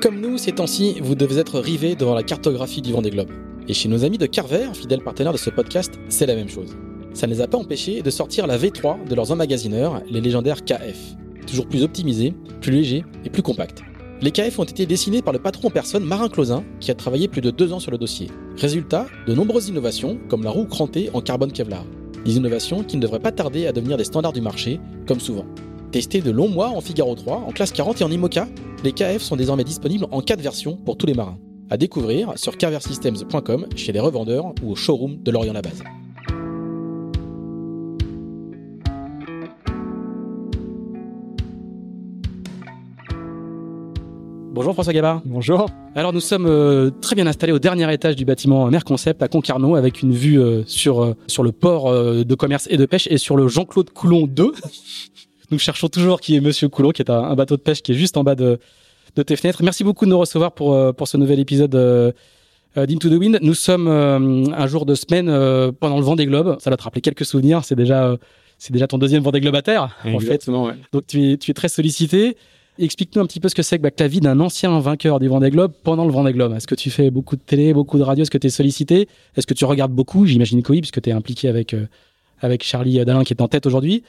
Comme nous, ces temps-ci, vous devez être rivés devant la cartographie du Vendée Globe. Et chez nos amis de Carver, fidèles partenaires de ce podcast, c'est la même chose. Ça ne les a pas empêchés de sortir la V3 de leurs emmagasineurs, les légendaires KF. Toujours plus optimisés, plus légers et plus compacts. Les KF ont été dessinés par le patron en personne Marin Closin, qui a travaillé plus de deux ans sur le dossier. Résultat, de nombreuses innovations, comme la roue crantée en carbone Kevlar. Des innovations qui ne devraient pas tarder à devenir des standards du marché, comme souvent. Testés de longs mois en Figaro 3, en classe 40 et en IMOCA, les KF sont désormais disponibles en 4 versions pour tous les marins. À découvrir sur carversystems.com, chez les revendeurs ou au showroom de Lorient la Base. Bonjour François Gabard. Bonjour. Alors nous sommes euh, très bien installés au dernier étage du bâtiment Merconcept à Concarneau avec une vue euh, sur euh, sur le port de commerce et de pêche et sur le Jean-Claude Coulon 2. Nous cherchons toujours qui est Monsieur Coulon, qui est un, bateau de pêche qui est juste en bas de de tes fenêtres. Merci beaucoup de nous recevoir pour pour ce nouvel épisode d'Into the Wind. Nous sommes un jour de semaine pendant le vent des globes. Ça doit te rappeler quelques souvenirs. C'est déjà c'est déjà ton deuxième Vendée Globe à terre, en fait. Ouais. Donc tu es, tu es très sollicité. Explique-nous un petit peu ce que c'est que, bah, la vie d'un ancien vainqueur du Vendée Globe pendant le Vendée Globe. Est-ce que tu fais beaucoup de télé, beaucoup de radio? Est-ce que tu es sollicité? Est-ce que tu regardes beaucoup? J'imagine que oui, puisque tu es impliqué avec, euh, avec Charlie Dalin qui est en tête aujourd'hui.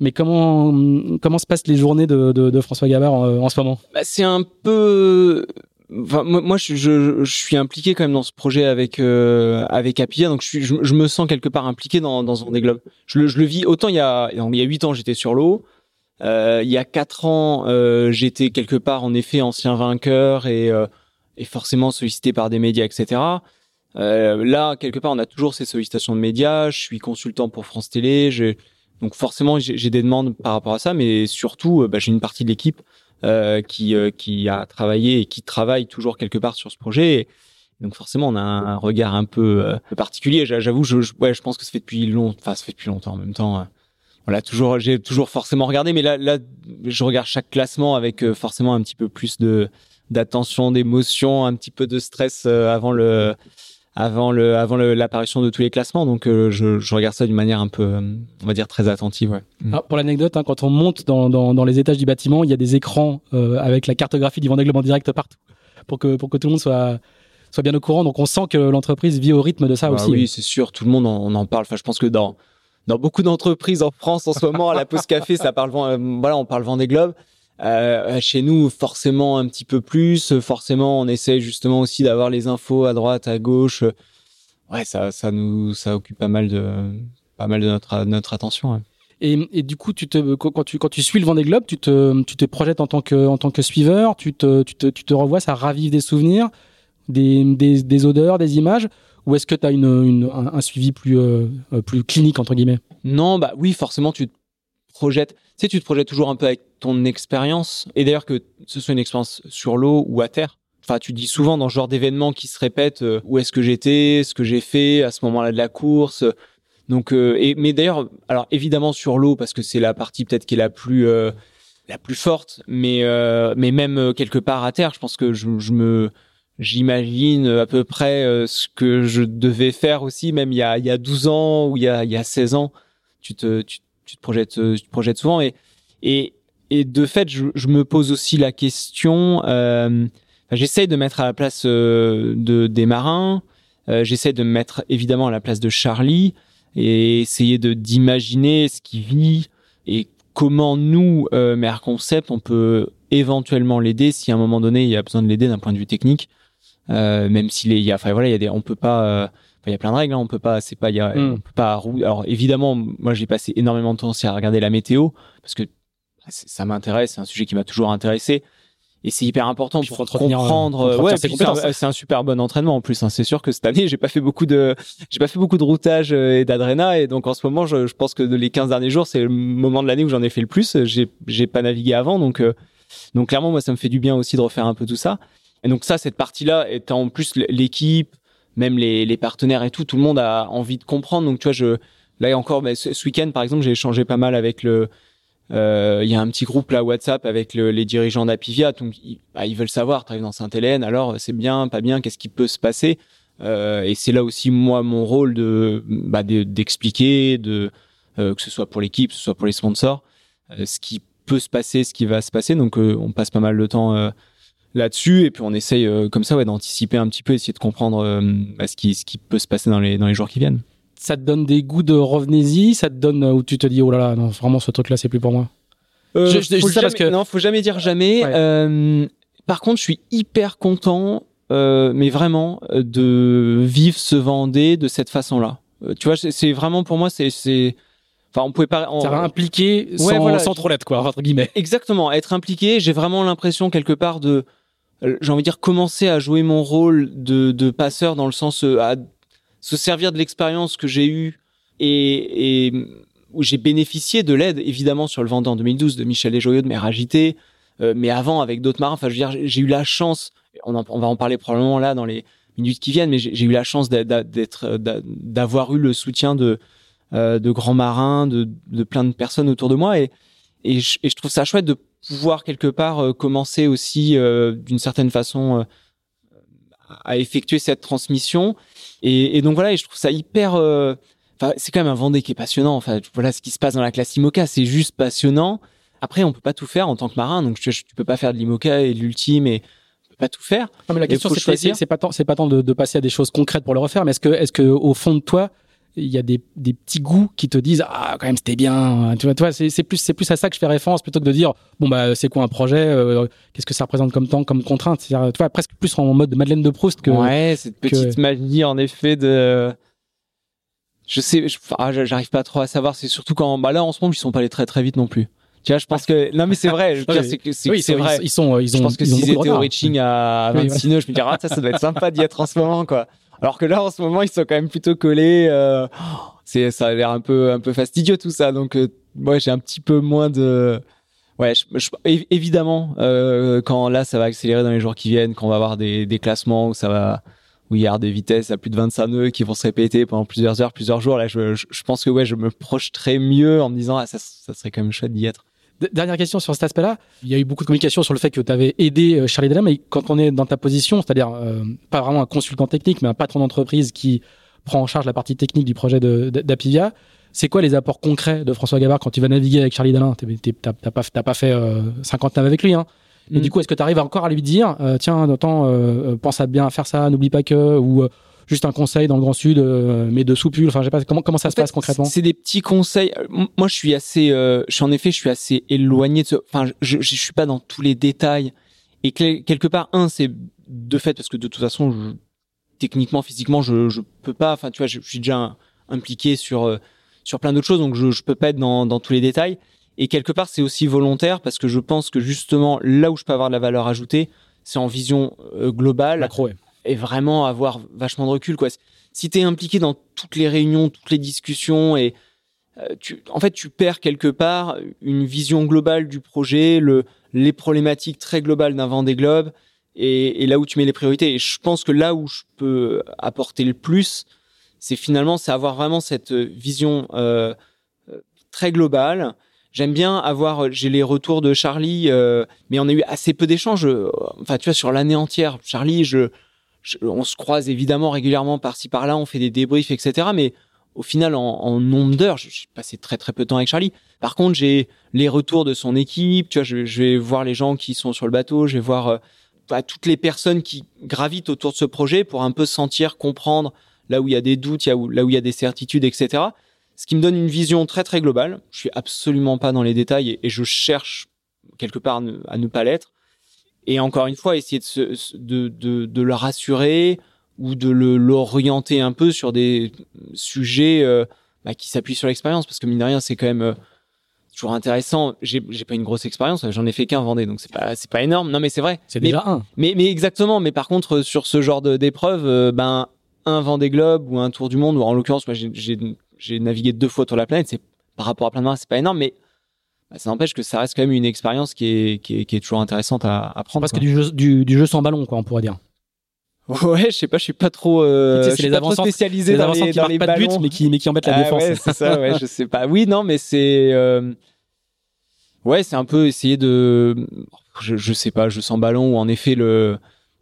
Mais comment, comment se passent les journées de, de, François Gabard en, ce moment? Bah, C'est un peu... moi, je, je, suis impliqué quand même dans ce projet avec euh, avec Apia, donc je, je, me sens quelque part impliqué dans, dans ce Vendée Globe. Je le, je le vis autant il y a il y a huit ans j'étais sur l'eau, euh, il y a quatre ans, euh, j'étais quelque part en effet ancien vainqueur et, et forcément sollicité par des médias, etc. Là, quelque part, on a toujours ces sollicitations de médias. Je suis consultant pour France Télé. Donc forcément, j'ai des demandes par rapport à ça, mais surtout, bah, j'ai une partie de l'équipe euh, qui, qui a travaillé et qui travaille toujours quelque part sur ce projet. donc forcément, on a un, regard un peu particulier. J'avoue, je, je, ouais, je pense que ça fait depuis long, enfin, ça fait depuis longtemps en même temps voilà, toujours, j'ai toujours forcément regardé, mais là, là, je regarde chaque classement avec euh, forcément un petit peu plus de d'attention, d'émotion, un petit peu de stress euh, avant le avant le avant l'apparition de tous les classements. Donc, euh, je, je, regarde ça d'une manière un peu, on va dire, très attentive. Ouais. Mm. pour l'anecdote, hein, quand on monte dans, dans, dans, les étages du bâtiment, il y a des écrans avec la cartographie du Vendée Globe en direct partout pour que pour que tout le monde soit soit bien au courant. Donc, on sent que l'entreprise vit au rythme de ça bah aussi. Oui, c'est sûr. Tout le monde en, on en parle. Enfin, je pense que dans dans beaucoup d'entreprises en France en ce moment, à la pause café, ça parle, euh, voilà, on parle des globes. Euh, chez nous, forcément un petit peu plus. Forcément, on essaie justement aussi d'avoir les infos à droite, à gauche. Ouais, ça, ça nous, ça occupe pas mal de, pas mal de notre, notre attention. Et, et, du coup, tu te, quand tu, quand tu suis le Vendée Globe, tu te, tu te projettes en tant que, en tant que suiveur, tu te, tu te, tu te revois, ça ravive des souvenirs, des, des, des odeurs, des images ou est-ce que tu as une, un, suivi plus, euh, plus clinique, entre guillemets? Non, bah oui, forcément, tu te projettes. Tu tu te projettes toujours un peu avec ton expérience. Et d'ailleurs, que ce soit une expérience sur l'eau ou à terre. Enfin, tu dis souvent dans ce genre d'événements qui se répètent euh, où est-ce que j'étais, ce que j'ai fait à ce moment-là de la course. Donc, et, mais d'ailleurs, alors évidemment sur l'eau parce que c'est la partie peut-être qui est la plus la plus forte, mais mais même quelque part à terre, je pense que je, me j'imagine à peu près euh, ce que je devais faire aussi, même il y a, il y a 12 ans ou il y a, il y a 16 ans. Tu te, tu te projettes, euh, tu te projettes souvent. Et, et, et de fait, je, me pose aussi la question. Euh, J'essaye de mettre à la place euh, de, des marins. J'essaie de me mettre évidemment à la place de Charlie et essayer de d'imaginer ce qu'il vit et comment nous, euh, Mère Concept, on peut éventuellement l'aider si à un moment donné il y a besoin de l'aider d'un point de vue technique même s'il il y a, enfin voilà, il y a des, on peut pas, il y a plein de règles, hein, on peut pas, c'est pas, il y a, mm. on peut pas. Alors évidemment, moi j'ai passé énormément de temps aussi à regarder la météo parce que ça m'intéresse, c'est un sujet qui m'a toujours intéressé. Et c'est hyper important pour comprendre. Euh, ouais, c'est un super bon entraînement en plus. Hein. C'est sûr que cette année, j'ai pas fait beaucoup de, j'ai pas fait beaucoup de routage et d'adréna, et donc en ce moment, je, je pense que les 15 derniers jours, c'est le moment de l'année où j'en ai fait le plus. J'ai, j'ai pas navigué avant, donc Donc clairement, moi, ça me fait du bien aussi de refaire un peu tout ça. Et donc ça, cette partie-là, étant en plus l'équipe, même les, partenaires et tout, tout le monde a envie de comprendre. Donc tu vois, je là encore, mais ce, week-end par exemple, j'ai échangé pas mal avec le. Euh, il y a un petit groupe là WhatsApp avec le, les dirigeants d'Apivia, donc ils, bah, veulent savoir, tu dans Sainte-Hélène, alors c'est bien, pas bien, qu'est-ce qui peut se passer? Euh, Et c'est là aussi moi mon rôle de bah, d'expliquer, de, euh, que ce soit pour l'équipe, que ce soit pour les sponsors, ce qui peut se passer, ce qui va se passer. Donc on passe pas mal de temps là-dessus et puis on essaye euh, comme ça ouais d'anticiper un petit peu essayer de comprendre euh, bah, ce qui ce qui peut se passer dans les dans les jours qui viennent ça te donne des goûts de revenez-y ça te donne euh, où tu te dis oh là là non vraiment ce truc là c'est plus pour moi je, je, jamais, parce que non faut jamais dire jamais par contre je suis hyper content mais vraiment de vivre ce Vendée de cette façon là tu vois c'est vraiment pour moi c'est Enfin, on pouvait pas. Ça va impliquer sans, sans trop l'être, quoi, entre guillemets. Exactement, être impliqué. J'ai vraiment l'impression quelque part de j'ai envie de dire, commencer à jouer mon rôle de, passeur dans le sens euh, à se servir de l'expérience que j'ai eue et, où j'ai bénéficié de l'aide, évidemment, sur le Vendée en 2012 de Michel Desjoyaux, de Mère Agité, euh, mais avant avec d'autres marins. Enfin, je veux dire, j'ai eu la chance, on, va en parler probablement là dans les minutes qui viennent, mais j'ai eu la chance d'être, d'avoir eu le soutien de, de grands marins, de, de plein de personnes autour de moi et je trouve ça chouette de pouvoir quelque part euh, commencer aussi euh, d'une certaine façon euh, à effectuer cette transmission. Et, et, donc voilà, et je trouve ça hyper. Enfin, c'est quand même un Vendée qui est passionnant. Enfin, voilà ce qui se passe dans la classe IMOCA, c'est juste passionnant. Après, on peut pas tout faire en tant que marin, donc tu, tu peux pas faire de l'IMOCA et de l'ultime et pas tout faire. Non, mais la question c'est c'est pas tant c'est pas tant de, de, passer à des choses concrètes pour le refaire, mais est-ce que est-ce que au fond de toi il y a des, des petits goûts qui te disent ah quand même c'était bien tu vois, vois c'est plus c'est plus à ça que je fais référence plutôt que de dire bon bah c'est quoi un projet euh, qu'est-ce que ça représente comme temps comme contrainte tu vois presque plus en mode Madeleine de Proust que ouais cette petite magie en effet de je sais ah, j'arrive pas trop à savoir c'est surtout quand bah là en ce moment ils sont pas allés très très vite non plus tu vois, je pense que non mais c'est vrai. Je c'est que c'est vrai. Ils sont, ils ont. Je pense que s'ils étaient au reaching à 26 nœuds, je me dirais ah ça, ça doit être sympa d'y être en ce moment quoi. Alors que là, en ce moment, ils sont quand même plutôt collés. Euh, c'est, ça a l'air un peu, un peu fastidieux tout ça. Donc, euh, ouais, j'ai un petit peu moins de. Ouais, je, évidemment, euh, quand là, ça va accélérer dans les jours qui viennent, quand on va avoir des, des classements où ça va, où il y a des vitesses à plus de 25 nœuds qui vont se répéter pendant plusieurs heures, plusieurs jours. Là, je, je, pense que ouais, je me projeterai mieux en me disant, ah, ça, ça serait quand même chouette d'y être. Dernière question sur cet aspect-là. Il y a eu beaucoup de communication sur le fait que tu avais aidé euh, Charlie Delem, mais quand on est dans ta position, c'est-à-dire euh, pas vraiment un consultant technique, mais un patron d'entreprise qui prend en charge la partie technique du projet d'Apivia, c'est quoi les apports concrets de François Gabard quand tu vas naviguer avec Charlie Dalin T'as pas, pas fait euh, 50 naves avec lui, hein mais mm. du coup, est-ce que tu arrives encore à lui dire, euh, tiens, temps, pense à bien faire ça, n'oublie pas que, ou juste un conseil dans le Grand Sud, euh, mais de soupule. Enfin, je sais pas comment comment ça se passe concrètement? C'est des petits conseils. Moi, je suis assez, euh, je suis en effet, je suis assez éloigné de ce. Enfin, je, je, suis pas dans tous les détails. Et quelque part, un, c'est de fait parce que de toute façon, je, techniquement, physiquement, je je peux pas. Enfin, tu vois, je, suis déjà impliqué sur euh, sur plein d'autres choses, donc je je peux pas être dans dans tous les détails. Et quelque part, c'est aussi volontaire parce que je pense que justement, là où je peux avoir de la valeur ajoutée, c'est en vision euh, globale. Macro, ouais et vraiment avoir vachement de recul quoi. Si tu es impliqué dans toutes les réunions, toutes les discussions et euh, tu, en fait, tu perds quelque part une vision globale du projet, le, les problématiques très globales d'un vent des globes et, et, là où tu mets les priorités. Et je pense que là où je peux apporter le plus, c'est finalement, c'est avoir vraiment cette vision euh, très globale. J'aime bien avoir, j'ai les retours de Charlie, euh, mais on a eu assez peu d'échanges. Enfin, tu vois, sur l'année entière, Charlie, je, on se croise évidemment régulièrement par-ci par-là, on fait des débriefs, etc. Mais au final, en, nombre d'heures, j'ai passé très très peu de temps avec Charlie. Par contre, j'ai les retours de son équipe. Tu vois, je, vais voir les gens qui sont sur le bateau, je vais voir euh, bah, toutes les personnes qui gravitent autour de ce projet pour un peu sentir, comprendre là où il y a des doutes, là où il y a des certitudes, etc. Ce qui me donne une vision très très globale. Je suis absolument pas dans les détails et, je cherche quelque part à ne pas l'être et encore une fois essayer de, se, de, de, de le rassurer ou de l'orienter un peu sur des sujets euh, bah, qui s'appuient sur l'expérience. Parce que mine de rien c'est quand même euh, toujours intéressant. J'ai pas une grosse expérience. J'en ai fait qu'un Vendée donc c'est pas c'est pas énorme. Non mais c'est vrai. C'est déjà un. mais mais exactement. Mais par contre sur ce genre d'épreuve euh, ben un Vendée Globe ou un Tour du Monde ou en l'occurrence moi j'ai navigué deux fois autour de la planète c'est par rapport à plein de c'est pas énorme. Mais ça n'empêche que ça reste quand même une expérience qui est, qui est, qui est toujours intéressante à, à prendre. Parce que du jeu, du, du jeu sans ballon, quoi, on pourrait dire. Ouais, je sais pas, je suis pas trop, euh, Tu sais, je suis pas trop spécialisé dans les, qui dans les pas de but, ballons. mais qui, mais qui embêtent la Ah défense. ouais, c'est ça, ouais, je sais pas. Oui, non, mais c'est, euh, ouais, c'est un peu essayer de, je, je sais pas, je sens ballon ou en effet le,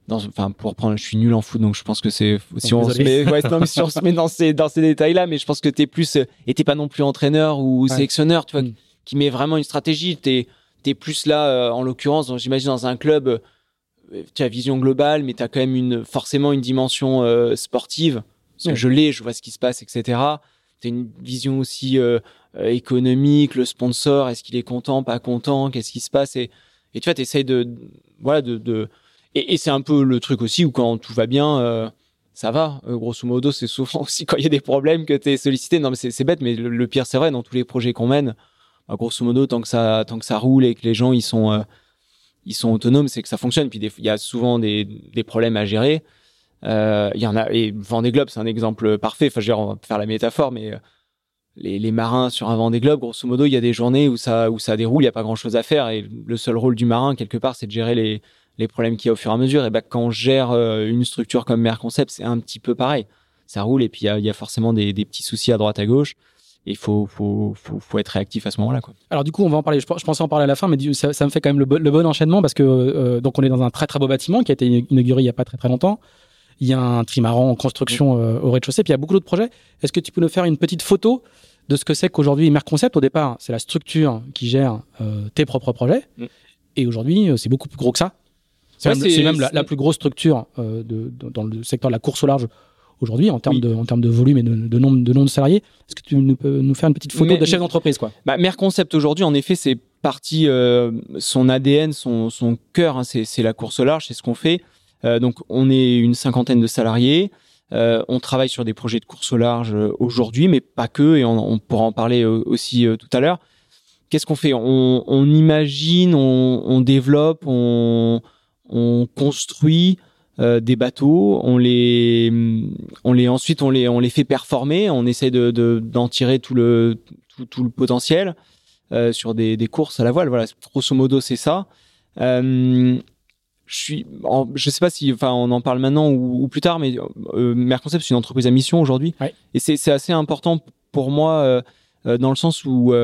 dans, enfin, pour prendre, je suis nul en foot, donc je pense que c'est, si on se met, ouais, non, mais si on se met dans ces, dans ces détails-là, mais je pense que t'es plus, euh, et t'es pas non plus entraîneur ou sélectionneur, tu vois, Mm. Qui met vraiment une stratégie. T'es, t'es plus là, euh, en l'occurrence, j'imagine dans un club, euh, tu as vision globale, mais tu as quand même une, forcément une dimension euh, sportive. Parce que Ouais. je l'ai, je vois ce qui se passe, etc. Tu as une vision aussi économique, le sponsor, est-ce qu'il est content, pas content, qu'est-ce qui se passe et, et tu vois, tu essayes de, voilà, de, de... et, et c'est un peu le truc aussi où quand tout va bien, euh, ça va. Euh, grosso modo, c'est souvent aussi quand il y a des problèmes que tu es sollicité. Non, mais c'est bête, mais le, le pire, c'est vrai, dans tous les projets qu'on mène, grosso modo, tant que ça, roule et que les gens, ils sont, euh, autonomes, c'est que ça fonctionne. Puis il y a souvent des, problèmes à gérer. Euh, Il y en a, et Vendée Globe, c'est un exemple parfait. Enfin, je veux dire, on va faire la métaphore, mais euh, les, marins sur un Vendée Globe, grosso modo, il y a des journées où ça, déroule, il n'y a pas grand chose à faire. Et le seul rôle du marin, quelque part, c'est de gérer les, problèmes qu'il y a au fur et à mesure. Et ben, quand on gère euh, une structure comme Mer Concept, c'est un petit peu pareil. Ça roule et puis il y a, il y a forcément des, des petits soucis à droite à gauche. Il faut, faut, faut, faut être réactif à ce moment-là. Quoi. Alors du coup, on va en parler. Je, je pensais en parler à la fin, mais du- ça, ça me fait quand même le, bo- le bon enchaînement parce que euh, donc on est dans un très très beau bâtiment qui a été inauguré il y a pas très très longtemps. Il y a un trimaran en construction euh, au rez-de-chaussée, puis il y a beaucoup d'autres projets. Est-ce que tu peux nous faire une petite photo de ce que c'est qu'aujourd'hui Mer Concept? Au départ, c'est la structure qui gère euh, tes propres projets, Mm. et aujourd'hui, c'est beaucoup plus gros que ça. C'est Ouais, même, la, la plus grosse structure de- dans le secteur de la course au large aujourd'hui en termes Oui. de en termes de volume et de, de nombre de nombre de salariés. Est-ce que tu nous peux nous faire une petite photo Mais- de chef d'entreprise quoi? Bah, Mer Concept aujourd'hui, en effet, c'est parti euh, son ADN, son, son cœur, hein, c'est la course au large, c'est ce qu'on fait. Euh, donc, on est une cinquantaine de salariés. Euh, on travaille sur des projets de course au large aujourd'hui, mais pas que, et on, on pourra en parler aussi tout à l'heure. Qu'est-ce qu'on fait? On, on imagine, on, on développe, on, on construit euh, des bateaux, on les, on les ensuite on les, on les fait performer, on essaie de de- d'en tirer tout le tout, tout le potentiel euh, sur des, des courses à la voile. Voilà, grosso modo c'est ça. Euh, je suis, en- je sais pas si, enfin, on en parle maintenant ou, ou plus tard, mais Merconcept c'est une entreprise à mission aujourd'hui, Ouais. et c'est c'est assez important pour moi dans le sens où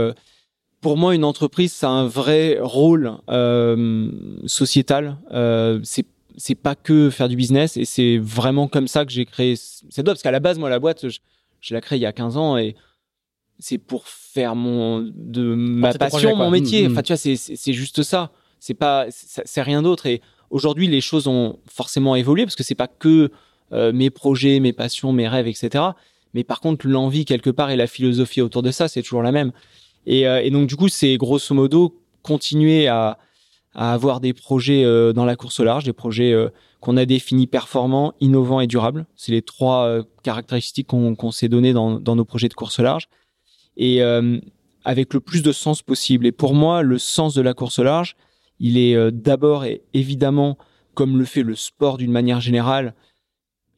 pour moi, une entreprise, ça a un vrai rôle euh, sociétal. Euh, c'est c'est pas que faire du business, et c'est vraiment comme ça que j'ai créé cette boîte. Parce qu'à la base, moi, la boîte, je, je l'ai créée il y a 15 ans, et c'est pour faire mon de ma passion, mon métier. Mm, mm. Enfin, tu vois, c'est juste ça. C'est pas, c'est c'est rien d'autre. Et aujourd'hui, les choses ont forcément évolué parce que c'est pas que euh, mes projets, mes passions, mes rêves, etc. Mais par contre, l'envie quelque part et la philosophie autour de ça, c'est toujours la même. Et, euh, et donc du coup, c'est grosso modo continuer à, à avoir des projets euh, dans la course au large, des projets euh, qu'on a définis performants, innovants et durables. C'est les trois euh, caractéristiques qu'on s'est données dans, dans nos projets de course au large. Et avec le plus de sens possible. Et pour moi, le sens de la course au large, il est d'abord et évidemment, comme le fait le sport d'une manière générale,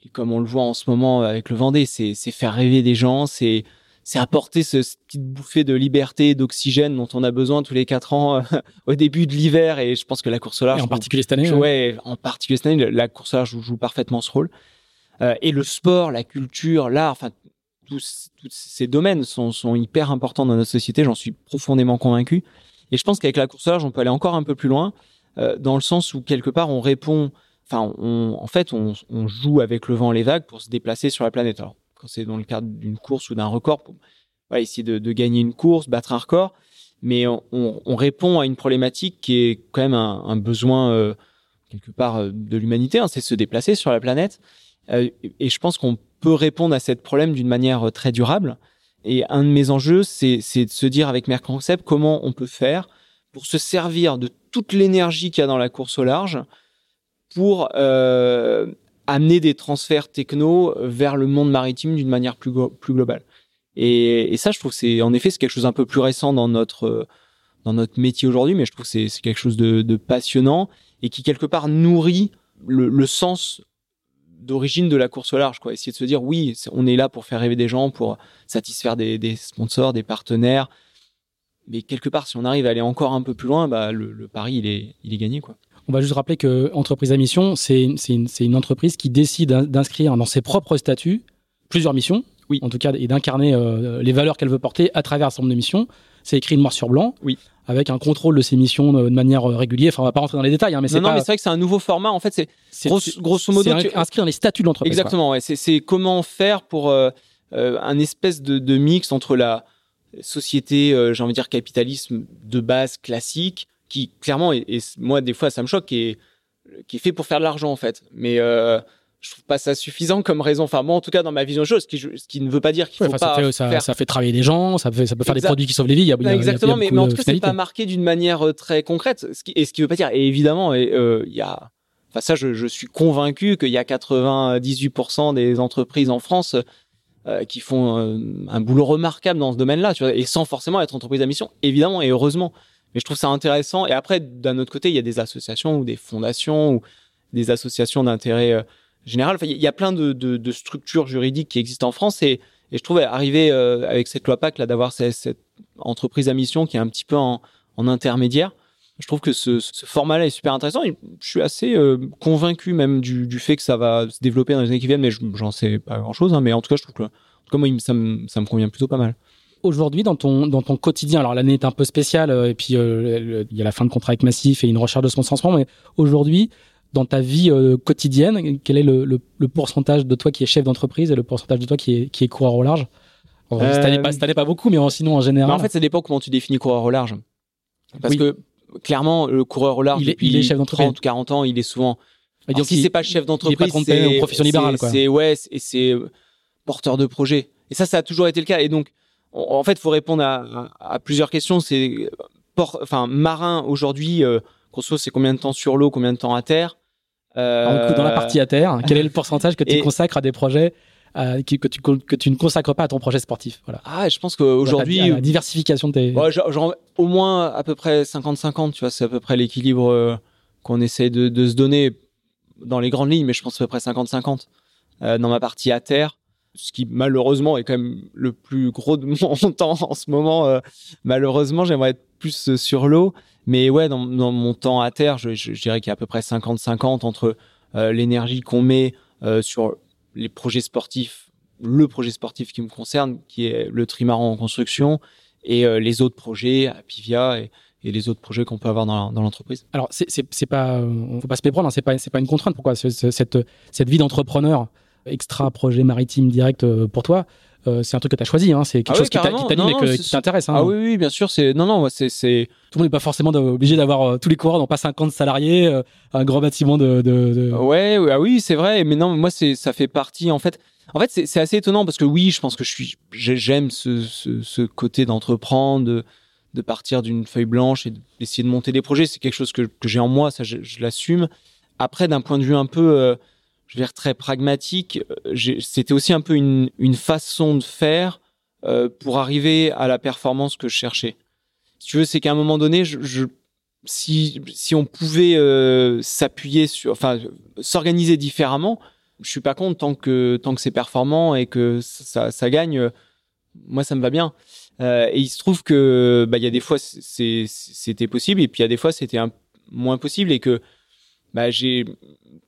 et comme on le voit en ce moment avec le Vendée, c'est faire rêver des gens, c'est c'est apporter ce, cette petite bouffée de liberté, d'oxygène dont on a besoin tous les quatre ans euh, au début de l'hiver. Et je pense que la course au large, Et en particulier cette année. je- ouais. ouais, en particulier cette année, la course large joue, joue parfaitement ce rôle. Euh, et le sport, la culture, l'art, enfin, tous, tous ces domaines sont, sont hyper importants dans notre société. J'en suis profondément convaincu. Et je pense qu'avec la course large, on peut aller encore un peu plus loin, euh, dans le sens où quelque part on répond, enfin, on, en fait, on, on joue avec le vent et les vagues pour se déplacer sur la planète. Alors, c'est dans le cadre d'une course ou d'un record, pour essayer de, gagner une course, battre un record, mais on, on- on répond à une problématique qui est quand même un, besoin euh, quelque part euh, de l'humanité, hein, c'est se déplacer sur la planète. Euh, et je pense qu'on peut répondre à ce problème d'une manière très durable. Et un de mes enjeux, c'est de se dire avec Merconcept comment on peut faire pour se servir de toute l'énergie qu'il y a dans la course au large pour amener des transferts techno vers le monde maritime d'une manière plus, glo- plus globale. Et, ça, je trouve c'est en effet c'est quelque chose un peu plus récent dans notre euh, dans notre métier aujourd'hui, mais je trouve que c'est quelque chose de, passionnant et qui quelque part nourrit le, sens d'origine de la course au large. Quoi. Essayer de se dire oui, on est là pour faire rêver des gens, pour satisfaire des, des sponsors, des partenaires, mais quelque part, si on arrive à aller encore un peu plus loin, bah, le, le pari, il est, il est gagné. Quoi. On va juste rappeler que entreprise à mission, c'est une, entreprise qui décide d'inscrire dans ses propres statuts plusieurs missions, oui. en tout cas, et d'incarner euh, les valeurs qu'elle veut porter à travers un certain nombre de missions. C'est écrit noir sur blanc. Oui. Avec un contrôle de ces missions de, de manière euh, régulière. Enfin, on va pas rentrer dans les détails, hein, mais c'est non, pas... non, mais c'est vrai que c'est un nouveau format. En fait, c'est grosso, grosso modo inscrit dans les statuts de l'entreprise. Exactement. Ouais. C'est comment faire pour euh, euh, un espèce de, de, mix entre la société, euh, j'ai envie de dire capitalisme de base classique, qui clairement, et, et moi des fois ça me choque, qui est, qui est fait pour faire de l'argent en fait. Mais euh, je trouve pas ça suffisant comme raison. Enfin, moi, en tout cas, dans ma vision de choses, ce qui, ce qui ne veut pas dire qu'il ouais, faut ça pas fait, ça, faire... ça, fait travailler les gens, ça, fait, ça peut faire exact. des produits qui sauvent les vies. Il y a, non, exactement, il y a, il y a mais, mais, en tout cas, c'est pas marqué d'une manière très concrète. Ce qui, et ce qui veut pas dire, et évidemment, euh, il y a, enfin ça, je, je suis convaincu qu'il y a 98% des entreprises en France euh, qui font euh, un boulot remarquable dans ce domaine-là, tu vois, et sans forcément être entreprise à mission, évidemment et heureusement. Mais je trouve ça intéressant. Et après, d'un autre côté, il y a des associations ou des fondations ou des associations d'intérêt euh, général. Enfin, il y a plein de, structures juridiques qui existent en France et, je trouve arriver euh, avec cette loi PAC là d'avoir cette, entreprise à mission qui est un petit peu en, intermédiaire. Je trouve que ce, format-là est super intéressant. Je suis assez euh, convaincu même du, fait que ça va se développer dans les années qui viennent, mais j'en sais pas grand-chose. Hein, mais en tout cas, je trouve moi, ça me convient plutôt pas mal aujourd'hui dans ton dans ton quotidien? Alors l'année est un peu spéciale euh, et puis euh, il y a la fin de contrat avec Massif et une recherche de sponsor mais aujourd'hui dans ta vie euh, quotidienne quel est le, le, le, pourcentage de toi qui est chef d'entreprise et le pourcentage de toi qui est qui est coureur au large? En euh... cette, année pas, beaucoup mais sinon en général. En fait ça dépend comment tu définis coureur au large. Parce oui. que clairement le coureur au large il est, il est chef 30 40 ans il est souvent donc si c'est pas chef d'entreprise c'est profession libérale c'est ouais et c'est porteur de projet. Et ça ça a toujours été le cas. Et donc en fait, il faut répondre à, plusieurs questions. C'est, enfin, marin aujourd'hui, euh, grosso, c'est combien de temps sur l'eau, combien de temps à terre. Euh... dans la partie à terre, quel est le pourcentage que tu et... consacres à des projets euh, que, tu, que tu ne consacres pas à ton projet sportif voilà. Ah, je pense qu'aujourd'hui, la, diversification de tes. Ouais, genre, genre, au moins à peu près 50-50. Tu vois, c'est à peu près l'équilibre euh, qu'on essaie de, de, se donner dans les grandes lignes, mais je pense à peu près 50-50 euh, dans ma partie à terre ce qui malheureusement est quand même le plus gros de mon temps en ce moment. Euh, malheureusement, j'aimerais être plus sur l'eau. Mais ouais, dans, mon temps à terre, je, dirais qu'il y a à peu près 50-50 entre euh, l'énergie qu'on met euh, sur les projets sportifs, le projet sportif qui me concerne, qui est le trimaran en construction, et euh, les autres projets à Pivia et, et les autres projets qu'on peut avoir dans, l'entreprise. Alors, c'est pas, on faut pas se méprendre, hein, c'est pas, pas une contrainte. Pourquoi cette vie d'entrepreneur extra projet maritime direct euh, pour toi euh, c'est un truc que tu as choisi, hein. c'est quelque ah chose oui, qui t'anime et qui t'intéresse. Hein. Ah oui, oui, bien sûr. C'est non, non, c'est. Tout le monde n'est pas forcément obligé d'avoir euh, tous les coureurs n'ont pas 50 salariés, euh, un grand bâtiment de. de, de... Ouais, ah oui, c'est vrai. Mais non, moi, c'est ça fait partie en fait. En fait, c'est assez étonnant parce que oui, je pense que je suis, j'aime ce, ce, ce côté d'entreprendre, de, de partir d'une feuille blanche et d'essayer de monter des projets. C'est quelque chose que, que j'ai en moi, ça, je, je l'assume. Après, d'un point de vue un peu euh, je veux dire très pragmatique. C'était aussi un peu une, façon de faire euh, pour arriver à la performance que je cherchais. Si tu veux, c'est qu'à un moment donné, si, on pouvait euh, s'appuyer sur, enfin, s'organiser différemment, je suis pas contre tant que tant que c'est performant et que ça, gagne. Moi, ça me va bien. Euh, et il se trouve que bah il y a des fois c'était possible et puis il y a des fois c'était moins possible et que bah, j'ai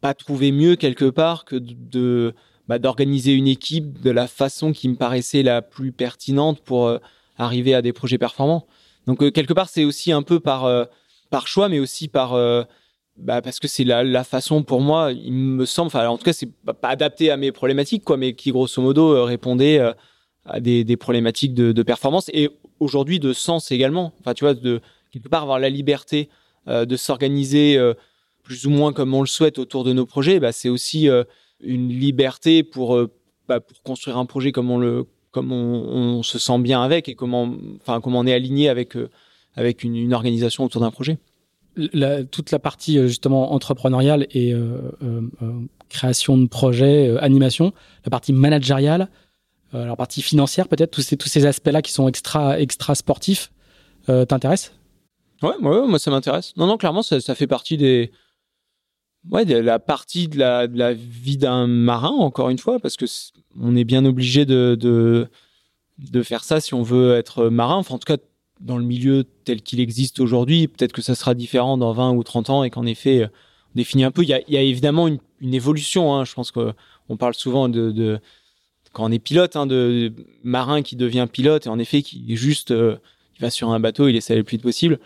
pas trouvé mieux quelque part que de bah, d'organiser une équipe de la façon qui me paraissait la plus pertinente pour euh, arriver à des projets performants. Donc euh, quelque part c'est aussi un peu par euh, par choix, mais aussi par bah, parce que c'est la, la façon pour moi, il me semble, enfin en tout cas c'est pas, adapté à mes problématiques quoi, mais qui grosso modo répondait à des, des problématiques de performance et aujourd'hui de sens également. Enfin tu vois de quelque part avoir la liberté de s'organiser plus ou moins comme on le souhaite autour de nos projets, bah, c'est aussi euh, une liberté pour, euh, bah, pour construire un projet comme on le comme on, on, se sent bien avec et comment enfin comment on est aligné avec euh, avec une, une, organisation autour d'un projet. La, toute la partie justement entrepreneuriale et euh, euh, création de projets, animation, la partie managériale, la partie financière peut-être, tous ces tous ces aspects-là qui sont extra extra sportifs, t'intéressent? Ouais, ouais, moi ça m'intéresse. Non, non, clairement ça, ça fait partie des ouais, la partie de la, vie d'un marin, encore une fois, parce que est, on est bien obligé de, de, faire ça si on veut être marin. Enfin, en tout cas, dans le milieu tel qu'il existe aujourd'hui. Peut-être que ça sera différent dans 20 ou 30 ans et qu'en effet, on définit un peu. Il y a, évidemment une, évolution. Hein. Je pense qu'on parle souvent de, quand on est pilote, hein, de, marin qui devient pilote et en effet qui juste, euh, il va sur un bateau, il essaie le plus vite possible.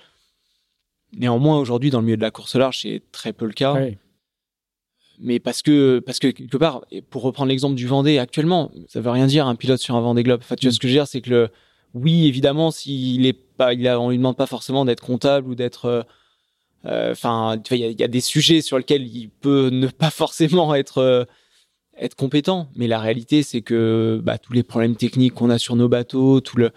Néanmoins, aujourd'hui, dans le milieu de la course large, c'est très peu le cas. Mais parce que, parce que quelque part, pour reprendre l'exemple du Vendée, actuellement, ça veut rien dire un pilote sur un Vendée Globe. Enfin, tu vois mm. ce que je veux dire, c'est que le, oui, évidemment, s'il est pas, il a, on lui demande pas forcément d'être comptable ou d'être, euh, euh, enfin, il y a, y a, des sujets sur lesquels il peut ne pas forcément être euh, être compétent. Mais la réalité, c'est que bah, tous les problèmes techniques qu'on a sur nos bateaux, tout le,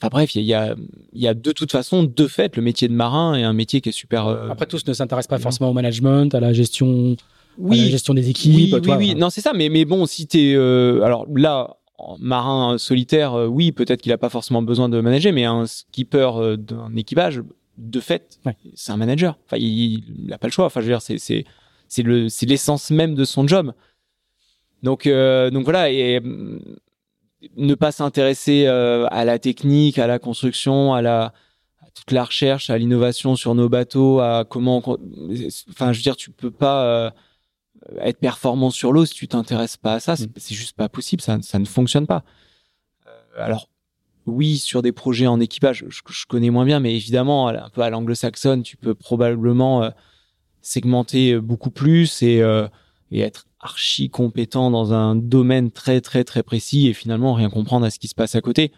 Enfin bref, il y a, y a de toute façon, de fait, le métier de marin est un métier qui est super. Euh, Après, tous ne s'intéressent pas forcément au management, à la gestion, oui, à la gestion des équipes. Oui, oui, oui. Non, c'est ça. Mais mais bon, si t'es, euh, alors là, marin solitaire, euh, oui, peut-être qu'il a pas forcément besoin de manager, mais un skipper euh, d'un équipage, de fait, c'est un manager. Enfin, il, il a pas le choix. Enfin, je veux dire, c'est c'est c'est le c'est l'essence même de son job. Donc donc voilà et ne pas s'intéresser euh, à la technique, à la construction, à la à toute la recherche, à l'innovation sur nos bateaux, à comment enfin je veux dire tu peux pas euh, être performant sur l'eau si tu t'intéresses pas à ça, c'est mm. juste pas possible, ça ça ne fonctionne pas. Euh, alors oui, sur des projets en équipage, je, je, connais moins bien, mais évidemment, un peu à l'anglo-saxonne, tu peux probablement segmenter beaucoup plus et, et être archi compétent dans un domaine très très très précis et finalement rien comprendre à ce qui se passe à côté.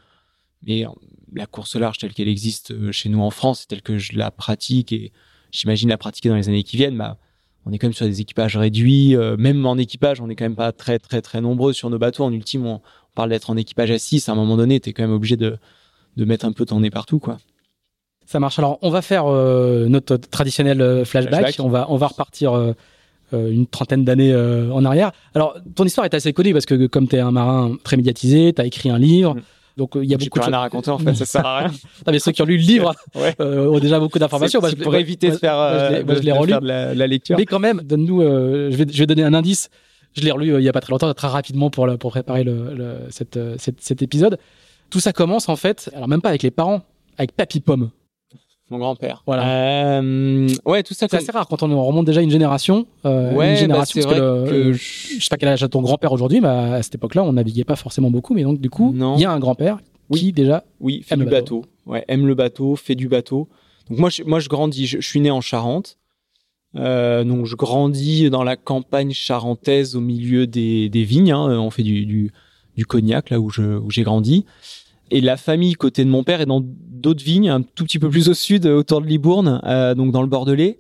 Mais euh, la course large telle qu'elle existe euh, chez nous en France, telle que je la pratique et j'imagine la pratiquer dans les années qui viennent, bah, on est quand même sur des équipages réduits. Euh, même en équipage, on est quand même pas très très très nombreux sur nos bateaux. En ultime, on, parle d'être en équipage à 6. À un moment donné, tu es quand même obligé de, de mettre un peu ton nez partout. quoi. Ça marche. Alors, on va faire notre traditionnel flashback. On va on va repartir euh, une trentaine d'années euh, en arrière. Alors, ton histoire est assez connue parce que comme tu es un marin très médiatisé, tu as écrit un livre. Mm. Donc il y a beaucoup de choses à raconter en fait, ça sert à rien. non, mais ceux qui ont lu le livre euh, ont déjà beaucoup d'informations. pour éviter de faire, moi, je l'ai relu. La, la, lecture. Mais quand même, donne-nous. je vais je vais donner un indice. Je l'ai relu il y a pas très longtemps, très rapidement pour pour préparer le, le cette, cette, cet épisode. Tout ça commence en fait, alors même pas avec les parents, avec Papy Pomme mon grand-père. Voilà. Euh, ouais, tout ça. C'est assez rare quand on remonte déjà une génération. Euh, ouais, une bah, génération bah, que, que je... sais pas quel âge a ton grand-père aujourd'hui, mais à cette époque-là, on naviguait pas forcément beaucoup. Mais donc, du coup, il y a un grand-père qui déjà oui, fait aime du le bateau. Ouais, aime le bateau, fait du bateau. Donc moi, je, moi, je grandis. Je, suis né en Charente. Euh, donc je grandis dans la campagne charentaise au milieu des, des vignes. Hein. On fait du, du, du cognac là où j'ai grandi. Et la famille côté de mon père est dans d'autres vignes, un tout petit peu plus au sud, autour de Libourne, euh, donc dans le Bordelais.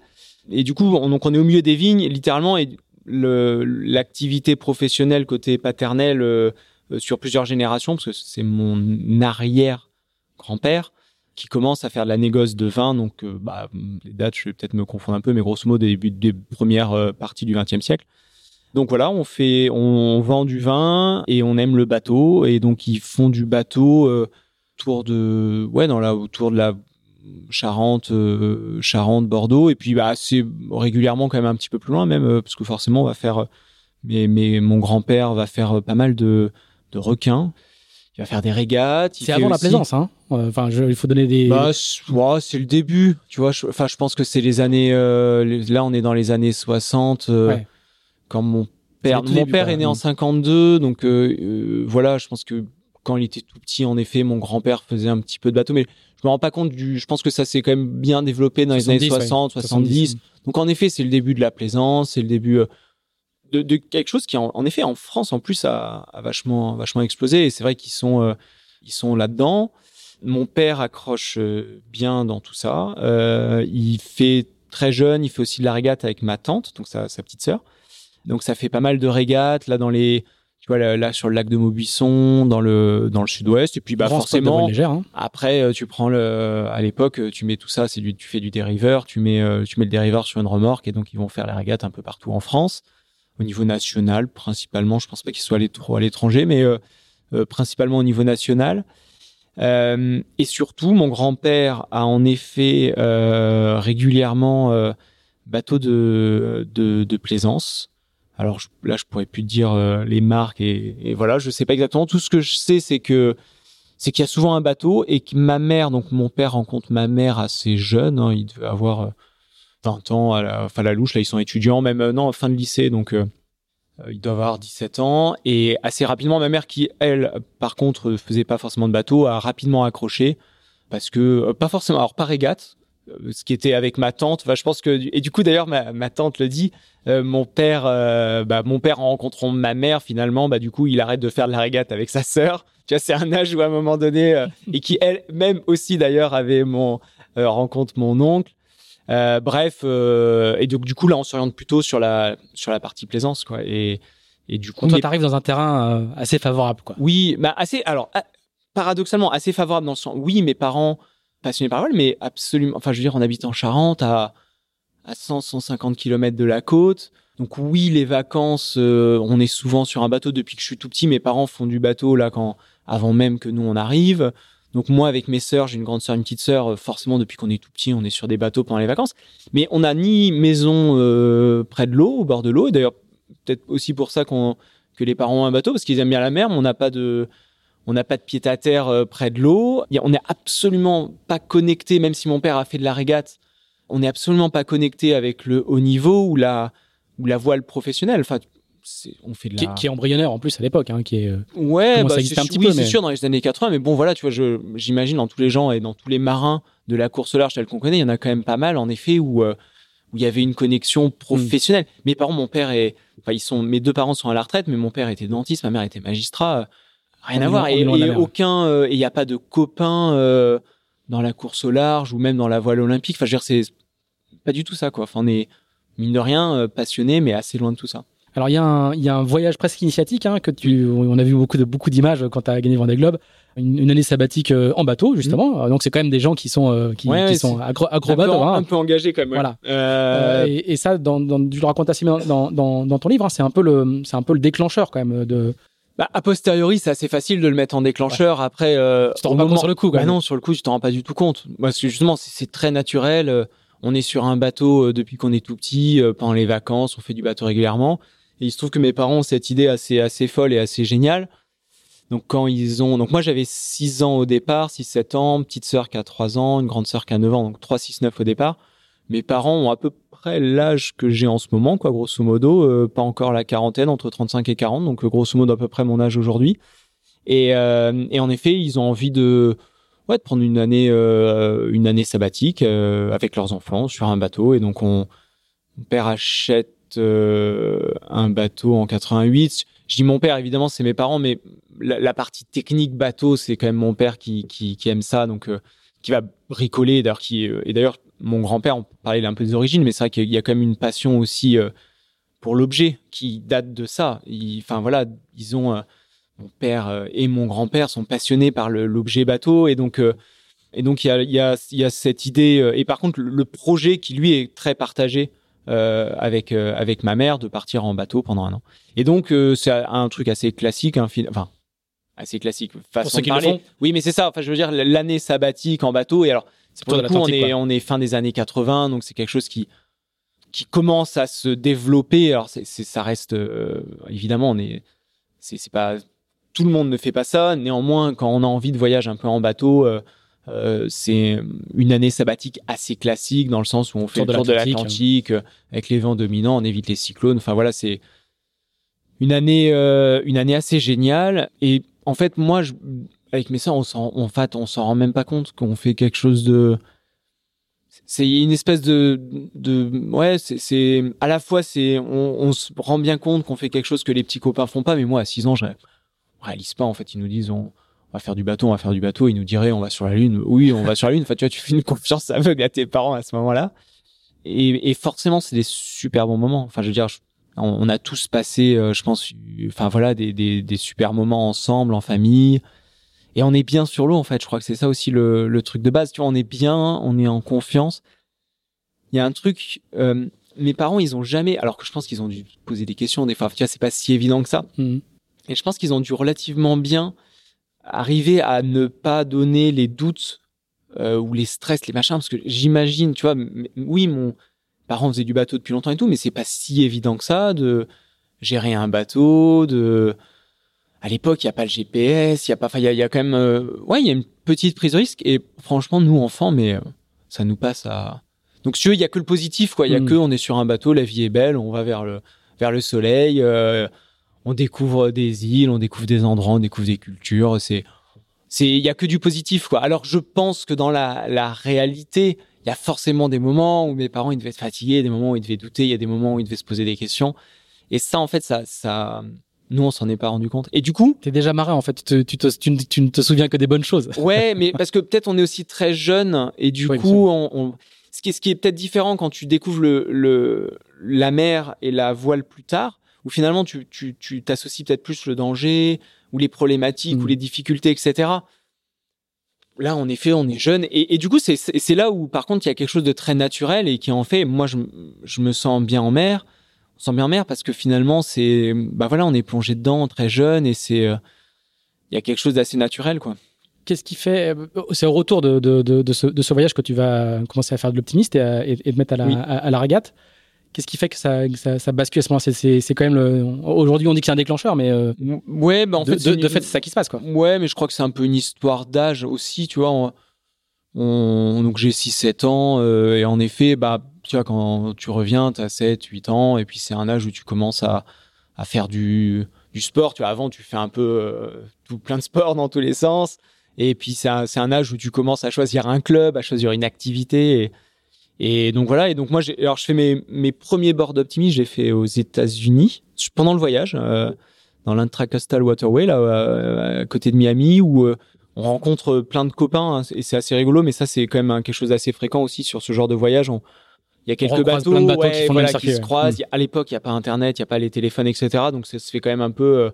Et du coup, on, donc on est au milieu des vignes, littéralement, et l'activité professionnelle côté paternel euh, euh, sur plusieurs générations, parce que c'est mon arrière grand-père qui commence à faire de la négoce de vin. Donc, euh, bah, les dates, je vais peut-être me confondre un peu, mais grosso modo, début des premières parties du XXe siècle. Donc voilà, on fait, on vend du vin et on aime le bateau et donc ils font du bateau euh, autour de, ouais, dans la, autour de la Charente, euh, Charente, Bordeaux et puis bah c'est régulièrement quand même un petit peu plus loin même euh, parce que forcément on va faire, mais mais mon grand père va faire pas mal de de requins. Il va faire des régates. C'est avant la plaisance, hein. Enfin, il faut donner des. Bah, ouais, c'est le début, tu vois. Enfin, je pense que c'est les années. là, on est dans les années 60. Ouais quand mon père, mon père est né en 52, donc euh, euh, voilà, je pense que quand il était tout petit, en effet, mon grand-père faisait un petit peu de bateau, mais je me rends pas compte du. Je pense que ça s'est quand même bien développé dans les années 60, 70. Donc en effet, c'est le début de la plaisance, c'est le début euh, de, de, quelque chose qui, en, effet, en France, en plus, a, a vachement, vachement explosé. Et c'est vrai qu'ils sont, ils sont là-dedans. Mon père accroche bien dans tout ça. il fait très jeune, il fait aussi de la régate avec ma tante, donc sa, sa petite sœur. Donc ça fait pas mal de régates là dans les tu vois là, sur le lac de Maubuisson dans le dans le sud-ouest. Et puis bah forcément hein. après euh, tu prends le à l'époque euh, tu mets tout ça c'est du tu fais du dériveur tu mets euh, tu mets le dériveur sur une remorque et donc ils vont faire les régates un peu partout en France. Au niveau national principalement je pense pas qu'ils soient allés trop à l'étranger mais principalement au niveau national. Et surtout mon grand-père a en effet régulièrement bateau de, de, de plaisance alors là, je pourrais plus dire euh, les marques et, voilà, je sais pas exactement. Tout ce que je sais, c'est que c'est qu'il y a souvent un bateau et que ma mère, donc mon père rencontre ma mère assez jeune, hein, il devait avoir 20 ans à la, enfin la louche, là ils sont étudiants, même non, fin de lycée, donc il doit avoir 17 ans. Et assez rapidement ma mère qui elle par contre faisait pas forcément de bateau a rapidement accroché parce que pas forcément alors pas régate euh, ce qui était avec ma tante. Je pense que et du coup d'ailleurs ma, ma tante le dit. Euh, mon père, euh, bah, mon père en rencontrant ma mère finalement, bah du coup il arrête de faire de la régate avec sa sœur. Tu vois, c'est un âge où à un moment donné et qui elle même aussi d'ailleurs avait mon rencontre mon oncle. bref, et donc du coup là on s'oriente plutôt sur la sur la partie plaisance quoi. Et et du coup, toi, t'arrives dans un terrain assez favorable, quoi. Oui, bah assez. Alors, paradoxalement, assez favorable dans le sens. Oui, mes parents passionné par la mais absolument. Enfin, je veux dire, on habite en Charente, à à 100, 150 km de la côte. Donc oui, les vacances, euh, on est souvent sur un bateau depuis que je suis tout petit. Mes parents font du bateau là quand avant même que nous on arrive. Donc moi avec mes sœurs, j'ai une grande sœur, une petite sœur, euh, forcément depuis qu'on est tout petit, on est sur des bateaux pendant les vacances. Mais on n'a ni maison euh, près de l'eau, au bord de l'eau. D'ailleurs peut-être aussi pour ça qu'on que les parents ont un bateau parce qu'ils aiment bien la mer, mais on n'a pas de on n'a pas de pied à terre euh, près de l'eau. On n'est absolument pas connecté, même si mon père a fait de la régate, on n'est absolument pas connecté avec le haut niveau ou la, ou la voile professionnelle. Enfin, on fait de la... qui, est embryonnaire en plus à l'époque, hein, qui est. Euh, ouais, bah, c'est un petit oui, c'est sûr dans les années 80, mais bon, voilà, tu vois, j'imagine dans tous les gens et dans tous les marins de la course au large telle qu'on connaît, il y en a quand même pas mal, en effet, où euh, où il y avait une connexion professionnelle. Mm. Mes parents, mon père est, enfin, ils sont, mes deux parents sont à la retraite, mais mon père était dentiste, ma mère était magistrat rien à voir. Et, aucun, euh, il n'y a pas de copains euh, dans la course au large ou même dans la voile olympique. Enfin, je veux dire, c'est pas du tout ça, quoi. Enfin, on est mine de rien euh, passionné, mais assez loin de tout ça. Alors il y, a un, y a un voyage presque initiatique hein, que tu, on a vu beaucoup de beaucoup d'images quand tu as gagné Vendée Globe, une, une année sabbatique en bateau justement. Mmh. Donc c'est quand même des gens qui sont qui, qui sont acrobates, un, hein. un peu engagés quand même. Voilà. Euh... Et, et, ça, dans, dans, tu le racontes assez bien dans, dans, dans ton livre. Hein, c'est un peu le un peu le déclencheur quand même de bah, a posteriori, c'est assez facile de le mettre en déclencheur. Après, euh, tu t'en rends pas compte sur le coup. Bah non, sur le coup, tu t'en rends pas du tout compte. Parce que justement, c'est très naturel. Euh, on est sur un bateau euh, depuis qu'on est tout petit, euh, pendant les vacances, on fait du bateau régulièrement. Et il se trouve que mes parents ont cette idée assez assez folle et assez géniale. Donc quand ils ont, donc moi j'avais 6 ans au départ, 6-7 ans, petite sœur qui a 3 ans, une grande sœur qui a 9 ans, donc 3, 6, 9 au départ. Mes parents ont à peu l'âge que j'ai en ce moment, quoi, grosso modo, euh, pas encore la quarantaine, entre 35 et 40, donc euh, grosso modo à peu près mon âge aujourd'hui. Et, euh, et, en effet, ils ont envie de, ouais, de prendre une année, une année sabbatique avec leurs enfants sur un bateau. Et donc on, mon père achète un bateau en 88. Je dis mon père, évidemment, c'est mes parents, mais la, partie technique bateau, c'est quand même mon père qui, qui, qui aime ça, donc qui va bricoler, d'ailleurs, qui et d'ailleurs mon grand-père, on parlait un peu des origines, mais c'est vrai qu'il y a quand même une passion aussi euh, pour l'objet qui date de ça. Enfin voilà, ils ont euh, mon père euh, et mon grand-père sont passionnés par l'objet bateau et donc et donc il y a y a il y a cette idée et par contre le, projet qui lui est très partagé avec avec ma mère de partir en bateau pendant un an. Et donc c'est un truc assez classique, un enfin assez classique façon de parler. Oui, mais c'est ça. Enfin, je veux dire l'année sabbatique en bateau. Et alors, pour le coup, on est, on est fin des années 80, donc c'est quelque chose qui qui commence à se développer. Alors, c'est, ça reste euh, évidemment, on est, c'est, pas tout le monde ne fait pas ça. Néanmoins, quand on a envie de voyage un peu en bateau, euh, euh, c'est une année sabbatique assez classique dans le sens où on fait le tour de l'Atlantique avec les vents dominants, on évite les cyclones. Enfin voilà, c'est une année, une année assez géniale. Et en fait, moi, je, avec mes sœurs, on s'en, en fait, on s'en rend même pas compte qu'on fait quelque chose de, c'est une espèce de, de, ouais, c'est, à la fois, c'est, on, on, se rend bien compte qu'on fait quelque chose que les petits copains font pas, mais moi, à 6 ans, je réalise pas, en fait, ils nous disent, on, va faire du bateau, on va faire du bateau, ils nous diraient, on va sur la lune. Oui, on va sur la lune. Enfin, tu vois, tu fais une confiance aveugle à tes parents à ce moment-là. Et, et forcément, c'est des super bons moments. Enfin, je veux dire, on, a tous passé, euh, je pense, enfin voilà, des, des, des super moments ensemble, en famille et on est bien sur l'eau en fait. Je crois que c'est ça aussi le, le, truc de base. Tu vois, on est bien, on est en confiance. Il y a un truc. Euh, mes parents, ils ont jamais. Alors que je pense qu'ils ont dû poser des questions des fois. Tu vois, c'est pas si évident que ça. Mmh. Et je pense qu'ils ont dû relativement bien arriver à ne pas donner les doutes euh, ou les stress, les machins, parce que j'imagine, tu vois, oui, mon parent faisait du bateau depuis longtemps et tout, mais c'est pas si évident que ça de gérer un bateau, de à l'époque, il y a pas le GPS, il y a pas, enfin, il y a, quand même, euh, ouais, il y a une petite prise de risque. Et franchement, nous enfants, mais euh, ça nous passe à. Donc, si tu veux, il y a que le positif, quoi. Il y a Mm. que, on est sur un bateau, la vie est belle, on va vers le vers le soleil, euh, on découvre des îles, on découvre des endroits, on découvre des cultures. C'est, c'est, il y a que du positif, quoi. Alors, je pense que dans la la réalité, il y a forcément des moments où mes parents ils devaient être fatigués, des moments où ils devaient douter, il y a des moments où ils devaient se poser des questions. Et ça, en fait, ça, ça, nous, on s'en est pas rendu compte. Et du coup, T'es déjà marin en fait. Tu, te- tu, te- tu ne- tu ne te souviens que des bonnes choses. ouais, mais parce que peut-être on est aussi très jeune et du Oui, coup, on, on- ce qui est, ce qui est peut-être différent quand tu découvres le, le, la mer et la voile plus tard, où finalement tu, t'associes peut-être plus le danger ou les problématiques Mm. ou les difficultés, etc. Là, en effet, on est jeune et, et du coup, c'est, là où, par contre, il y a quelque chose de très naturel et qui en fait, moi, je me sens bien en mer. On se sent bien en mer parce que finalement, c'est, bah voilà, on est plongé dedans très jeune et c'est, euh, il y a quelque chose d'assez naturel, quoi. Qu'est-ce qui fait euh, C'est au retour de, de, de, de ce, de ce voyage que tu vas commencer à faire de l'optimiste et, à- et, et te mettre à la, Oui. à, à la régate. Qu'est-ce qui fait que ça, que ça, ça bascule à ce moment-là? C'est- quand même le. Aujourd'hui, on dit que c'est un déclencheur, mais euh, Ouais, bah en fait, c'est de- fait, c'est ça qui se passe, quoi. Ouais, mais je crois que c'est un peu une histoire d'âge aussi, tu vois. On, on- donc j'ai 6-7 ans euh, et en effet, bah tu vois quand tu reviens, tu as 7 8 ans et puis c'est un âge où tu commences à à faire du du sport, tu vois. Avant, tu fais un peu euh, tout plein de sport dans tous les sens et puis c'est un, un âge où tu commences à choisir un club, à choisir une activité et et donc voilà, et donc moi, alors je fais mes, mes premiers bords d'optimisme, j'ai fait aux États-Unis pendant le voyage, euh, dans l'Intracoastal Waterway, là, euh, à côté de Miami, où euh, on rencontre plein de copains, hein, et c'est assez rigolo, mais ça, c'est quand même quelque chose d'assez fréquent aussi sur ce genre de voyage. Il y a quelques bateaux, plein de bateaux ouais, qui font voilà, se croisent. A- À l'époque, il n'y a pas Internet, il n'y a pas les téléphones, etc. Donc ça se fait quand même un peu... euh,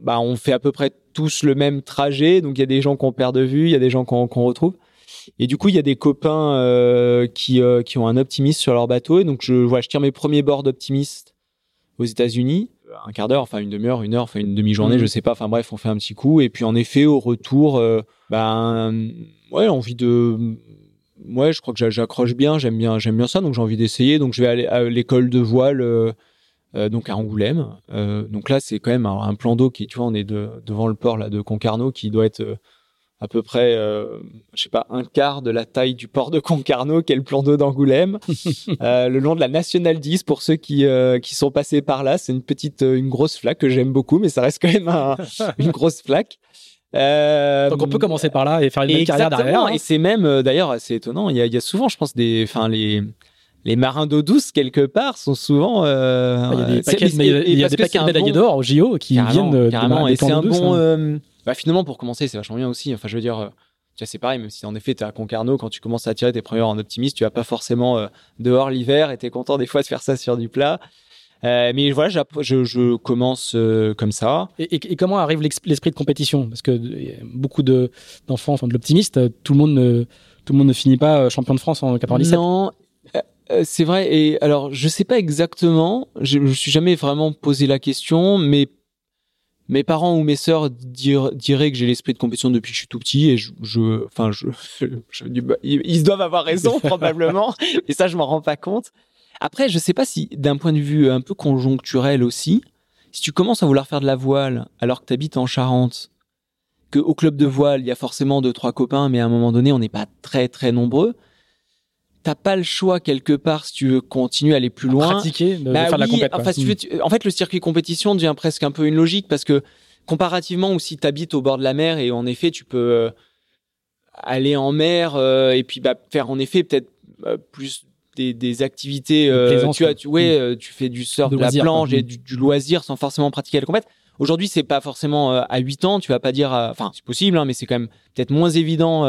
bah, on fait à peu près tous le même trajet, donc il y a des gens qu'on perd de vue, il y a des gens qu'on retrouve. Et du coup, il y a des copains euh, qui, euh, qui ont un optimiste sur leur bateau. Et donc, je, voilà, je tire mes premiers bords d'optimiste aux États-Unis. Un quart d'heure, enfin une demi-heure, une heure, enfin une demi-journée, Mhm. je sais pas. Enfin bref, on fait un petit coup. Et puis, en effet, au retour, ben, ouais, envie de. Ouais, je crois que j'a- j'accroche bien, j'aime bien, j'aime bien ça, donc j'ai envie d'essayer. Donc, je vais aller à l'école de voile, euh, euh, donc à Angoulême. Euh, donc là, c'est quand même un, un plan d'eau qui, tu vois, on est de- devant le port là de Concarneau, qui doit être à peu près, je sais pas, un quart de la taille du port de Concarneau, qui est le plan d'eau d'Angoulême, le long de la Nationale 10 pour ceux qui qui sont passés par là. C'est une petite, une grosse flaque que j'aime beaucoup, mais ça reste quand même un- une grosse flaque. Euh, Donc on peut commencer par là et faire une belle carrière derrière. hein. Et c'est même, euh, d'ailleurs, assez étonnant. Il y a, il y a souvent, je pense, des, enfin, les, les marins d'eau douce, quelque part, sont souvent, euh, Il y a des c'est- paquets, mais mais il y a- c'est- il y a parce des que paquets de médaillés d'or au JO qui Carrément, viennent de, Et c'est un douce, bon, hein. bah, finalement, pour commencer, c'est vachement bien aussi. Enfin, je veux dire, tu c'est pareil, même si en effet, t'es à Concarneau, quand tu commences à tirer tes premiers en optimiste, tu vas pas forcément euh, dehors l'hiver et t'es content des fois de faire ça sur du plat. Euh, mais voilà, je, je commence euh, comme ça. Et, et- et comment arrive l'esprit de compétition? Parce que euh, y a beaucoup de- d'enfants font de l'optimiste. euh, Tout le monde ne tout le monde ne finit pas champion de France en 97. Non, euh, c'est vrai. Et alors, je sais pas exactement. Je, je suis jamais vraiment posé la question, mais mes parents ou mes sœurs dir- diraient que j'ai l'esprit de compétition depuis que je suis tout petit. Et je, je enfin, je, je ils doivent avoir raison probablement. et ça, je m'en rends pas compte. Après, je sais pas si, d'un point de vue un peu conjoncturel aussi, si tu commences à vouloir faire de la voile alors que tu habites en Charente, que au club de voile, il y a forcément deux trois copains, mais à un moment donné, on n'est pas très très nombreux t'as pas le choix quelque part si tu veux continuer à aller plus À loin. pratiquer, de, de Bah faire de la oui, enfin, si veux, tu- en fait, le circuit compétition devient presque un peu une logique parce que comparativement ou si tu habites au bord de la mer et en effet tu peux euh, aller en mer euh, et puis bah, faire en effet peut-être euh, plus des, des activités euh, tu quoi. tu ouais euh, tu fais du surf De de, la planche quoi. et du, du loisir sans forcément pratiquer la compète. Aujourd'hui c'est pas forcément euh, à 8 ans tu vas pas dire enfin c'est possible hein, mais c'est quand même peut-être moins évident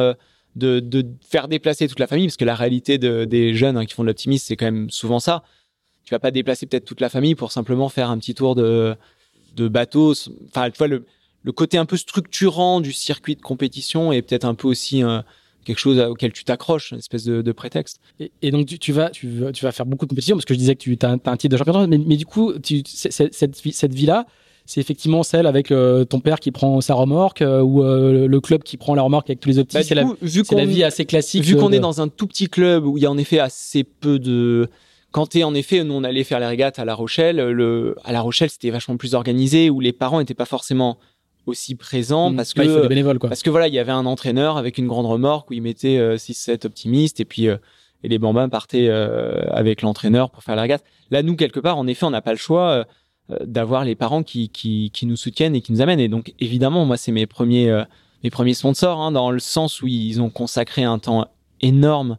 de, de faire déplacer toute la famille parce que la réalité de, des jeunes hein, qui font de l'optimisme c'est quand même souvent ça. Tu vas pas déplacer peut-être toute la famille pour simplement faire un petit tour de de bateau. Enfin tu vois le le côté un peu structurant du circuit de compétition est peut-être un peu aussi quelque chose auquel tu t'accroches, une espèce de, de prétexte. Et, et donc tu, tu vas tu, vas- tu vas faire beaucoup de compétitions parce que je disais que tu as, un titre de champion, de France, mais, mais du coup tu, cette vie, cette vie là. C'est effectivement celle avec euh, ton père qui prend sa remorque euh, ou euh, le club qui prend la remorque avec tous les optimistes. Bah, c'est la, vu vie assez classique. vu qu'on de- est dans un tout petit club où il y a en effet assez peu de quand t'es en effet nous on allait faire les régates à La Rochelle le à La Rochelle c'était vachement plus organisé où les parents étaient pas forcément aussi présent Mmh. parce il faut que des bénévoles, quoi. parce que voilà, il y avait un entraîneur avec une grande remorque où il mettait 6-7 optimistes et puis euh, et les bambins partaient euh, avec l'entraîneur pour faire la régate. Là, nous, quelque part, en effet, on n'a pas le choix euh, euh, d'avoir les parents qui, qui, qui nous soutiennent et qui nous amènent. Et donc, évidemment, moi, c'est mes premiers, euh, mes premiers sponsors, hein, dans le sens où ils ont consacré un temps énorme.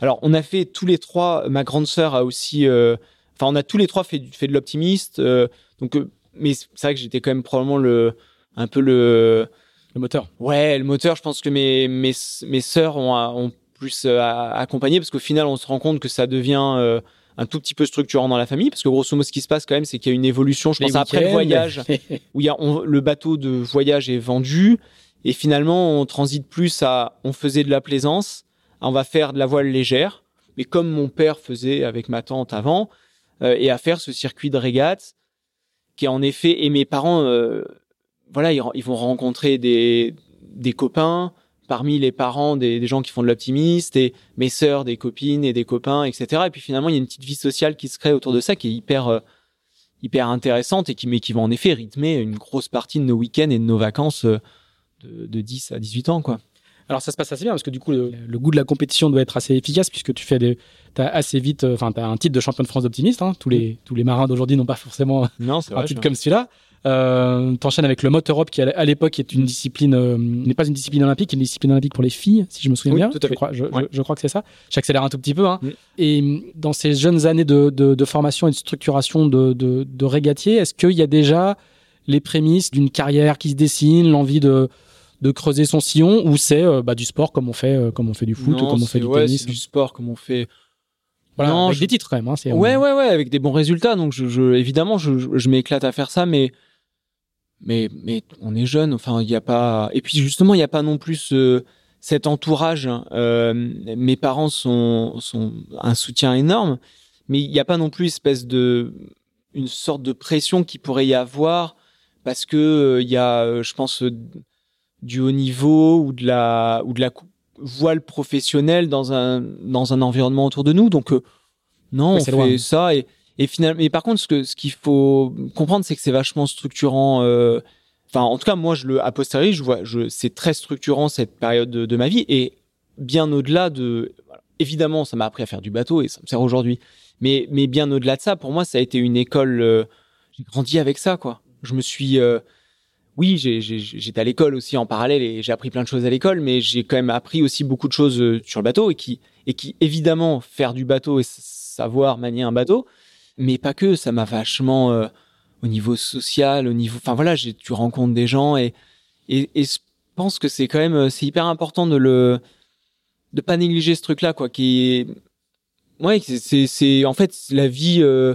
Alors, on a fait tous les trois, ma grande sœur a aussi, euh, enfin, on a tous les trois fait, fait de l'optimiste. euh, donc, euh, mais c'est vrai que j'étais quand même probablement le, un peu le, Le moteur. Ouais, le moteur, je pense que mes, mes, mes sœurs ont, ont plus euh, accompagné parce qu'au final, on se rend compte que ça devient euh, un tout petit peu structurant dans la famille parce que grosso modo, ce qui se passe quand même, c'est qu'il y a une évolution. Je Les pense après le voyage, où il y a, on- le bateau de voyage est vendu et finalement, on transite plus à on faisait de la plaisance, à on va faire de la voile légère, mais comme mon père faisait avec ma tante avant, euh, et à faire ce circuit de régate qui est en effet et mes parents euh, voilà ils, vont rencontrer des des copains parmi les parents des, des gens qui font de l'optimiste et mes sœurs des copines et des copains etc et puis finalement il y a une petite vie sociale qui se crée autour de ça qui est hyper euh, hyper intéressante et qui mais qui va en effet rythmer une grosse partie de nos week-ends et de nos vacances euh, de, de 10 à 18 ans quoi. Alors ça se passe assez bien parce que du coup le, le goût de la compétition doit être assez efficace puisque tu fais des t'as assez vite euh, enfin t'as un titre de champion de France d'optimiste hein. tous les tous les marins d'aujourd'hui n'ont pas forcément non c'est un titre comme celui-là euh, t'enchaînes avec le mote Europe qui à l'époque est une discipline euh, n'est pas une discipline olympique une discipline olympique pour les filles si je me souviens Oui, bien tout à je fait. crois je, je- Ouais. je crois que c'est ça j'accélère un tout petit peu hein. Mm. et mm, dans ces jeunes années de, de, de formation et de structuration de, de, de régatier est-ce qu'il y a déjà les prémices d'une carrière qui se dessine l'envie de de creuser son sillon ou c'est euh, bah, du sport comme on fait euh, comme on fait du foot ou comme on fait du ouais, tennis du sport comme on fait voilà Non, avec je- des titres quand même hein, Ouais, ouais, ouais, avec des bons résultats. Donc, je, je évidemment, je, je, je m'éclate à faire ça, mais, mais, mais on est jeune. Enfin, il n'y a pas. Et puis, justement, il n'y a pas non plus ce- cet entourage. hein. Euh, mes parents sont, sont un soutien énorme, mais il n'y a pas non plus espèce de une sorte de pression qui pourrait y avoir parce que euh, il y a, euh, je pense, euh, du haut niveau ou de la ou de la voile professionnelle dans un dans un environnement autour de nous. Donc non, Ouais, on fait loin. ça et et finalement. Mais par contre, ce qu'il faut comprendre, c'est que c'est vachement structurant. euh, Enfin, en tout cas, moi, je le a posteriori, je vois, je c'est très structurant cette période de, ma vie et bien au-delà de. Évidemment, ça m'a appris à faire du bateau et ça me sert aujourd'hui. Mais bien au-delà de ça, pour moi, ça a été une école. euh, j'ai grandi avec ça, quoi. Je me suis euh, oui, j'étais à l'école aussi en parallèle et j'ai appris plein de choses à l'école, mais j'ai quand même appris aussi beaucoup de choses sur le bateau et qui, et qui évidemment, faire du bateau et savoir manier un bateau, mais pas que, ça m'a vachement euh, au niveau social, au niveau, enfin voilà, tu rencontres des gens et, et, et je pense que c'est quand même, euh, c'est hyper important de le, de pas négliger ce truc-là, quoi, qui ouais, c'est- c'est, en fait, la vie, euh,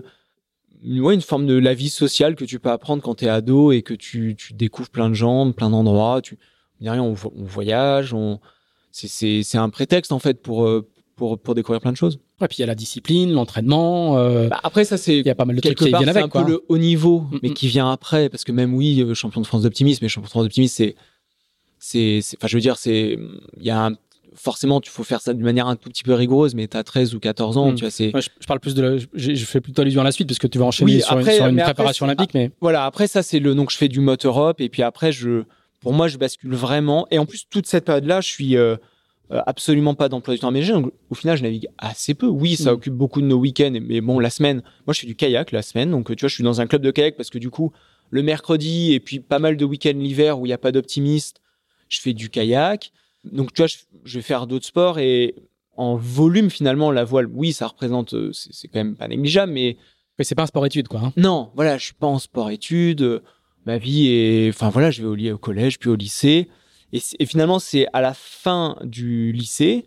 ouais, une forme de la vie sociale que tu peux apprendre quand tu es ado et que tu, tu découvres plein de gens, plein d'endroits. Tu, on, on voyage, on, c'est, c'est, c'est un prétexte en fait pour, euh, pour, pour découvrir plein de choses. Et puis il y a la discipline l'entraînement euh, Bah, après, ça c'est il y a pas mal de trucs quelque qui part, viennent c'est avec un quoi peu le haut niveau, Mm, mais mm. qui vient après, parce que même oui, euh, champion de France d'optimisme, mais champion de France d'optimisme, c'est, c'est, c'est- enfin, je veux dire, c'est, il y a un- forcément, tu faut faire ça d'une manière un tout petit peu rigoureuse, mais t'as 13 ou 14 ans, Mm. tu vois, c'est, Ouais, je, je parle plus de la, je, je fais plutôt allusion à la suite parce que tu vas enchaîner Oui, sur, après, une, sur une mais après, préparation c'est- olympique mais voilà, après ça c'est le donc je fais du mote Europe et puis après je pour moi je bascule vraiment et en plus toute cette période là je suis euh, absolument pas d'emploi du temps aménagé donc au final je navigue assez peu oui ça Mm. occupe beaucoup de nos week-ends mais bon la semaine moi je fais du kayak la semaine donc tu vois je suis dans un club de kayak parce que du coup le mercredi et puis pas mal de week-ends l'hiver où il y a pas d'optimiste je fais du kayak donc tu vois je, je vais faire d'autres sports et en volume finalement la voile oui ça représente euh, c'est quand même pas négligeable mais mais c'est pas un sport étude quoi hein. non, voilà, je suis pas en sport-études. euh, Ma vie est, enfin voilà, je vais au, au collège puis au lycée. Et, finalement, c'est à la fin du lycée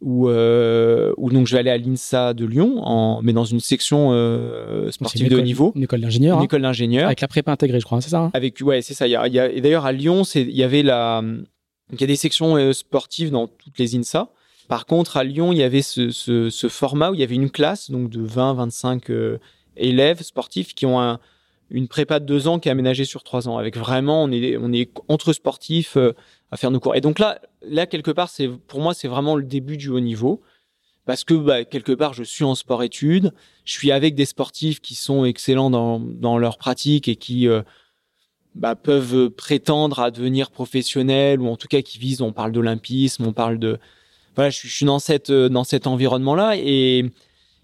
où, euh, où donc je vais aller à l'INSA de Lyon, en, mais dans une section euh, sportive une de haut niveau, une école d'ingénieur une hein, école d'ingénieur. avec la prépa intégrée je crois hein, c'est ça hein Avec ouais, c'est ça. Il y a, il y a- et d'ailleurs à Lyon, il y avait la donc, il y a des sections euh, sportives dans toutes les INSA. Par contre, à Lyon, il y avait ce, ce, ce format où il y avait une classe donc de 20 25 euh, élèves sportifs qui ont un, une prépa de deux ans qui est aménagée sur trois ans avec vraiment on est on est entre sportifs euh, à faire nos cours. Et donc là là quelque part, c'est pour moi c'est vraiment le début du haut niveau parce que bah, quelque part je suis en sport études, je suis avec des sportifs qui sont excellents dans dans leur pratique et qui euh, bah, peuvent prétendre à devenir professionnels ou en tout cas qui visent. On parle d'olympisme, on parle de voilà, je, suis dans cette dans cet environnement là et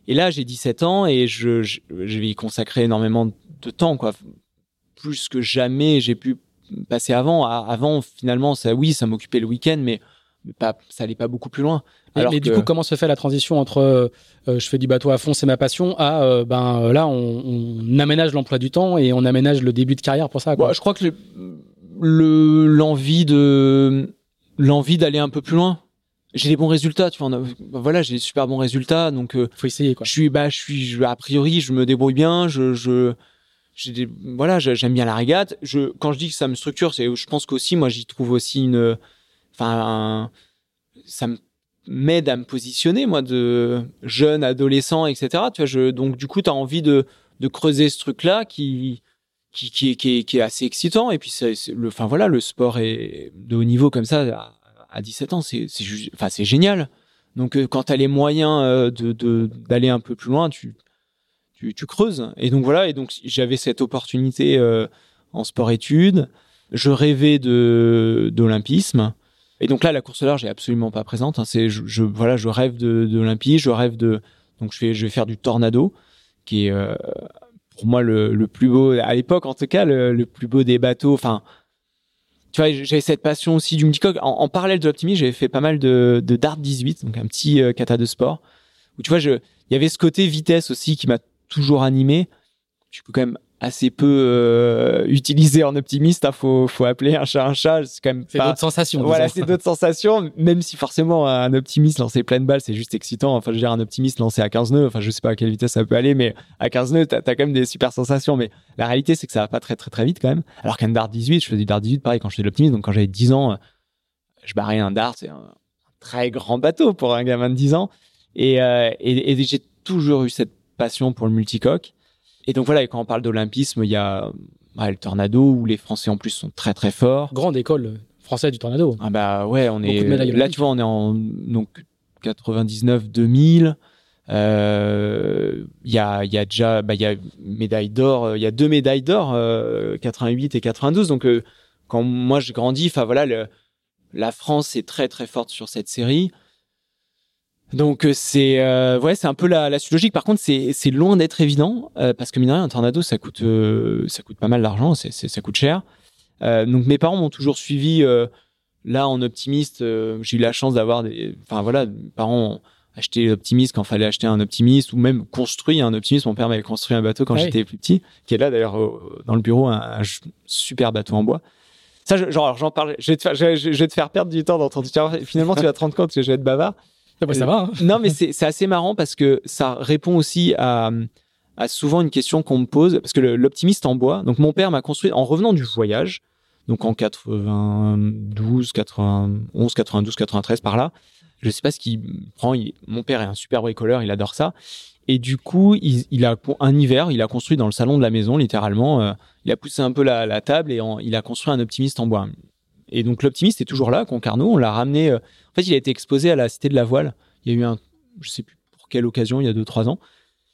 et là j'ai 17 ans et je, je je vais y consacrer énormément de temps quoi, plus que jamais j'ai pu passer avant. Avant finalement ça oui ça m'occupait le week-end mais pas, ça allait pas beaucoup plus loin. Mais, Alors mais que- du coup, comment se fait la transition entre euh, euh, je fais du bateau à fond, c'est ma passion, à euh, ben là, on, on aménage l'emploi du temps et on aménage le début de carrière pour ça. Quoi. Bah, je crois que le- le l'envie de l'envie d'aller un peu plus loin. J'ai des bons résultats, tu vois. a- bah, voilà, j'ai des super bons résultats, donc euh, Faut essayer quoi. je suis bah je suis je- a priori je me débrouille bien, je je voilà, j'aime bien la régate. Je quand je dis que ça me structure, je pense qu'aussi moi j'y trouve aussi une enfin ça m'aide à me positionner moi de jeune adolescent etc tu vois donc du coup tu as envie de creuser ce truc là qui qui est, qui est, assez excitant. Et puis le enfin voilà le sport est de haut niveau comme ça à, à 17 ans c'est enfin génial. Donc euh, quand tu as les moyens euh, de d'aller un peu plus loin tu tu creuses et donc voilà et donc j'avais cette opportunité euh, en sport études je rêvais de d'olympisme et donc là, la course large est absolument pas présente. hein. C'est, je, voilà, je rêve de, je rêve de, donc je vais, je vais faire du tornado, qui est euh, pour moi le, plus beau à l'époque, en tout cas, le, plus beau des bateaux. Enfin, tu vois, j'avais cette passion aussi du multicoque. En, en parallèle de l'optimisme, j'avais fait pas mal de, de Dart 18, donc un petit euh, kata de sport, où tu vois, je, il y avait ce côté vitesse aussi qui m'a toujours animé. Tu peux quand même assez peu euh, utiliser en optimiste. Hein, faut, faut appeler un chat un chat. C'est quand même C'est pas d'autres sensations. voilà, c'est d'autres sensations, même si forcément un optimiste lancer plein de balles, c'est juste excitant. Enfin, je veux dire, un optimiste lancé à 15 nœuds, enfin, je sais pas à quelle vitesse ça peut aller, mais à 15 nœuds, t'as as quand même des super sensations. Mais la réalité, c'est que ça va pas très, très, très vite quand même. Alors qu'un dart 18, je faisais du dart 18 pareil quand j'étais de l'optimiste, donc quand j'avais 10 ans, je barrais un dart, c'est un très grand bateau pour un gamin de 10 ans. Et, euh, et, et j'ai toujours eu cette passion pour le multicoque. Et donc voilà, et quand on parle d'olympisme, il y a ouais, le tornado où les Français en plus sont très très forts. Grande école française du tornado. Ah bah ouais, on Beaucoup est là tu vois, on est en donc 99 2000 euh, il y a y a déjà bah il y a médaille d'or, euh, il y a deux médailles d'or euh, 88 et 92 donc euh, quand moi j'ai grandi, enfin voilà le, la France est très très forte sur cette série. Donc euh, c'est euh, ouais c'est un peu la, la suite logique. Par contre c'est c'est loin d'être évident euh, parce que mine de rien un tornado ça coûte euh, ça coûte pas mal d'argent, c'est c'est- ça coûte cher. Euh, donc mes parents m'ont toujours suivi euh, là en optimiste. J'ai eu la chance d'avoir des enfin voilà mes parents ont acheté l'optimiste quand fallait acheter un optimiste ou même construit un optimiste. Mon père m'avait construit un bateau quand Ah j'étais plus petit, qui est là d'ailleurs dans le bureau un, super bateau en bois. Ça, je- genre, alors, j'en parle. Je vais, te faire, je, vais te faire perdre du temps dans ton. Finalement, tu vas te rendre compte que je vais être bavard. Ah bah, ça va. hein. Non, mais c'est assez marrant parce que ça répond aussi à, souvent une question qu'on me pose. Parce que l'optimiste en bois, donc mon père m'a construit en revenant du voyage, donc en 92, 91, 92, 93 par là. Je sais pas ce qu'il prend. mon père est un super bricoleur, il adore ça. Et du coup, il, a un hiver, il a construit dans le salon de la maison, littéralement. euh, il a poussé un peu la, la table et il a construit un optimiste en bois. Et donc l'optimiste est toujours là, Concarneau. On l'a ramené. euh, en fait, il a été exposé à la Cité de la Voile. Il y a eu un, je sais plus pour quelle occasion, il y a deux trois ans.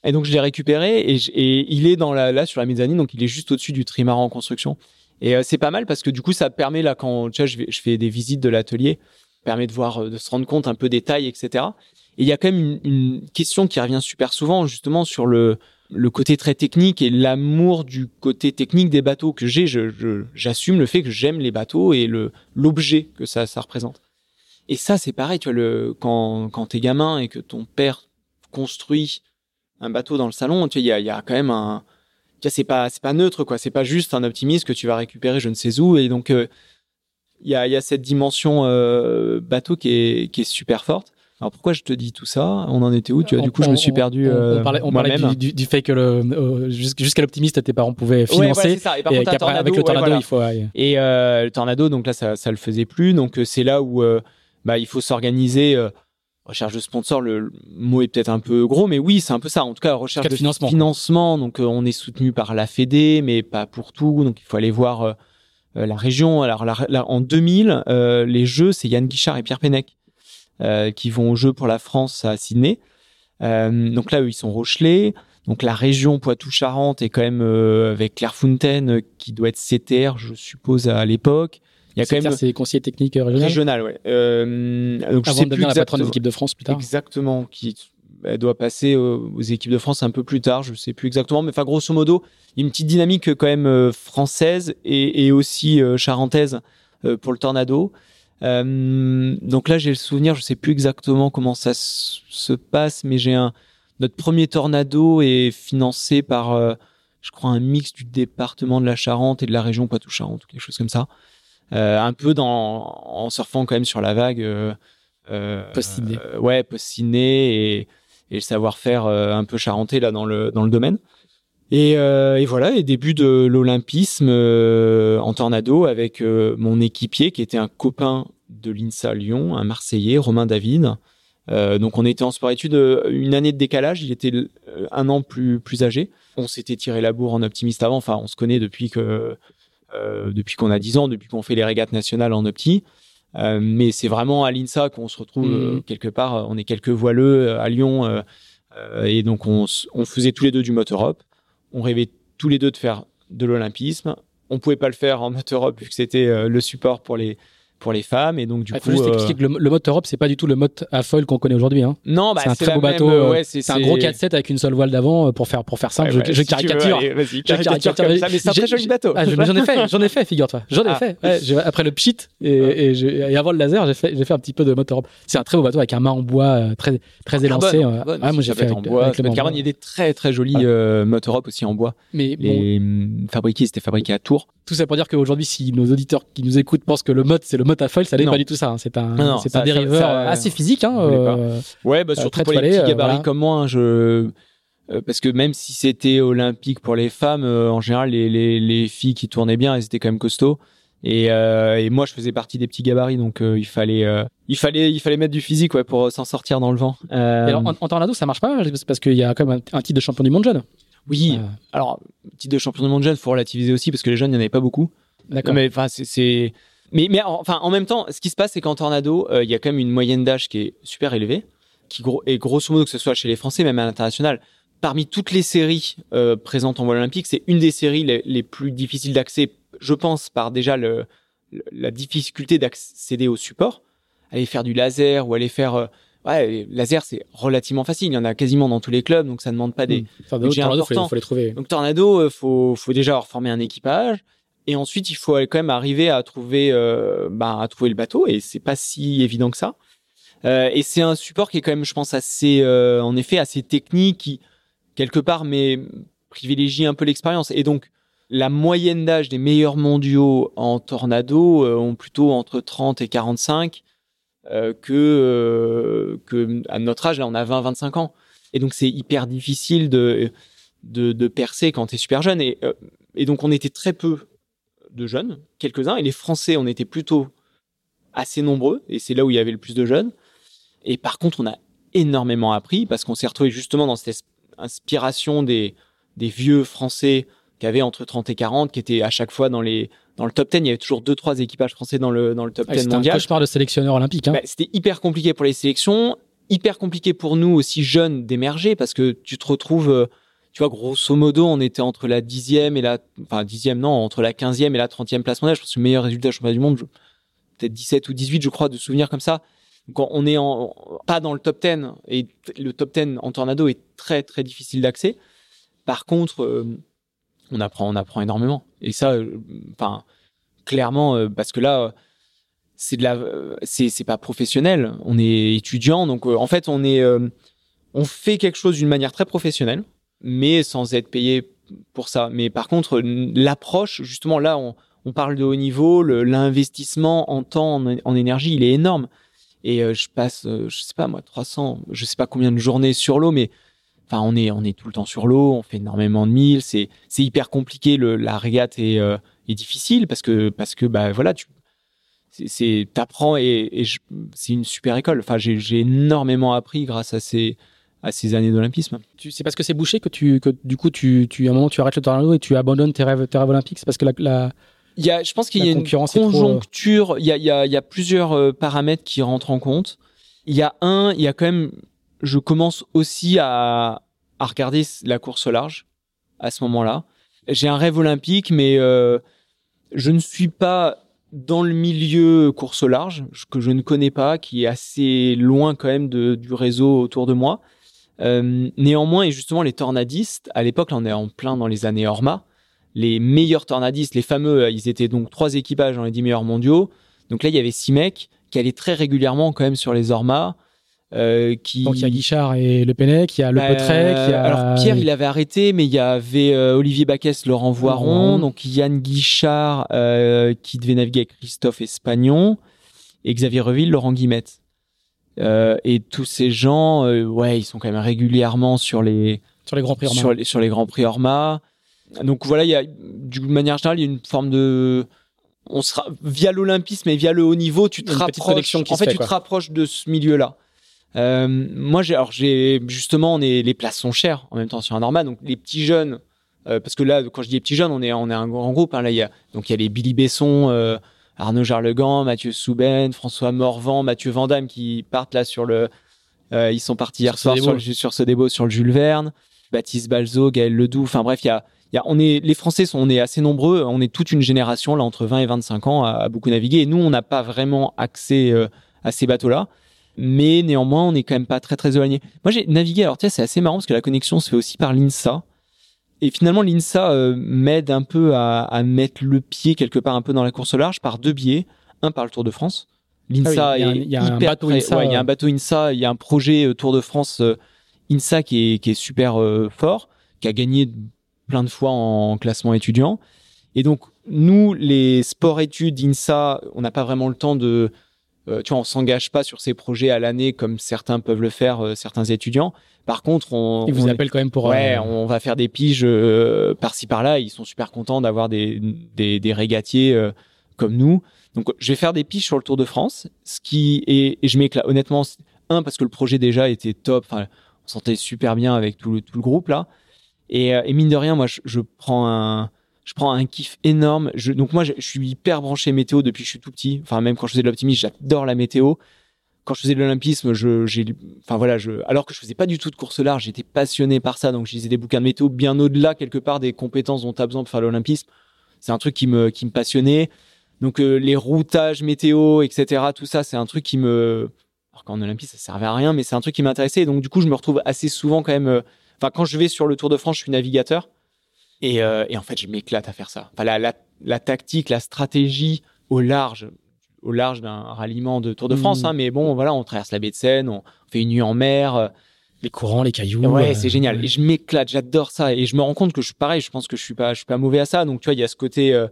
Et donc je l'ai récupéré et, il est dans la, là sur la mezzanine, donc il est juste au-dessus du trimaran en construction. Et euh, c'est pas mal parce que du coup ça permet là quand tu je, fais des visites de l'atelier, permet de voir, euh, de se rendre compte un peu des tailles, etc. Et il y a quand même une question qui revient super souvent justement sur le le côté très technique et l'amour du côté technique des bateaux que j'ai. J'assume le fait que j'aime les bateaux et le l'objet que ça ça représente. Et ça c'est pareil, tu vois le quand quand t'es gamin et que ton père construit un bateau dans le salon, tu vois il y a, quand même un tu vois c'est pas c'est pas neutre quoi, c'est pas juste un optimiste que tu vas récupérer je ne sais où et donc euh, il y a y a cette dimension euh, bateau qui est qui est super forte. Alors pourquoi je te dis tout ça? On en était où? Tu vois, On- du coup, je on- me suis perdu On, on euh, parlait, on parlait moi-même. du, du, du fait que le, euh, jus- jusqu'à l'optimiste, tes parents pouvaient Ouais, financer. voilà, c'est ça. Et par et contre, un avec tornado, le ouais, tornado, voilà. il faut. ouais. Et euh, le tornado, donc là, ça, ça le faisait plus. Donc c'est là où euh, bah, il faut s'organiser. euh, recherche de sponsor, le, le mot est peut-être un peu gros, mais oui, c'est un peu ça. En tout cas, recherche de financement. financement. Donc on est soutenu par la Fédé, mais pas pour tout. Donc il faut aller voir la région. Alors la- la- en 2000, euh, les Jeux, c'est Yann Guichard et Pierre Pennec qui vont aux Jeux pour la France à Sydney. Euh, donc là, eux, ils sont Rochelais. Donc la région Poitou-Charentes est quand même avec Clairefontaine qui doit être CTR, je suppose à l'époque. Il y a quand même c'est conseiller technique régional. Régional, ouais. Euh, donc Avant je sais de devenir la patronne des équipes de France plus tard. Exactement, qui elle doit passer aux, équipes de France un peu plus tard, je sais plus exactement, mais enfin grosso modo, il y a une petite dynamique quand même euh, française et, et aussi euh, charentaise euh, pour le Tornado. Donc là, j'ai le souvenir, je sais plus exactement comment ça se passe, mais j'ai un notre premier Tornado est financé par, je crois, un mix du département de la Charente et de la région Poitou-Charentes ou quelque chose comme ça. un peu dans en surfant quand même sur la vague. Euh, post-ciné. ouais, post-ciné et et le savoir-faire euh, un peu charentais là dans le dans le domaine. Et, euh, et, voilà, et début de l'olympisme euh, en tornado avec mon équipier qui était un copain de l'INSA Lyon, un Marseillais, Romain David. donc on était en sport-études une année de décalage, il était un an plus plus âgé. On s'était tiré la bourre en optimiste avant, enfin on se connaît depuis que depuis qu'on a 10 ans, depuis qu'on fait les régates nationales en opti. Euh, mais c'est vraiment à l'INSA qu'on se retrouve euh, mmh. quelque part. On est quelques voileux euh, à Lyon et donc on, on, faisait tous les deux du motorop. On rêvait tous les deux de faire de l'olympisme. On pouvait pas le faire en motorop vu que c'était le support pour les pour les femmes. Et donc du ah, coup faut juste expliquer que le, le mode Europe c'est pas du tout le mode à foil qu'on connaît aujourd'hui hein. non bah, c'est un très beau bateau euh, ouais, c'est un gros 4-7 avec une seule voile d'avant euh, pour faire pour faire simple. Je, je caricature. vas-y caricature comme ça mais c'est un très joli bateau. ah, j'en ai fait j'en ai fait figure-toi. J'en ai ah. fait. Ouais, après le pchit et, et, et, avant le laser j'ai fait j'ai fait un petit peu de mode Europe. C'est un très beau bateau avec un mât en bois euh, très très élancé ouais, moi j'ai fait en bois il y a des très très jolis modes Europe aussi en bois. Mais hum, fabriqués c'était fabriqué à Tours. Tout ça pour dire qu'aujourd'hui, si nos auditeurs qui nous écoutent pensent que le mode c'est le foil, ça n'est pas du tout ça. Hein. C'est un, c'est un dériveur assez physique. Hein, euh, ouais, bah, surtout pour les petits gabarits comme moi. Hein, je euh, parce que même si c'était olympique pour les femmes, euh, en général, les, les, les, filles qui tournaient bien, elles étaient quand même costauds. Et, et moi, je faisais partie des petits gabarits, donc il fallait, il fallait, il fallait mettre du physique ouais, pour s'en sortir dans le vent. alors, en, en tornado, ça marche pas mal parce qu'il y a quand même un, un titre de champion du monde jeune. Oui. Euh. Alors, titre de champion du monde jeune, faut relativiser aussi parce que les jeunes, il n'y en avait pas beaucoup. D'accord. Mais enfin, c'est, mais, mais enfin, en même temps, ce qui se passe, c'est qu'en tornado, euh, il y a quand même une moyenne d'âge qui est super élevée, qui et grosso modo que ce soit chez les Français, même à l'international, parmi toutes les séries euh, présentes en voile olympique, c'est une des séries les, les plus difficiles d'accès, je pense, par déjà le, la difficulté d'accéder au support, aller faire du laser ou aller faire ouais, laser, c'est relativement facile. Il y en a quasiment dans tous les clubs, donc ça ne demande pas des mmh. budgets importants. Faut, les trouver. Donc Tornado, euh, faut, faut déjà avoir formé un équipage. Et ensuite, il faut quand même arriver à trouver, bah, à trouver le bateau. Et c'est pas si évident que ça. Euh, et c'est un support qui est quand même, je pense, assez, euh, en effet, assez technique, qui quelque part, mais privilégie un peu l'expérience. Et donc, la moyenne d'âge des meilleurs mondiaux en tornado ont plutôt entre 30 et 45. Euh, que que à notre âge là on a 20 25 ans et donc c'est hyper difficile de, de de percer quand tu es super jeune et et donc on était très peu de jeunes quelques-uns et les français on était plutôt assez nombreux et c'est là où il y avait le plus de jeunes et par contre on a énormément appris parce qu'on s'est retrouvé justement dans cette inspiration des des vieux français qui avaient entre 30 et 40 qui étaient à chaque fois dans les dans le top 10, il y avait toujours deux trois équipages français dans le dans le top 10 mondial. Un cauchemar de sélectionneur olympique. Hein. Bah, c'était hyper compliqué pour les sélections, hyper compliqué pour nous aussi jeunes d'émerger parce que tu te retrouves, euh, tu vois, grosso modo, on était entre la dixième et la, enfin dixième non, entre la quinzième et la trentième place mondiale. Je pense que le meilleur résultat championnat du monde, peut-être 17 ou 18, je crois, de souvenirs comme ça. Donc on est en, pas dans le top 10 et le top 10 en tornado est très très difficile d'accès. Par contre, euh, on apprend, on apprend énormément. Et ça, euh, enfin, clairement, euh, parce que là, c'est de la, c'est, c'est pas professionnel. On est étudiant, donc en fait, on est, on fait quelque chose d'une manière très professionnelle, mais sans être payé pour ça. Mais par contre, l'approche, justement, là, on, parle de haut niveau, l'investissement en temps, en, énergie, il est énorme. Et je passe, je sais pas moi, 300, je sais pas combien de journées sur l'eau, mais Enfin, on est on est tout le temps sur l'eau, on fait énormément de milles, c'est c'est hyper compliqué. La régate est euh, est difficile parce que parce que bah voilà, tu c'est t'apprends et, et c'est une super école. Enfin, j'ai énormément appris grâce à ces à ces années d'olympisme. C'est parce que c'est bouché que tu que du coup tu tu à un moment tu arrêtes le tornado et tu abandonnes tes rêves tes rêves olympiques? C'est parce que la, la il y a, je pense qu'il y a une conjoncture. Il y a, il y a, il y a plusieurs euh, paramètres qui rentrent en compte. Il y a un, il y a quand même je commence aussi à, à regarder la course au large à ce moment-là. J'ai un rêve olympique, mais euh, je ne suis pas dans le milieu course au large, que je ne connais pas, qui est assez loin quand même de, du réseau autour de moi. Euh, néanmoins, et justement, les tornadistes, à l'époque, là, on est en plein dans les années Orma, les meilleurs tornadistes, les fameux, ils étaient donc trois équipages dans les dix meilleurs mondiaux. Donc là, il y avait six mecs qui allaient très régulièrement quand même sur les Orma. Euh, qui... Donc il y a Guichard et Le Pennec, il y a Le y a... Alors Pierre, il avait arrêté, mais il y avait euh, Olivier Baquès, Laurent Voiron, donc Yann Guichard euh, qui devait naviguer avec Christophe Espagnon et Xavier Reville, Laurent Guimette. Euh, et tous ces gens, ouais, ils sont quand même régulièrement sur les sur les grands prix Orma. Sur les, sur les grands prix Orma. Donc voilà, il y a d'une manière générale, il y a une forme de on sera via l'olympisme et via le haut niveau, tu te rapproches. En fait, tu te rapproches de ce milieu-là. Euh, moi, j'ai, alors j'ai justement, on est, les places sont chères en même temps sur un normal, donc les petits jeunes, euh, parce que là, quand je dis les petits jeunes, on est, on est un grand groupe. Hein, là, il y a donc il y a les Billy Besson, euh, Arnaud Jarlegan, Mathieu Souben, François Morvan, Mathieu Vandamme qui partent là sur le, euh, ils sont partis hier soir sur, sur, ce débat sur le Jules Verne, Baptiste Balzo, Gaël Ledoux. Enfin bref, il y a, il y a, on est, les Français sont, on est assez nombreux. On est toute une génération là entre 20 et 25 ans à, à beaucoup naviguer. Et nous, on n'a pas vraiment accès à ces bateaux-là mais néanmoins, on n'est quand même pas très très éloigné. Moi, j'ai navigué. Alors, tiens, c'est assez marrant parce que la connexion se fait aussi par l'INSA. Et finalement, l'INSA euh, m'aide un peu à, à, mettre le pied quelque part un peu dans la course au large par deux biais. Un par le Tour de France. L'INSA ah il y a, un bateau INSA. Ouais, il y a un bateau INSA. Il y a un projet euh, Tour de France euh, INSA qui est, qui est super fort, qui a gagné plein de fois en classement étudiant. Et donc, nous, les sports études INSA, on n'a pas vraiment le temps de euh, tu vois, on s'engage pas sur ces projets à l'année comme certains peuvent le faire, euh, certains étudiants. Par contre, on, ils vous appellent quand même pour. Ouais, euh, on va faire des piges euh, par-ci par-là. Ils sont super contents d'avoir des, des, des régatiers comme nous. Donc, je vais faire des piges sur le Tour de France, ce qui est, et je m'éclate. Honnêtement, un parce que le projet déjà était top. Enfin, on sentait super bien avec tout le, tout le groupe là. Et, et mine de rien, moi, je, je prends un, je prends un kiff énorme. Je, donc moi, je, suis hyper branché météo depuis que je suis tout petit. Enfin, même quand je faisais de l'optimisme, j'adore la météo. Quand je faisais de l'olympisme, je, enfin voilà, alors que je faisais pas du tout de course large, j'étais passionné par ça. Donc, je lisais des bouquins de météo bien au-delà quelque part des compétences dont tu as besoin pour faire l'olympisme. C'est un truc qui me, qui me passionnait. Donc, euh, les routages météo, etc., tout ça, c'est un truc qui me, alors qu'en olympisme, ça servait à rien, mais c'est un truc qui m'intéressait. donc, du coup, je me retrouve assez souvent quand même, euh, enfin, quand je vais sur le Tour de France, je suis navigateur. Et, euh, et en fait, je m'éclate à faire ça. Enfin, la, la, la, tactique, la stratégie au large, au large d'un ralliement de Tour de France. Mmh. Hein, mais bon, voilà, on traverse la baie de Seine, on fait une nuit en mer. Euh, les courants, les cailloux. Ouais, euh, c'est génial. Et je m'éclate, j'adore ça. Et je me rends compte que je suis pareil. Je pense que je suis pas, je suis pas mauvais à ça. Donc tu vois, il y a ce côté. Euh,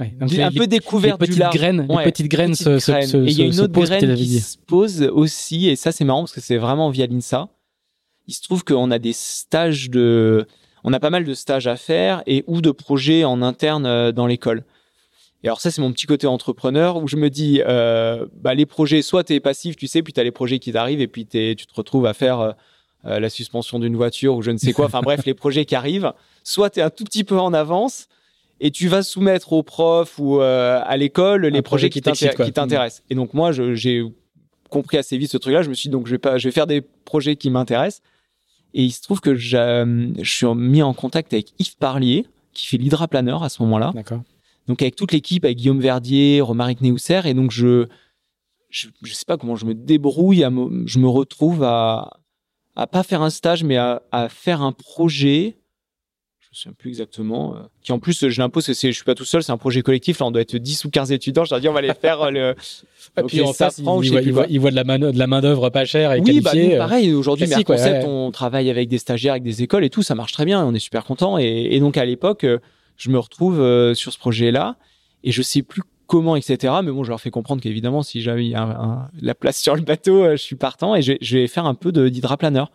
Ouais, donc un peu découvert du large. graines, ouais, les petites graines, se, et il y a une autre graine qui se pose aussi, et ça c'est marrant parce que c'est vraiment via l'INSA. Il se trouve qu'on a des stages de, on a pas mal de stages à faire et ou de projets en interne euh, dans l'école. Et alors ça, c'est mon petit côté entrepreneur où je me dis, euh, bah, les projets, soit tu es passif, tu sais, puis tu as les projets qui t'arrivent et puis tu te retrouves à faire euh, euh, la suspension d'une voiture ou je ne sais quoi. Enfin bref, les projets qui arrivent. Soit tu es un tout petit peu en avance et tu vas soumettre au prof ou euh, à l'école les projets qui t'intéressent. Et donc moi, j'ai compris assez vite ce truc-là. Je me suis dit, donc je vais, pas, je vais faire des projets qui m'intéressent. Et il se trouve que je suis mis en contact avec Yves Parlier, qui fait l'hydraplaneur à ce moment-là. D'accord. Donc avec toute l'équipe, avec Guillaume Verdier, Romaric Neusser, et donc je, je, je sais pas comment je me débrouille, à me, je me retrouve à, à pas faire un stage, mais à, à faire un projet me souviens plus exactement, euh, qui en plus, je l'impose, c'est, je suis pas tout seul, c'est un projet collectif, là, on doit être 10 ou 15 étudiants, je leur dis, on va aller faire euh, le, et puis en face, il, voit, il, voit, il voit de la main, de la main d'œuvre pas chère et oui, qualifiée. Bah, nous, pareil, aujourd'hui, mais concept, ouais, on travaille avec des stagiaires, avec des écoles et tout, ça marche très bien, on est super content. Et, et donc, à l'époque, euh, je me retrouve sur ce projet-là et je sais plus comment, etc. Mais bon, je leur fais comprendre qu'évidemment, si j'avais un, un, la place sur le bateau, je suis partant et je, je vais faire un peu d'hydraplaneur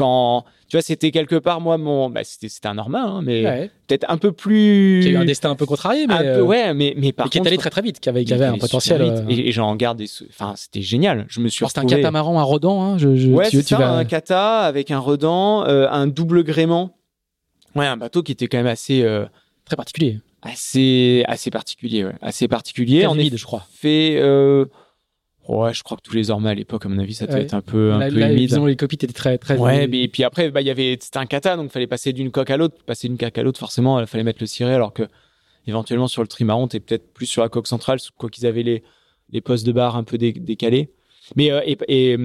quand tu vois c'était quelque part moi mon bah, c'était un normal hein, mais ouais. peut-être un peu plus qui a eu un destin un peu contrarié mais un peu, ouais mais mais par et qui contre est allé très très vite qui avait, qui avait un potentiel euh... et, et j'en garde des enfin c'était génial je me suis c'était un catamaran à redans hein je, je ouais c'est ça vas... un cata avec un redans euh, un double gréement ouais un bateau qui était quand même assez euh, très particulier assez assez particulier ouais assez particulier en humide je crois fait euh, Ouais, je crois que tous les ormes à l'époque, à mon avis, ça devait Ouais. être un peu, un la, peu la humide. vision hélicoptère était très très Ouais, mais et puis après, bah, il y avait, c'était un kata, donc fallait passer d'une coque à l'autre. Passer d'une coque à l'autre, forcément, il fallait mettre le ciré, alors que éventuellement sur le trimaran, t'es peut-être plus sur la coque centrale, quoi qu'ils avaient les, les postes de barre un peu dé- décalés. Mais euh, et, et,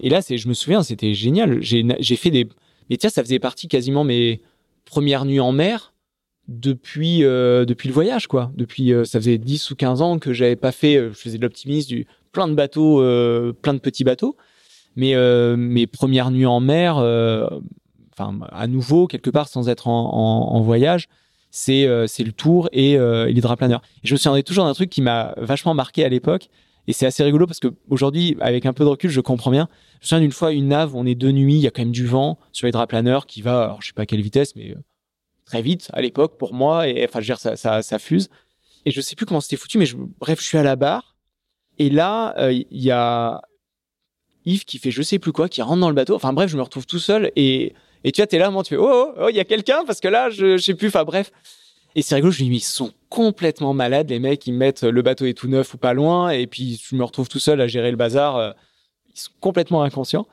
et là, c'est, je me souviens, c'était génial. J'ai, j'ai fait des, mais tiens, ça faisait partie quasiment mes premières nuits en mer depuis euh, depuis le voyage, quoi. Depuis, euh, ça faisait 10 ou 15 ans que j'avais pas fait. euh, je faisais de l'optimisme, du plein de bateaux, plein de petits bateaux. Mais mes premières nuits en mer, enfin à nouveau quelque part sans être en, voyage, c'est c'est le tour et, et l'hydraplaneur. Je me souviendrai toujours d'un truc qui m'a vachement marqué à l'époque. Et c'est assez rigolo parce que aujourd'hui, avec un peu de recul, je comprends bien. Je me souviens d'une fois une nave, on est de nuit, il y a quand même du vent sur l'hydraplaneur qui va, alors je sais pas à quelle vitesse, mais très vite à l'époque pour moi. Et enfin, je veux dire, ça, fuse. Et je sais plus comment c'était foutu, mais je, bref, je suis à la barre. Et là, euh, il y a Yves qui fait je sais plus quoi, qui rentre dans le bateau. Enfin bref, je me retrouve tout seul et, et tu vois, t'es là, moi, tu fais oh, oh, oh, il y a quelqu'un parce que là, je, je sais plus. Enfin bref. Et c'est rigolo, je me dis, ils sont complètement malades, les mecs, ils mettent le bateau est tout neuf ou pas loin, et puis je me retrouve tout seul à gérer le bazar. euh, Ils sont complètement inconscients.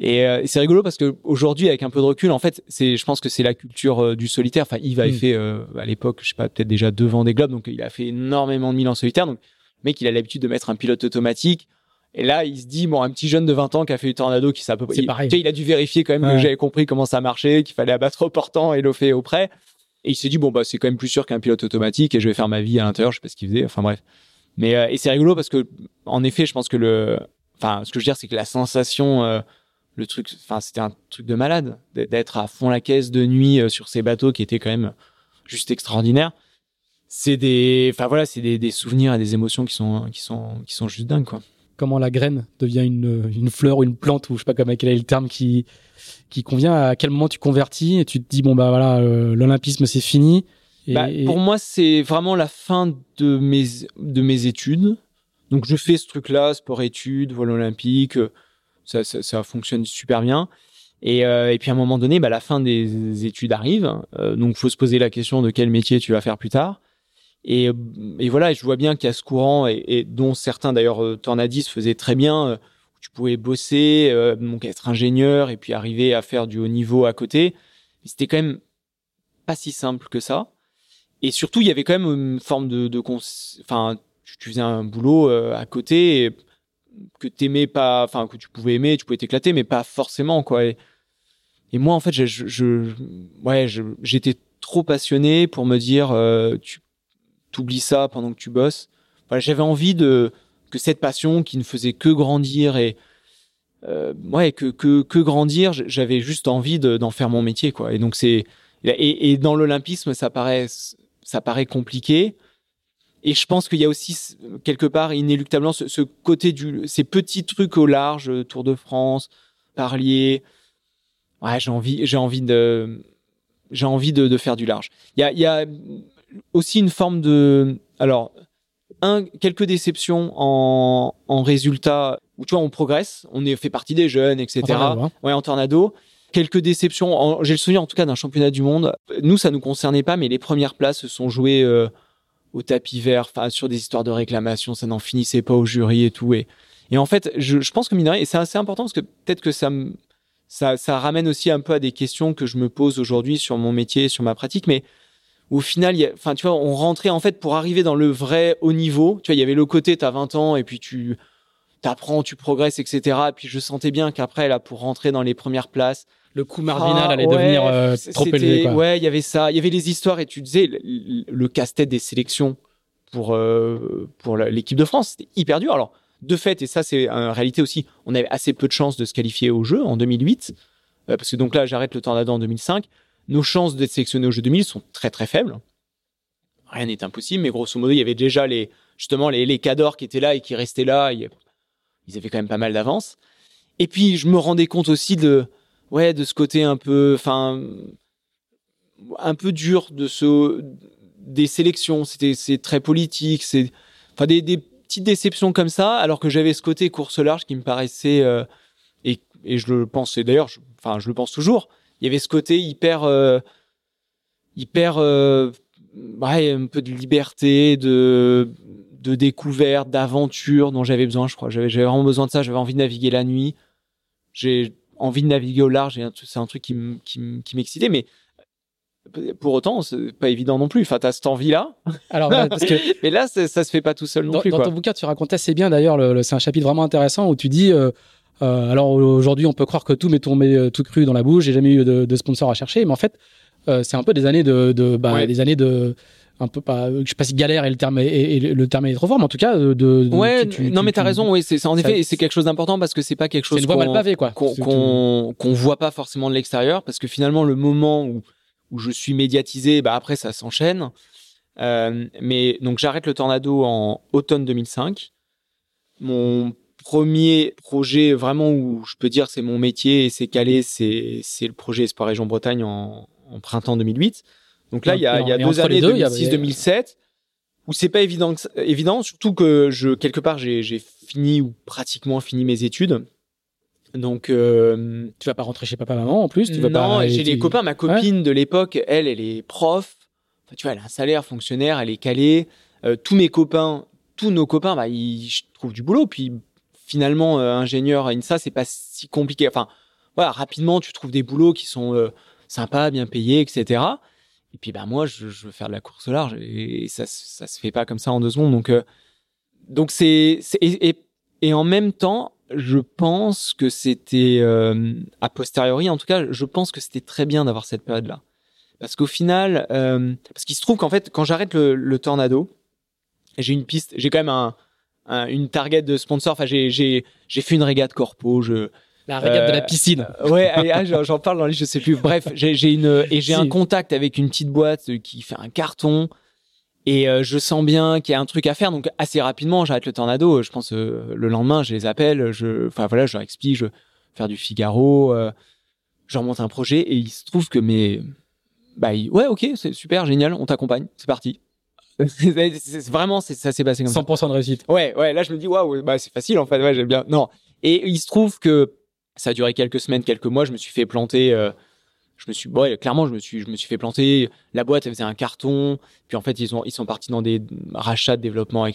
Et, euh, c'est rigolo parce que aujourd'hui, avec un peu de recul, en fait, c'est, je pense que c'est la culture euh, du solitaire. Enfin, Yves avait Mm. fait euh, à l'époque, je sais pas, peut-être déjà devant des globes, donc il a fait énormément de milles en solitaire. Donc, le mec, il a l'habitude de mettre un pilote automatique. Et là, il se dit, bon, un petit jeune de 20 ans qui a fait du tornado, qui sait à peu près. Il, pareil. sais, il a dû vérifier quand même Ouais. que j'avais compris comment ça marchait, qu'il fallait abattre au portant et l'offer au près. Et il s'est dit, bon, bah, c'est quand même plus sûr qu'un pilote automatique et je vais faire ma vie à l'intérieur. Je sais pas ce qu'il faisait. Enfin, bref. Mais, et c'est rigolo parce que, en effet, je pense que le, enfin, ce que je veux dire, c'est que la sensation, le truc, enfin, c'était un truc de malade d'être à fond la caisse de nuit euh, sur ces bateaux qui étaient quand même juste extraordinaires. C'est des, enfin voilà, c'est des, des souvenirs et des émotions qui sont, qui sont, qui sont juste dingues, quoi. comment la graine devient une, une fleur ou une plante ou je sais pas comment quel est le terme qui qui convient à quel moment tu convertis et tu te dis bon bah voilà euh, l'olympisme c'est fini et, Bah, et- Pour moi, c'est vraiment la fin de mes, de mes études. Donc, je fais ce truc-là, sport-études, vol olympique. Ça, ça, fonctionne super bien. Et, euh, puis, à un moment donné, bah, la fin des études arrive. Euh, donc, faut se poser la question de quel métier tu vas faire plus tard. Et, euh, voilà, je vois bien qu'il y a ce courant, et, dont certains, d'ailleurs, euh, Tornadis faisaient très bien. où tu pouvais bosser, donc être ingénieur, et puis arriver à faire du haut niveau à côté. Mais C'était quand même pas si simple que ça. Et surtout, il y avait quand même une forme de, enfin, tu, faisais un boulot à côté que t'aimais pas, enfin que tu pouvais aimer, tu pouvais t'éclater, mais pas forcément quoi. Et, moi, en fait, ouais, j'étais trop passionné pour me dire, euh, tu t'oublies ça pendant que tu bosses. Voilà, j'avais envie de que cette passion qui ne faisait que grandir et euh, ouais, que, que, que grandir, j'avais juste envie de- d'en faire mon métier quoi. Et donc c'est et, et dans l'olympisme, ça paraît, ça paraît compliqué. Et je pense qu'il y a aussi quelque part inéluctablement ce, ce côté du, ces petits trucs au large, euh, Tour de France, Parlier. Ouais, j'ai envie, j'ai envie de, j'ai envie de, de faire du large. Il y a, il y a aussi une forme de, alors, un, quelques déceptions en, en résultats où tu vois, on progresse, on est fait partie des jeunes, etc. Enfin, voilà, hein. Ouais, en tornado. Quelques déceptions. En- J'ai le souvenir, en tout cas, d'un championnat du monde. Nous, ça nous concernait pas, mais les premières places se sont jouées euh, au tapis vert, sur des histoires de réclamation. Ça n'en finissait pas au jury et tout. Et, et en fait, je, pense que mine de rien, et c'est assez important parce que peut-être que ça ça, ça ramène aussi un peu à des questions que je me pose aujourd'hui sur mon métier, sur ma pratique, mais au final, y tu vois, on rentrait en fait pour arriver dans le vrai haut niveau. Tu vois, il y avait le côté, t'as 20 ans et puis tu t'apprends, tu progresses, etc. Et puis je sentais bien qu'après, là, pour rentrer dans les premières places, le coût marginal ah, allait ouais, devenir euh, trop élevé quoi. Ouais, il y avait ça. Il y avait les histoires et tu disais le, casse-tête des sélections pour euh, pour l'équipe de France, c'était hyper dur. Alors de fait, et ça c'est en réalité aussi, on avait assez peu de chances de se qualifier au jeu en 2008, euh, parce que donc là j'arrête le tornado en 2005. Nos chances d'être sélectionnés au jeu 2000 sont très très faibles. Rien n'est impossible, mais grosso modo il y avait déjà les justement les les cadors qui étaient là et qui restaient là. Ils, ils avaient quand même pas mal d'avance. Et puis je me rendais compte aussi de ouais de ce côté un peu enfin un peu dur de ce des sélections c'était c'est très politique c'est enfin des, petites déceptions comme ça alors que j'avais ce côté course large qui me paraissait euh, et, et je le pensais d'ailleurs je- enfin je le pense toujours il y avait ce côté hyper euh, hyper euh, ouais un peu de liberté de de découverte, d'aventure dont j'avais besoin. Je crois, j'avais vraiment besoin de ça. J'avais envie de naviguer la nuit. J'ai envie de naviguer au large. C'est un truc qui m'excitait, mais pour autant, c'est pas évident non plus. Enfin, t'as cette envie-là, Alors, voilà, parce que mais là, ça se fait pas tout seul non dans, plus. dans quoi. ton bouquin, tu racontais assez bien d'ailleurs, le, le- c'est un chapitre vraiment intéressant où tu dis, euh, euh, alors aujourd'hui, on peut croire que tout m'est tombé euh, tout cru dans la bouche, j'ai jamais eu de, de sponsor à chercher, mais en fait, euh, c'est un peu des années de, de bah, Ouais. des années de un peu pas, je sais pas si galère et le terme est, et, le terme est trop fort, mais en tout cas, de, de- Ouais, tu- tu- non, tu- mais t'as raison. Oui, c'est en ça- effet, et c'est quelque chose d'important parce que c'est pas quelque chose qu'on- qu'on qu'on voit pas forcément de l'extérieur parce que finalement le moment où où je suis médiatisé bah après ça s'enchaîne. Euh, mais donc j'arrête le tornado en automne 2005 mon premier projet vraiment où je peux dire c'est mon métier et c'est calé c'est c'est le projet Espoir Région Bretagne en, en printemps 2008 donc là il y a, il y a deux années deux, il y a- 2006 2007 où c'est pas évident que évident surtout que je quelque part j'ai fini ou pratiquement fini mes études donc euh, Tu vas pas rentrer chez papa maman en plus, tu vas non, j'ai des copains. Ma copine de l'époque, elle, elle est prof. Enfin, tu vois, elle a un salaire fonctionnaire, elle est calée. Euh, tous mes copains, tous nos copains, bah, ils trouvent du boulot. Puis finalement, euh, ingénieur à INSA, c'est pas si compliqué. Enfin, voilà, rapidement, tu trouves des boulots qui sont euh, sympas, bien payés, etc. Et puis, bah, moi, je, veux faire de la course au large et ça, ça se fait pas comme ça en deux secondes. Donc, euh, donc c'est, et, en même temps, je pense que c'était euh, a posteriori, en tout cas, je pense que c'était très bien d'avoir cette période-là, parce qu'au final, euh, parce qu'il se trouve qu'en fait, quand j'arrête le, tornado, j'ai une piste, j'ai quand même un- une target de sponsor. Enfin, j'ai j'ai j'ai fait une régate corpo. Je La régate de Euh, la piscine. ouais, ah, j'en parle dans les, je sais plus. Bref, j'ai une et j'ai Si. un contact avec une petite boîte qui fait un carton et euh, je sens bien qu'il y a un truc à faire. Donc assez rapidement, j'arrête le tornado. Je pense euh, le lendemain, je les appelle. Je, enfin voilà, je leur explique. Je faire du Figaro. Euh, je leur monte un projet et il se trouve que mes, bah ouais, ok, c'est super, génial, on t'accompagne, c'est parti. C'est- vraiment, c'est- ça s'est passé comme ça. 100% de réussite. Ouais, ouais, là je me dis waouh, bah c'est facile en fait, ouais, j'aime bien. Non. Et il se trouve que ça a duré quelques semaines, quelques mois, je me suis fait planter euh, je me suis ouais, clairement je me suis je me suis fait planter, la boîte elle faisait un carton, puis en fait ils ont ils sont partis dans des rachats de développement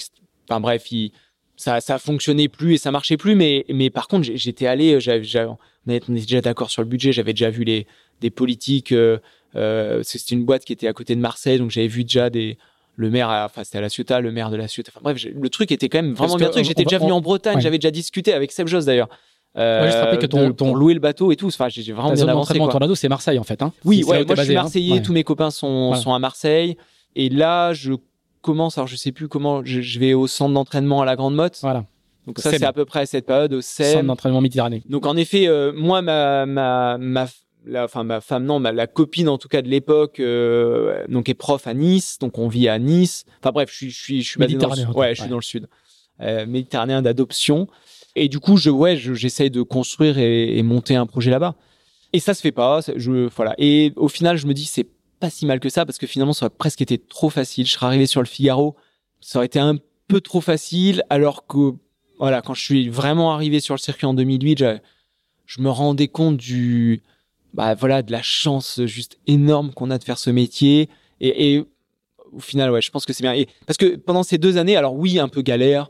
enfin bref, ils, ça ça fonctionnait plus et ça marchait plus. Mais mais par contre j'étais allé j'avais j'avais- on était déjà d'accord sur le budget, j'avais déjà vu les des politiques euh, euh, c'était une boîte qui était à côté de Marseille. Donc j'avais vu déjà des le maire, à- enfin c'était à la Ciotat, le maire de la Ciotat. Enfin bref, le truc était quand même vraiment bien euh, J'étais déjà venu on- en Bretagne, ouais. j'avais déjà discuté avec Seb Joss d'ailleurs. Euh, Ouais, juste rappeler que ton- de- ton- pour louer le bateau et tout. Enfin, j'ai vraiment Ta bien zone avancé. quoi. tornado, c'est Marseille en fait. Hein. Oui, ouais, moi je suis basé, hein. marseillais, tous mes copains sont, Voilà. sont à Marseille. Et là, je commence, alors je sais plus comment, je, je vais au centre d'entraînement à la Grande Motte. Voilà. Donc ça, c'est à peu près à cette période au Centre d'entraînement méditerranéen. Donc en effet, euh, moi, ma, ma, ma, la, enfin ma femme, non, ma, la copine en tout cas de l'époque, euh, donc est prof à Nice, donc on vit à Nice. Enfin bref, je suis, je suis, je suis basé dans le, ouais, je suis Ouais. dans le sud, euh, méditerranéen d'adoption. Et du coup, je, ouais, je- j'essaye de construire et, monter un projet là-bas. Et ça se fait pas. Je, voilà. Et au final, je me dis c'est pas si mal que ça parce que finalement, ça aurait presque été trop facile. Je serais arrivé sur le Figaro, ça aurait été un peu trop facile, alors que voilà, quand je suis vraiment arrivé sur le circuit en 2008, j'avais- je me rendais compte du, bah voilà, de la chance juste énorme qu'on a de faire ce métier. Et, et au final, ouais, je pense que c'est bien. Et parce que pendant ces deux années, alors oui, un peu galère.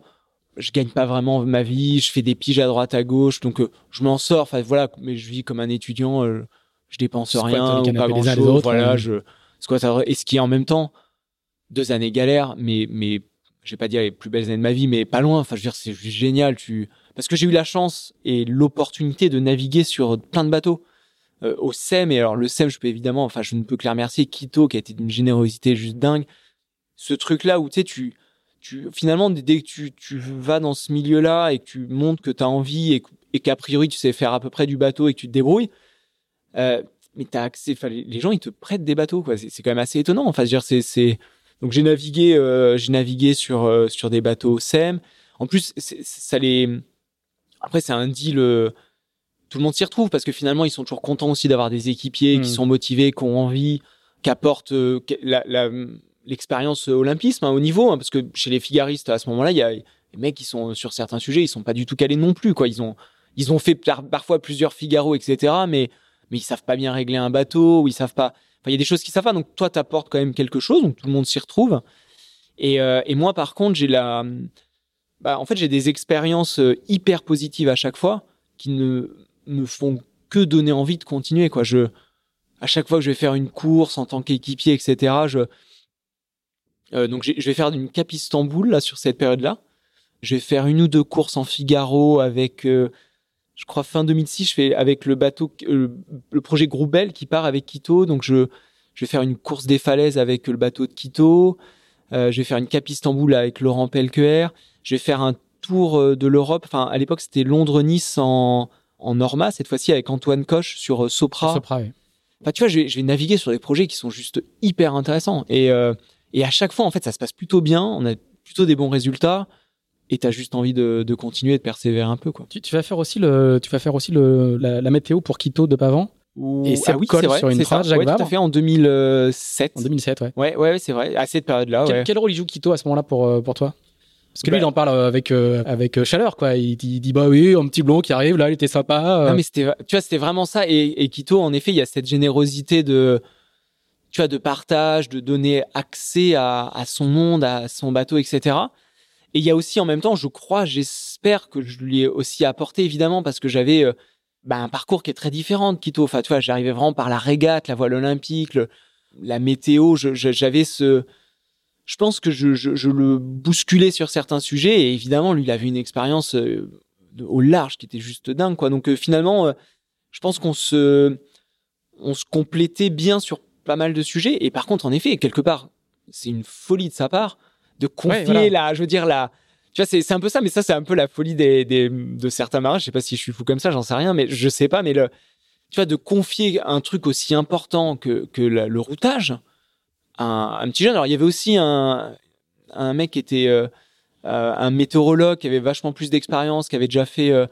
Je gagne pas vraiment ma vie. Je fais des piges à droite, à gauche, donc euh, je m'en sors. Enfin voilà, mais je vis comme un étudiant. euh, je dépense rien ou pas grand chose. autres, Voilà, ouais. je squatte à droite. Et ce qui est en même temps deux années galère, mais mais je vais pas dire les plus belles années de ma vie, mais pas loin. Enfin, je veux dire, c'est juste génial. Tu parce que j'ai eu la chance et l'opportunité de naviguer sur plein de bateaux euh, au SEM. Et alors le SEM, je peux évidemment, enfin, je ne peux que les remercier. Quito, qui a été d'une générosité juste dingue. Ce truc-là où tu sais, tu tu finalement dès que tu tu vas dans ce milieu-là et que tu montres que tu as envie et, et qu'a priori tu sais faire à peu près du bateau et que tu te débrouilles. Euh, mais t'as accès, les gens ils te prêtent des bateaux quoi. C'est quand même assez étonnant. Enfin, dire, c'est donc j'ai navigué, euh, j'ai navigué sur euh, sur des bateaux SEM. En plus, ça les. Après, c'est un deal. euh, Tout le monde s'y retrouve parce que finalement, ils sont toujours contents aussi d'avoir des équipiers qui Mm. sont motivés, qui ont envie, qui apportent la- l'expérience olympisme hein, au niveau. hein, parce que chez les figaristes, à ce moment-là, il y a les mecs qui sont sur certains sujets, ils sont pas du tout calés non plus. Quoi, ils ont ils ont fait par- parfois plusieurs Figaro, etc. Mais mais ils savent pas bien régler un bateau, ou ils savent pas. Il y a des choses qu'ils savent pas. Donc toi, t'apportes quand même quelque chose. Donc tout le monde s'y retrouve. Et, euh, moi, par contre, j'ai la, bah, en fait, j'ai des expériences euh, hyper positives à chaque fois qui ne me font que donner envie de continuer. Quoi. Je, à chaque fois que je vais faire une course en tant qu'équipier, etc., je, euh, donc je vais faire une Cap Istanbul là sur cette période-là. Je vais faire une ou deux courses en Figaro avec, euh, je crois fin 2006, je fais avec le bateau, euh, le projet Groubel qui part avec Quito. Donc je, je vais faire une course des falaises avec le bateau de Quito. Je vais faire une Cap Istanbul avec Laurent Pelquer. Je vais faire un tour de l'Europe. Enfin, à l'époque, c'était Londres-Nice en, en Norma, cette fois-ci avec Antoine Coche sur Sopra. Sopra, oui. Enfin, tu vois, je vais, je vais naviguer sur des projets qui sont juste hyper intéressants. Et, euh, et à chaque fois, en fait, ça se passe plutôt bien. On a plutôt des bons résultats. Et t'as juste envie de, de continuer, de persévérer un peu, quoi. Tu, tu vas faire aussi le, tu vas faire aussi le, la, la météo pour Quito de Pavan. Ou... Et Seb ah oui, colle c'est vrai, sur une phrase, ça. Jacques Ouais, tout à Vabre. fait, en 2007. En 2007, ouais. Ouais, ouais, c'est vrai. À cette période-là, Quel, ouais. quel rôle il joue Quito à ce moment-là pour, euh, pour toi? Parce que lui, Bah- il en parle euh, avec, euh, avec chaleur, quoi. Il, il dit, bah oui, un petit blond qui arrive, là, il était sympa. euh. Non, mais c'était, tu vois, c'était vraiment ça. Et, et Quito, en effet, il y a cette générosité de, tu vois, de partage, de donner accès à, son monde, à son bateau, etc. Et il y a aussi, en même temps, je crois, j'espère que je lui ai aussi apporté, évidemment, parce que j'avais euh, bah, un parcours qui est très différent de Quito. Enfin, tu vois, j'arrivais vraiment par la régate, la voile olympique, la météo. J'avais ce, je pense que je, je, le bousculais sur certains sujets. Et évidemment, lui, il avait une expérience euh, au large qui était juste dingue, quoi. Donc euh, finalement, je pense qu'on se, on se complétait bien sur pas mal de sujets. Et par contre, en effet, quelque part, c'est une folie de sa part de confier voilà. la, je veux dire la, tu vois, c'est un peu ça, mais ça c'est un peu la folie des, des de certains marins. Je sais pas si je suis fou comme ça, j'en sais rien, mais je sais pas. Mais le, tu vois, de confier un truc aussi important que que la- le routage à un, un petit jeune. Alors il y avait aussi un un mec qui était euh, euh, un météorologue qui avait vachement plus d'expérience, qui avait déjà fait, euh,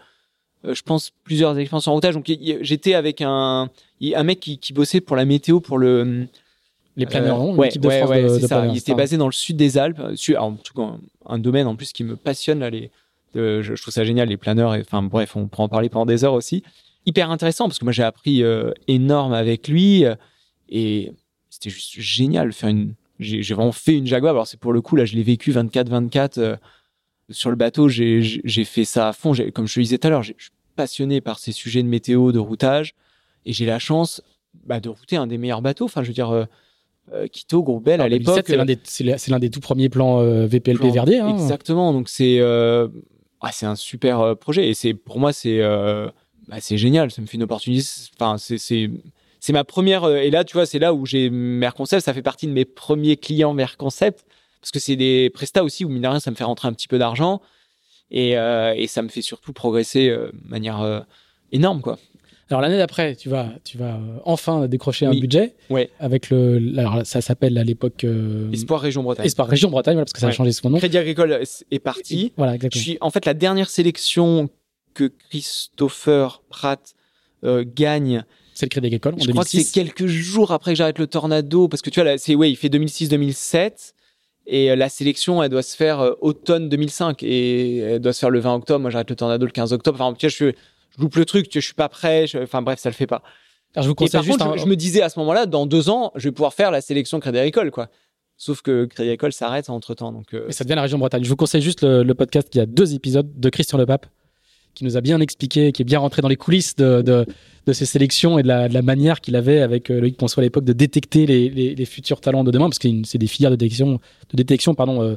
je pense, plusieurs expériences en routage. Donc j'étais avec un un mec qui, qui bossait pour la météo pour le les planeurs, euh, non ouais, de ouais, ouais, de, c'est de ça. planeurs, Il était basé dans le sud des Alpes, euh, en tout cas, un, domaine en plus qui me passionne là, les, je, je trouve ça génial les planeurs. Enfin bref, on pourra en parler pendant des heures aussi. Hyper intéressant parce que moi j'ai appris euh, énorme avec lui euh, et c'était juste génial faire une. J'ai vraiment fait une Jaguar. Alors c'est pour le coup là, je l'ai vécu 24-24 euh, sur le bateau. J'ai fait ça à fond. Comme je le disais tout à l'heure, je suis passionné par ces sujets de météo, de routage et j'ai la chance bah, de router un des meilleurs bateaux. Enfin, je veux dire, euh, euh, Quito, Grourbel à Alors, 2007, l'époque. c'est l'un des, c'est l'un des tout premiers plans euh, VPLP plan- Verdier. Hein. Exactement. Donc c'est euh, ah, un super euh, projet et c'est pour moi c'est euh, bah, c'est génial. Ça me fait une opportunité. Enfin c'est c'est ma première euh, et là tu vois c'est là où j'ai Merconcept. Ça fait partie de mes premiers clients Merconcept parce que c'est des prestats aussi où mine de rien ça me fait rentrer un petit peu d'argent et euh, et ça me fait surtout progresser euh, de manière euh, énorme quoi. Alors l'année d'après, tu vas, tu vas enfin décrocher un Oui. budget Ouais. avec le. Alors ça s'appelle à l'époque Espoir Région Bretagne. Espoir Région Bretagne, voilà, parce que ça a changé son nom. Crédit Agricole est parti. Voilà, Je exactement. suis en fait la dernière sélection que Christopher Pratt gagne. C'est le Crédit Agricole en Je crois que 2006. c'est quelques jours après que j'arrête le Tornado parce que tu vois là, c'est ouais, il fait 2006-2007 et euh, la sélection elle doit se faire euh, automne 2005 et elle doit se faire le 20 octobre. Moi j'arrête le Tornado le 15 octobre. Enfin tu vois je, suis- je loupe le truc, je suis pas prêt. je- Enfin bref ça le fait pas. Alors je vous Et conseille par juste contre un- je, je me disais à ce moment-là dans deux ans je vais pouvoir faire la sélection Crédit Agricole quoi. Sauf que Crédit Agricole s'arrête entre temps donc. euh, Et ça devient la région Bretagne. Je vous conseille juste le, le podcast qui a deux épisodes de Christian Lepape qui nous a bien expliqué, qui est bien rentré dans les coulisses de, de, de ces sélections et de la, de la manière qu'il avait avec euh, Loïc Ponceau à l'époque de détecter les, les, les futurs talents de demain, parce que c'est des filières de détection, de détection pardon, euh,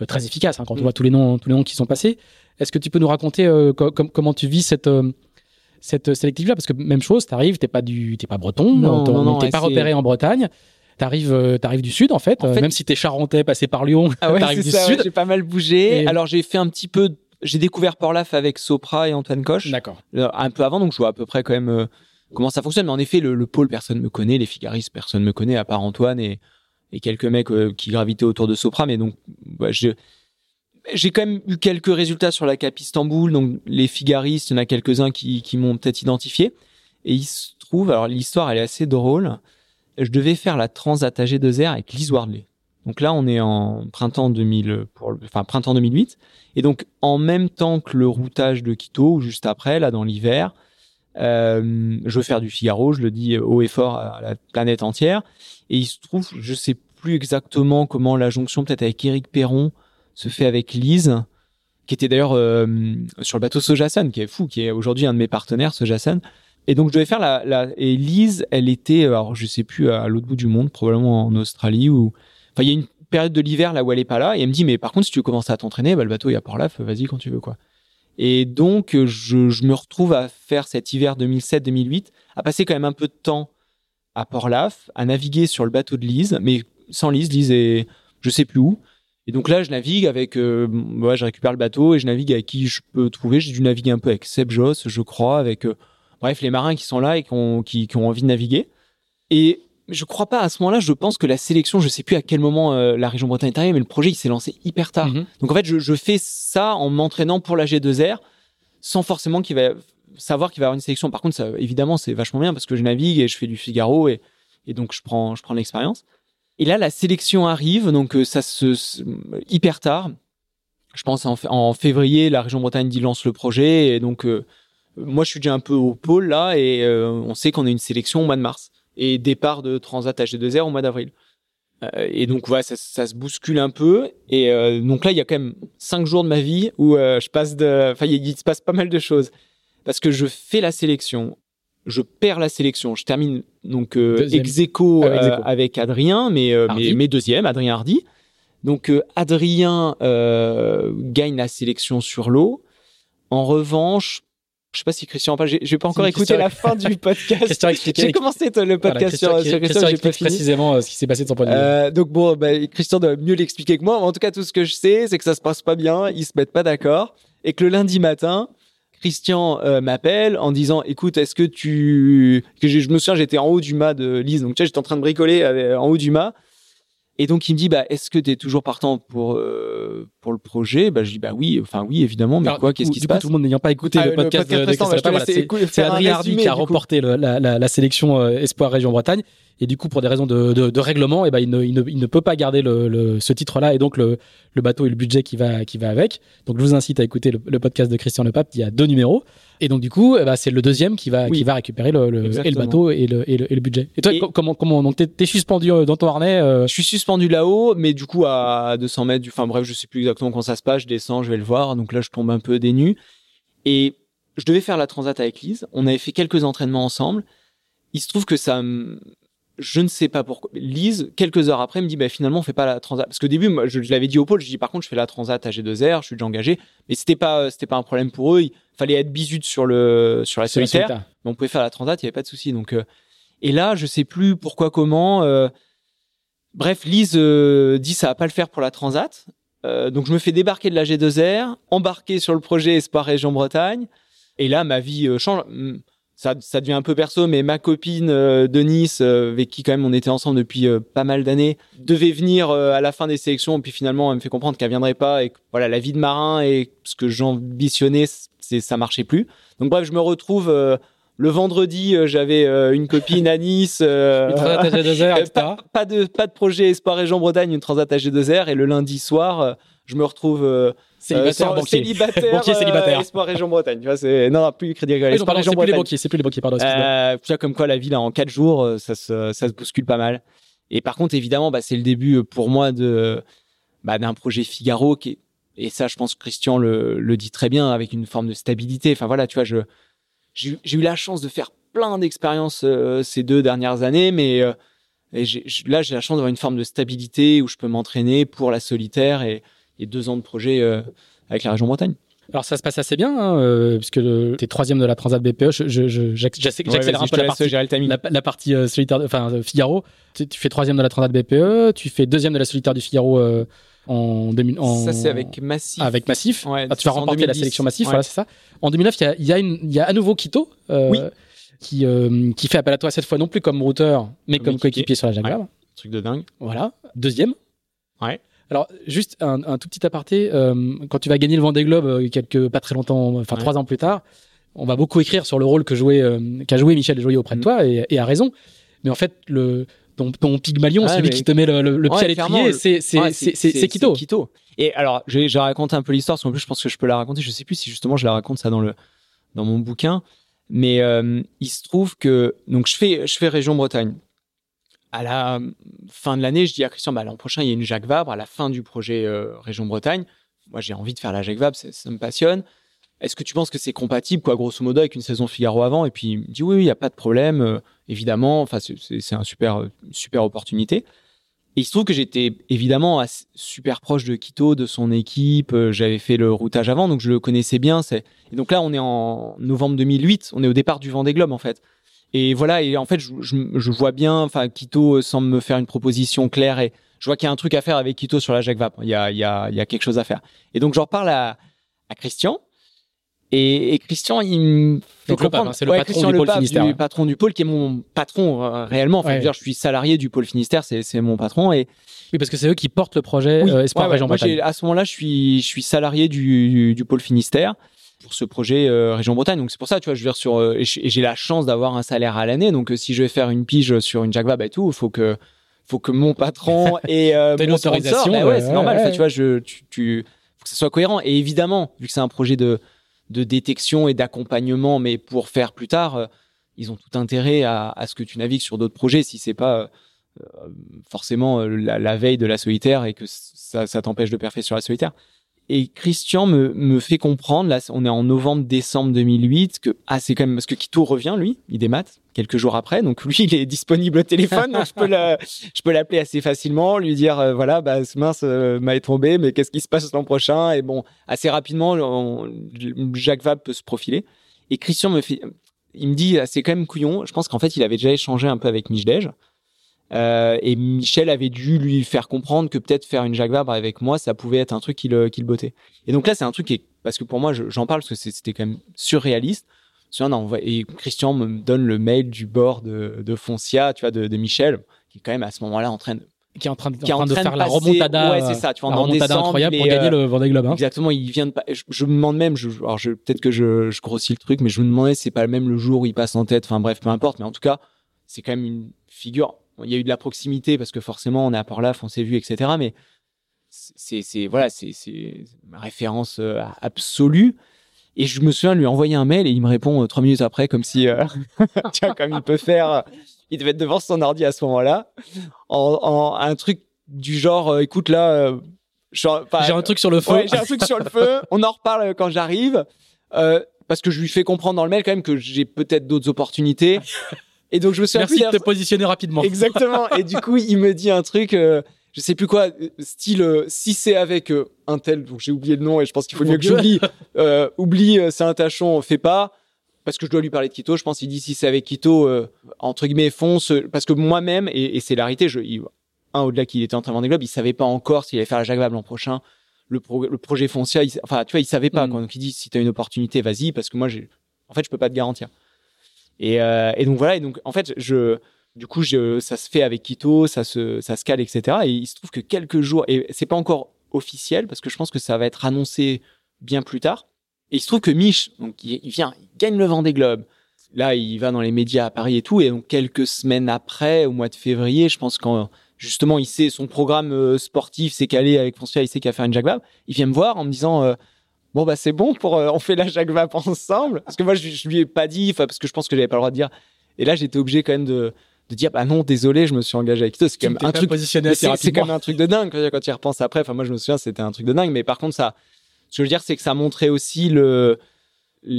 euh, très efficaces hein, quand on Mm. voit tous les noms, tous les noms qui sont passés. Est-ce que tu peux nous raconter euh, co- com- comment tu vis cette cette sélectivité-là Parce que même chose, t'arrives, t'es pas du, t'es pas breton, Non, t'es non, non, t'es pas repéré en Bretagne. T'arrives, t'arrives du sud en fait, En fait- même si t'es charentais, passé par Lyon, Ah ouais, t'arrives du ça, sud. ouais, j'ai pas mal bougé. Et- Alors j'ai fait un petit peu, j'ai découvert Port-Laf avec Sopra et Antoine Coche D'accord. euh, un peu avant, donc je vois à peu près quand même euh, comment ça fonctionne. Mais en effet, le, le pôle, personne me connaît, les figaristes, personne me connaît à part Antoine et, et quelques mecs euh, qui gravitaient autour de Sopra. Mais donc, j'ai quand même eu quelques résultats sur la Cap Istanbul. Donc les figaristes, il y en a quelques-uns qui, qui m'ont peut-être identifié. Et il se trouve, alors l'histoire, elle est assez drôle. Je devais faire la Transat AG2R avec Lise Wardley. Donc là, on est en printemps 2000, pour, le- enfin printemps 2008. Et donc, en même temps que le routage de Quito, juste après, là, dans l'hiver, euh, je veux faire du Figaro, je le dis haut et fort à la planète entière. Et il se trouve, je sais plus exactement comment la jonction peut-être avec Eric Perron se fait avec Lise, qui était d'ailleurs euh, sur le bateau Sojasan, qui est fou, qui est aujourd'hui un de mes partenaires, Sojasan. Et donc je devais faire la, et Lise, elle était, alors je sais plus à l'autre bout du monde, probablement en Australie ou, il y a une période de l'hiver là où elle est pas là, et elle me dit mais par contre si tu veux commencer à t'entraîner, bah, le bateau est à Port-Laf, vas-y quand tu veux quoi. Et donc je, me retrouve à faire cet hiver 2007-2008, à passer quand même un peu de temps à Port-Laf, à naviguer sur le bateau de Lise, mais sans Lise, Lise est je sais plus où. Et donc là, je navigue avec, euh, je récupère le bateau et je navigue avec qui je peux trouver. J'ai dû naviguer un peu avec Seb Joss, je crois, avec, euh, bref, les marins qui sont là et qui ont, qui ont envie de naviguer. Et je crois pas à ce moment-là. Je pense que la sélection, je sais plus à quel moment euh, la région Bretagne est arrivée, mais le projet il s'est lancé hyper tard. Mhm. Donc en fait, je, je fais ça en m'entraînant pour la G2R, sans forcément qu'il va savoir qu'il va y avoir une sélection. Par contre, ça, évidemment, c'est vachement bien parce que je navigue et je fais du Figaro et, et donc je prends, je prends l'expérience. Et là, la sélection arrive, donc euh, ça se, se- hyper tard. Je pense en, février, la région Bretagne dit lance le projet et donc euh, moi je suis déjà un peu au pôle là et on sait qu'on a une sélection au mois de mars et départ de Transat HG2R au mois d'avril. Euh, et donc voilà, ça, ça se bouscule un peu et euh, donc là il y a quand même cinq jours de ma vie où euh, je passe de, enfin il, se passe pas mal de choses parce que je fais la sélection, je perds la sélection, je termine donc ex aequo, Ah, ex aequo. avec Adrien, mais, deuxième, Adrien Hardy. Donc Adrien gagne la sélection sur l'eau. En revanche, je sais pas si Christian en parle, j'ai pas encore écouté la fin du podcast. J'ai commencé le Voilà, podcast Christian, sur, sur Christian, Christian j'ai pas fini. précisément euh, ce qui s'est passé de son point de vue. Euh, donc bon, bah, Christian doit mieux l'expliquer que moi. En tout cas, tout ce que je sais, c'est que ça se passe pas bien, ils se mettent pas d'accord, et que le lundi matin, Christian euh, m'appelle en disant, écoute, est-ce que tu, que je, je me souviens, j'étais en haut du mât de Lise, donc tu sais, j'étais en train de bricoler avec- en haut du mât, et donc il me dit, bah, est-ce que tu es toujours partant pour euh, pour le projet? Bah, je dis, bah oui, enfin oui, évidemment, mais Alors, quoi, qu'est-ce qui se coup, passe? Tout le monde n'ayant pas écouté Ah, le le podcast de, de Christophe bah, c'est Adrien Hardy qui a remporté le- la, la- la sélection euh, Espoir Région Bretagne. Et du coup, pour des raisons de, de- de règlement, eh ben, il, ne, il, ne, il ne peut pas garder le, le- ce titre-là et donc le, le bateau et le budget qui va, qui va avec. Donc, je vous incite à écouter le, le podcast de Christian Lepape. Il y a deux numéros. Et donc, du coup, eh ben, c'est le deuxième qui va, Oui. qui va récupérer le, le, et le bateau et le, et le, et le budget. Et toi, Et- co- comment, comment, donc, t'es, t'es suspendu euh, dans ton harnais, euh, Je suis suspendu là-haut, mais du coup à 200 mètres, du, enfin bref, je sais plus exactement quand ça se passe. Je descends, je vais le voir. Donc là, je tombe un peu nues. Et je devais faire la transat avec Lise. On avait fait quelques entraînements ensemble. Il se trouve que ça, me- je ne sais pas pourquoi. Lise, quelques heures après, me dit, bah finalement, on fait pas la transat. Parce qu'au début, moi, je, je l'avais dit au pôle. Je dis, par contre, je fais la transat à G2R. Je suis déjà engagé. Mais c'était pas, c'était pas un problème pour eux. Il fallait être bisute sur le, sur la solitaire mais on pouvait faire la transat, il n'y avait pas de souci. Donc, euh, et là, je sais plus pourquoi, comment. euh, bref, Lise euh, dit ça va pas le faire pour la transat. Euh, donc, je me fais débarquer de la G2R, embarquer sur le projet Espoir Région Bretagne. Et là, ma vie euh, change. Ça, ça devient un peu perso, mais ma copine euh, de Nice, euh, avec qui quand même on était ensemble depuis euh, pas mal d'années, devait venir à la fin des sélections. Et puis finalement, elle me fait comprendre qu'elle viendrait pas et que voilà, la vie de marin et ce que j'ambitionnais, c'est ça marchait plus. Donc bref, je me retrouve le vendredi, j'avais une copine à Nice. Une transat à G2R, euh, etc. pas, pas de pas de projet Espoir Région Bretagne, une transat à G2R et le lundi soir, je me retrouve Célibataire, sans- banquier. célibataire, Banquier euh, célibataire. Espoir Région Bretagne. Tu vois, c'est non, plus Crédit Agricole, Espoir Région c'est plus les Bretagne. banquiers, c'est plus les banquiers, pardon. Euh, tu vois, comme quoi la vie là en quatre jours, euh, ça se, ça se bouscule pas mal. Et par contre, évidemment, bah, c'est le début euh, pour moi de bah, d'un projet Figaro qui est, et ça, je pense que Christian le, le dit très bien avec une forme de stabilité. Enfin voilà, tu vois, je j'ai eu la chance de faire plein d'expériences euh, ces deux dernières années, mais euh, et là, j'ai la chance d'avoir une forme de stabilité où je peux m'entraîner pour la solitaire et, et deux ans de projet euh, avec la région Bretagne. Alors ça se passe assez bien, hein, euh, puisque le- t'es troisième de la Transat BPE. Je, je, je- j'ac- j'ac- j'accélère un peu la partie, la, la partie euh, solitaire, de- enfin euh, Figaro. Tu, tu fais troisième de la Transat BPE, tu fais deuxième de la solitaire du Figaro euh, en, 2000 en Ça, c'est avec Massif. avec Massif. Ouais, Ah, tu vas remporter la 2010. sélection Massif, Ouais. voilà c'est ça. En 2009, il y a, il y a, une, il y a à nouveau Quito. euh, Oui. Qui, euh, qui fait appel à toi cette fois non plus comme routeur mais Comme comme équipier. coéquipier sur la Jaguar. Ouais. Truc de dingue. Voilà, deuxième. Ouais. Alors, juste un, un tout petit aparté, euh, quand tu vas gagner le Vendée Globe euh, quelques pas très longtemps, enfin Ouais. trois ans plus tard, on va beaucoup écrire sur le rôle que jouait, euh, qu'a joué Michel Joyer auprès de Mm. toi et, et à raison. Mais en fait, le ton, ton Pygmalion, celui mais- qui te met le, le- le pied Ouais, à l'étrier, c'est c'est Ouais, c'est Quito. Et alors, j'ai j'ai raconté un peu l'histoire, parce qu'en plus, je pense que je peux la raconter. Je sais plus si justement je la raconte ça dans le dans mon bouquin, mais euh, il se trouve que donc je fais je fais région Bretagne. À la fin de l'année, je dis à Christian, bah, l'an prochain, il y a une Jacques Vabre à la fin du projet euh, Région Bretagne. Moi, j'ai envie de faire la Jacques Vabre, ça, me passionne. Est-ce que tu penses que c'est compatible, quoi, grosso modo, avec une saison Figaro avant? Et puis, il me dit, oui, il n'y a pas de problème, euh, évidemment. Enfin, c'est- c'est c'est un super, une super opportunité. Et il se trouve que j'étais évidemment super proche de Quito, de son équipe. euh, J'avais fait le routage avant, donc je le connaissais bien. Et donc là, on est en novembre 2008. On est au départ du Vendée Globe, en fait. Et voilà. Et en fait, je, je, je vois bien. Enfin, Quito euh, semble me faire une proposition claire et je vois qu'il y a un truc à faire avec Quito sur la Jacques Vabre. Il y a, il y a, il y a quelque chose à faire. Et donc, j'en reparle à, à Christian. Et, et Christian, il me fait Donc le comprendre. hein, c'est le Ouais, patron Christian du Le pôle Pape, ouais. patron du pôle, qui est mon patron euh, réellement. Enfin, je veux Ouais. dire, je suis salarié du pôle Finistère, c'est mon patron. Et Oui, parce que c'est eux qui portent le projet oui, euh, Espoir ouais, ouais. Région Bretagne. à ce moment-là, je suis, je suis salarié du, du pôle Finistère pour ce projet euh, Région Bretagne. Donc c'est pour ça, tu vois, je veux dire sur euh, et j'ai la chance d'avoir un salaire à l'année. Donc euh, si je vais faire une pige sur une Jacques Vabre et tout, il faut que faut que mon patron et mon sponsor- autorisation, bah ouais, ouais, c'est normal. ouais. Tu vois, je tu, tu faut que ça soit cohérent. Et évidemment, vu que c'est un projet de de détection et d'accompagnement, mais pour faire plus tard, ils ont tout intérêt à, à ce que tu navigues sur d'autres projets si c'est pas forcément la, la veille de la solitaire et que ça, ça t'empêche de perfer sur la solitaire. Et Christian me, me fait comprendre, là on est en novembre-décembre 2008, que ah, c'est quand même parce que Kito revient, lui, il démat quelques jours après, donc lui il est disponible au téléphone, donc je peux l'appeler assez facilement, lui dire euh, voilà, bah, ce mince euh, m'a tombé, mais qu'est-ce qui se passe l'an prochain? Et bon, assez rapidement, Jacques Vabre peut se profiler. Et Christian me fait, il me dit, ah, c'est quand même couillon. Je pense qu'en fait, il avait déjà échangé un peu avec Michdej. Euh, et Michel avait dû lui faire comprendre que peut-être faire une Jacques Vabre avec moi, ça pouvait être un truc qui le, qui le bottait. Et donc là, c'est un truc qui est, parce que pour moi, je- j'en parle parce que c'était quand même surréaliste. Non, on et Christian me donne le mail du bord de, de Foncia, tu vois, de, de Michel, qui est quand même à ce moment-là en train de, Qui est en train de, qui est en train de faire la remontada. Ouais, euh, c'est ça, tu vois, la en remontada décembre, incroyable pour gagner euh, le Vendée Globe. Hein. Exactement, il vient de. Je, je me demande même, je, alors je, peut-être que je, je grossis le truc, mais je me demandais si c'est pas même le jour où il passe en tête. Enfin bref, peu importe. Mais en tout cas, c'est quand même une figure. Il y a eu de la proximité parce que forcément on est à Port-Laf, on s'est vu, etc. Mais c'est, voilà, c'est, ma référence euh, absolue. Et je me souviens lui envoyer un mail et il me répond euh, trois minutes après, comme si, euh, tiens, comme il peut faire. euh, Il devait être devant son ordi à ce moment-là, en, en un truc du genre, écoute là. J'ai un truc sur le feu. Ouais, j'ai un truc sur le feu. On en reparle quand j'arrive. Parce que je lui fais comprendre dans le mail quand même que j'ai peut-être d'autres opportunités. Et donc je me suis Merci de te positionner rapidement. Exactement. Et du coup, il me dit un truc, euh, je sais plus quoi, euh, style euh, si c'est avec euh, un tel, donc j'ai oublié le nom et je pense qu'il faut mieux que j'oublie. Euh, oublie, c'est un tachon, fais pas. Parce que je dois lui parler de Quito, je pense qu'il dit si c'est avec Quito, entre guillemets, fonce. Parce que moi-même, et, et c'est la réalité, je, il- un au-delà qu'il était en train de vendre des globes, il savait pas encore s'il allait faire la Jacques l'an prochain. Le, pro- le projet Foncia, il- enfin, tu vois, il savait pas. Mm. Quoi. Donc il dit si tu as une opportunité, vas-y, parce que moi, j'ai, en fait, je peux pas te garantir. Et, euh, et donc voilà, et donc en fait, je, du coup, ça se fait avec Quito, ça se, ça se cale, etc. Et il se trouve que quelques jours, et c'est pas encore officiel parce que je pense que ça va être annoncé bien plus tard. Et il se trouve que Mich, donc il, vient, il gagne le Vendée Globe. Là, il va dans les médias à Paris et tout. Et donc quelques semaines après, au mois de février, je pense quand justement il sait son programme euh, sportif s'est calé avec Foncia, il sait qu'il va faire une Jacques Vabre. Il vient me voir en me disant. euh, Bon bah c'est bon pour euh, on fait la Jacques Vabre ensemble parce que moi je, je lui ai pas dit parce que je pense que j'avais pas le droit de dire et là j'étais obligé quand même de de dire bah non désolé je me suis engagé avec toi c'est quand même un truc c'est quand même un de dingue quand, tu y repenses après. Enfin, moi, je me souviens, c'était un truc de dingue. Mais par contre, ça, ce que je veux dire, c'est que ça montrait aussi le.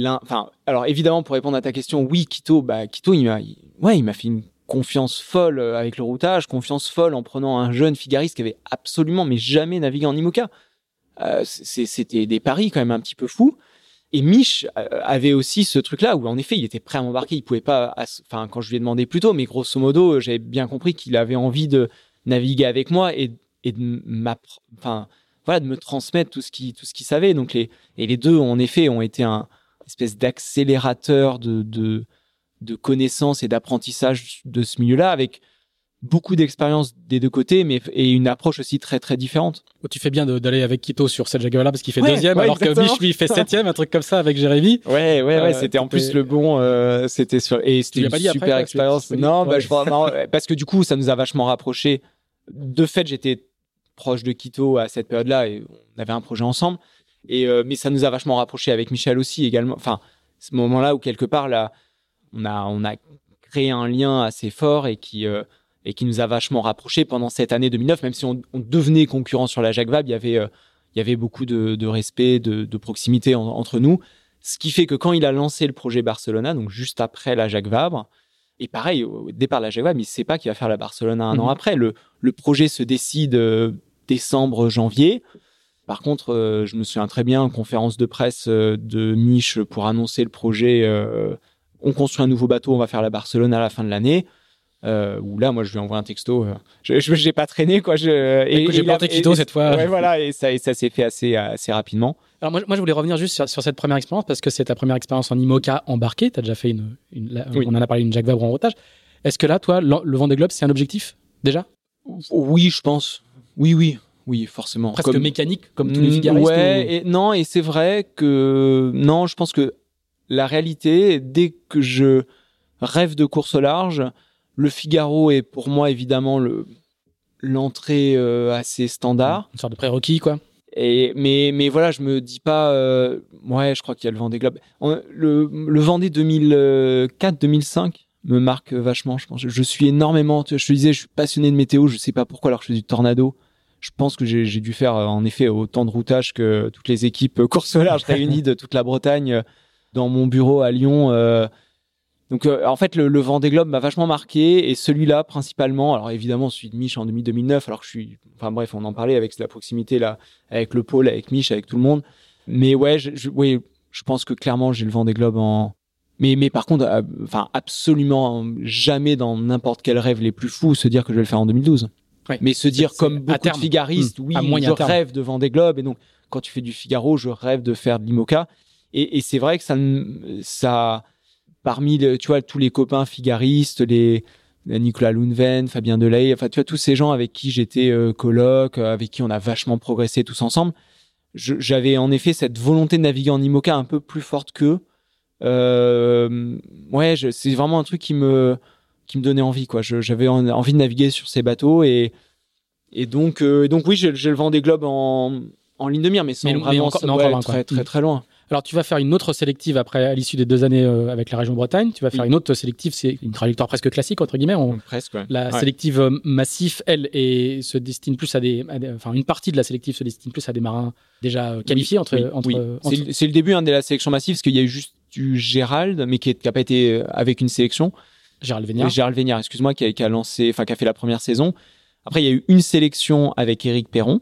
Enfin, alors évidemment, pour répondre à ta question, oui, Quito, bah, Quito, il m'a, ouais, il m'a fait une confiance folle euh, avec le routage, confiance folle en prenant un jeune figariste qui avait absolument, mais jamais navigué en IMOCA. Euh, c'était des paris quand même un petit peu fous. Et Mich euh, avait aussi ce truc-là où, en effet, il était prêt à m'embarquer. Il pouvait pas, enfin, quand je lui ai demandé plus tôt, mais grosso modo, j'avais bien compris qu'il avait envie de naviguer avec moi et, de enfin, voilà, de me transmettre tout ce qu'il, tout ce qu'il savait. Donc les, et les deux, en effet, ont été un espèce d'accélérateur de, de, de connaissances et d'apprentissage de ce milieu-là avec beaucoup d'expérience des deux côtés, mais et une approche aussi très très différente. Tu fais bien d'aller avec Quito sur cette Jacques Vabre parce qu'il fait Ouais, deuxième, ouais, alors que exactement. Mich lui fait septième, un truc comme ça avec Jérémy. Ouais, ouais, ouais. Euh, c'était en plus le bon. euh, c'était sur et c'était une après, super quoi, expérience. Non, bah, je vois- non, ouais, parce que du coup, ça nous a vachement rapprochés. De fait, j'étais proche de Quito à cette période-là et on avait un projet ensemble. Et euh, mais ça nous a vachement rapprochés avec Michel aussi également. Enfin, ce moment-là où quelque part là, on a on a créé un lien assez fort et qui euh, et qui nous a vachement rapprochés pendant cette année 2009, même si on, on devenait concurrent sur la Jacques Vabre, il y avait, euh, il y avait beaucoup de, de respect, de, de proximité entre nous. Ce qui fait que quand il a lancé le projet Barcelona, donc juste après la Jacques Vabre, et pareil, au départ de la Jacques Vabre, il ne sait pas qu'il va faire la Barcelona un an mhm. après. Le, le projet se décide euh, décembre, janvier. Par contre, euh, je me souviens très bien, conférence de presse de Mich pour annoncer le projet. on construit un nouveau bateau, on va faire la Barcelone à la fin de l'année euh, où là, moi, je lui envoie un texto. Euh, je, j'ai pas traîné, quoi. Je, et, j'ai planté Quito cette fois. Ouais, voilà, et ça, et ça s'est fait assez, assez rapidement. Alors moi, moi, je voulais revenir juste sur, sur cette première expérience parce que c'est ta première expérience en IMOCA embarqué. Tu as déjà fait une, une on en a parlé une Jacques Vabre en rotage. Est-ce que là, toi, le, vent Vendée Globe, c'est un objectif déjà? Oui, je pense. Oui, oui. Oui, forcément. Presque comme... mécanique, comme tous les mm, figaristes. Ouais, et non, et c'est vrai que non, je pense que la réalité, dès que je rêve de course au large, le Figaro est pour moi évidemment le l'entrée euh, assez standard. Une sorte de prérequis, quoi. Et mais mais voilà, je me dis pas. Euh, ouais, je crois qu'il y a le Vendée Globe. le le Vendée 2004-2005 me marque vachement. Je pense. Je, suis énormément. Je te disais, je suis passionné de météo. Je sais pas pourquoi. Alors je fais du tornado. Je pense que j'ai dû faire en effet autant de routage que toutes les équipes course au large réunies de toute la Bretagne dans mon bureau à Lyon. Euh, donc euh, en fait le, le Vendée Globe m'a vachement marqué et celui-là principalement. Alors évidemment celui de Mich en 2009 alors que je suis enfin bref, on en parlait avec la proximité là avec le pôle, avec Mich, avec tout le monde. Mais ouais, je, je oui, je pense que clairement j'ai le Vendée Globe en mais mais par contre euh, enfin absolument jamais dans n'importe quel rêve les plus fous se dire que je vais le faire en 2012. Mais se dire comme beaucoup de figaristes, mmh. oui, je rêve de Vendée Globe et donc quand tu fais du Figaro, je rêve de faire de l'Imoca et, et c'est vrai que ça ça parmi tu vois tous les copains figaristes, les Nicolas Lundven, Fabien Delay, enfin tu vois tous ces gens avec qui j'étais euh, coloc, euh, avec qui on a vachement progressé tous ensemble. J'avais en effet cette volonté de naviguer en IMOCA un peu plus forte qu'eux. Euh, ouais, c'est vraiment un truc qui me qui me donnait envie quoi. J'avais envie de naviguer sur ces bateaux et et donc euh, donc oui, j'ai le vent des globes en en ligne de mire, mais sans mais, vraiment mais très, très très loin. Alors, tu vas faire une autre sélective après, à l'issue des deux années euh, avec la région Bretagne. Tu vas faire une autre sélective, c'est une trajectoire presque classique, entre guillemets. presque, La sélective euh, massif, elle, et se destine plus à des, Enfin, une partie de la sélective se destine plus à des marins déjà euh, qualifiés entre. entre, C'est le début hein, de la sélection massive, parce qu'il y a eu juste du Gérald, mais qui n'a pas été avec une sélection. Gérald Véniard. Gérald Véniard, excuse-moi, qui a, qui a lancé, enfin, qui a fait la première saison. Après, il y a eu une sélection avec Éric Perron.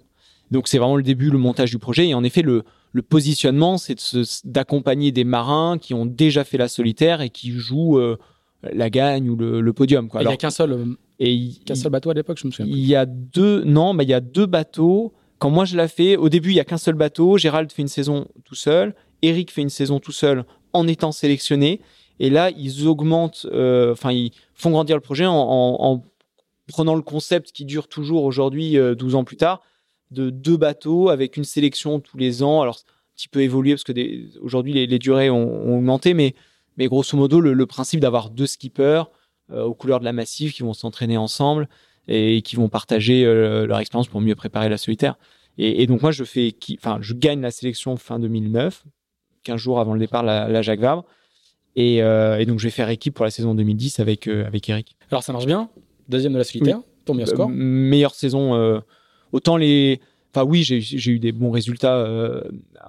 Donc, c'est vraiment le début, le montage du projet. Et en effet, le, le positionnement, c'est d'accompagner des marins qui ont déjà fait la solitaire et qui jouent euh, la gagne ou le, podium. Quoi. il n'y a qu'un seul, euh, qu'un seul bateau à l'époque, je me souviens. Il y a deux, non, mais il y a deux bateaux. Quand moi je l'ai fait, au début il y a qu'un seul bateau. Gérald fait une saison tout seul. Eric fait une saison tout seul en étant sélectionné. Et là, ils augmentent, euh, enfin, ils font grandir le projet en, en, prenant le concept qui dure toujours aujourd'hui, 12 ans plus tard, de deux bateaux avec une sélection tous les ans. Alors, un petit peu évolué parce que aujourd'hui, les, durées ont, augmenté, mais, mais grosso modo, le, principe d'avoir deux skippers euh, aux couleurs de la massive qui vont s'entraîner ensemble et qui vont partager euh, leur expérience pour mieux préparer la solitaire. Et, donc, moi, je fais, enfin, je gagne la sélection fin 2009, 15 jours avant le départ, la, la Jacques Vabre. Et, euh, et, donc, je vais faire équipe pour la saison 2010 avec, avec Eric. Alors, ça marche bien. Deuxième de la solitaire. Ton meilleur score Meilleure saison autant les, enfin oui, j'ai eu des bons résultats euh,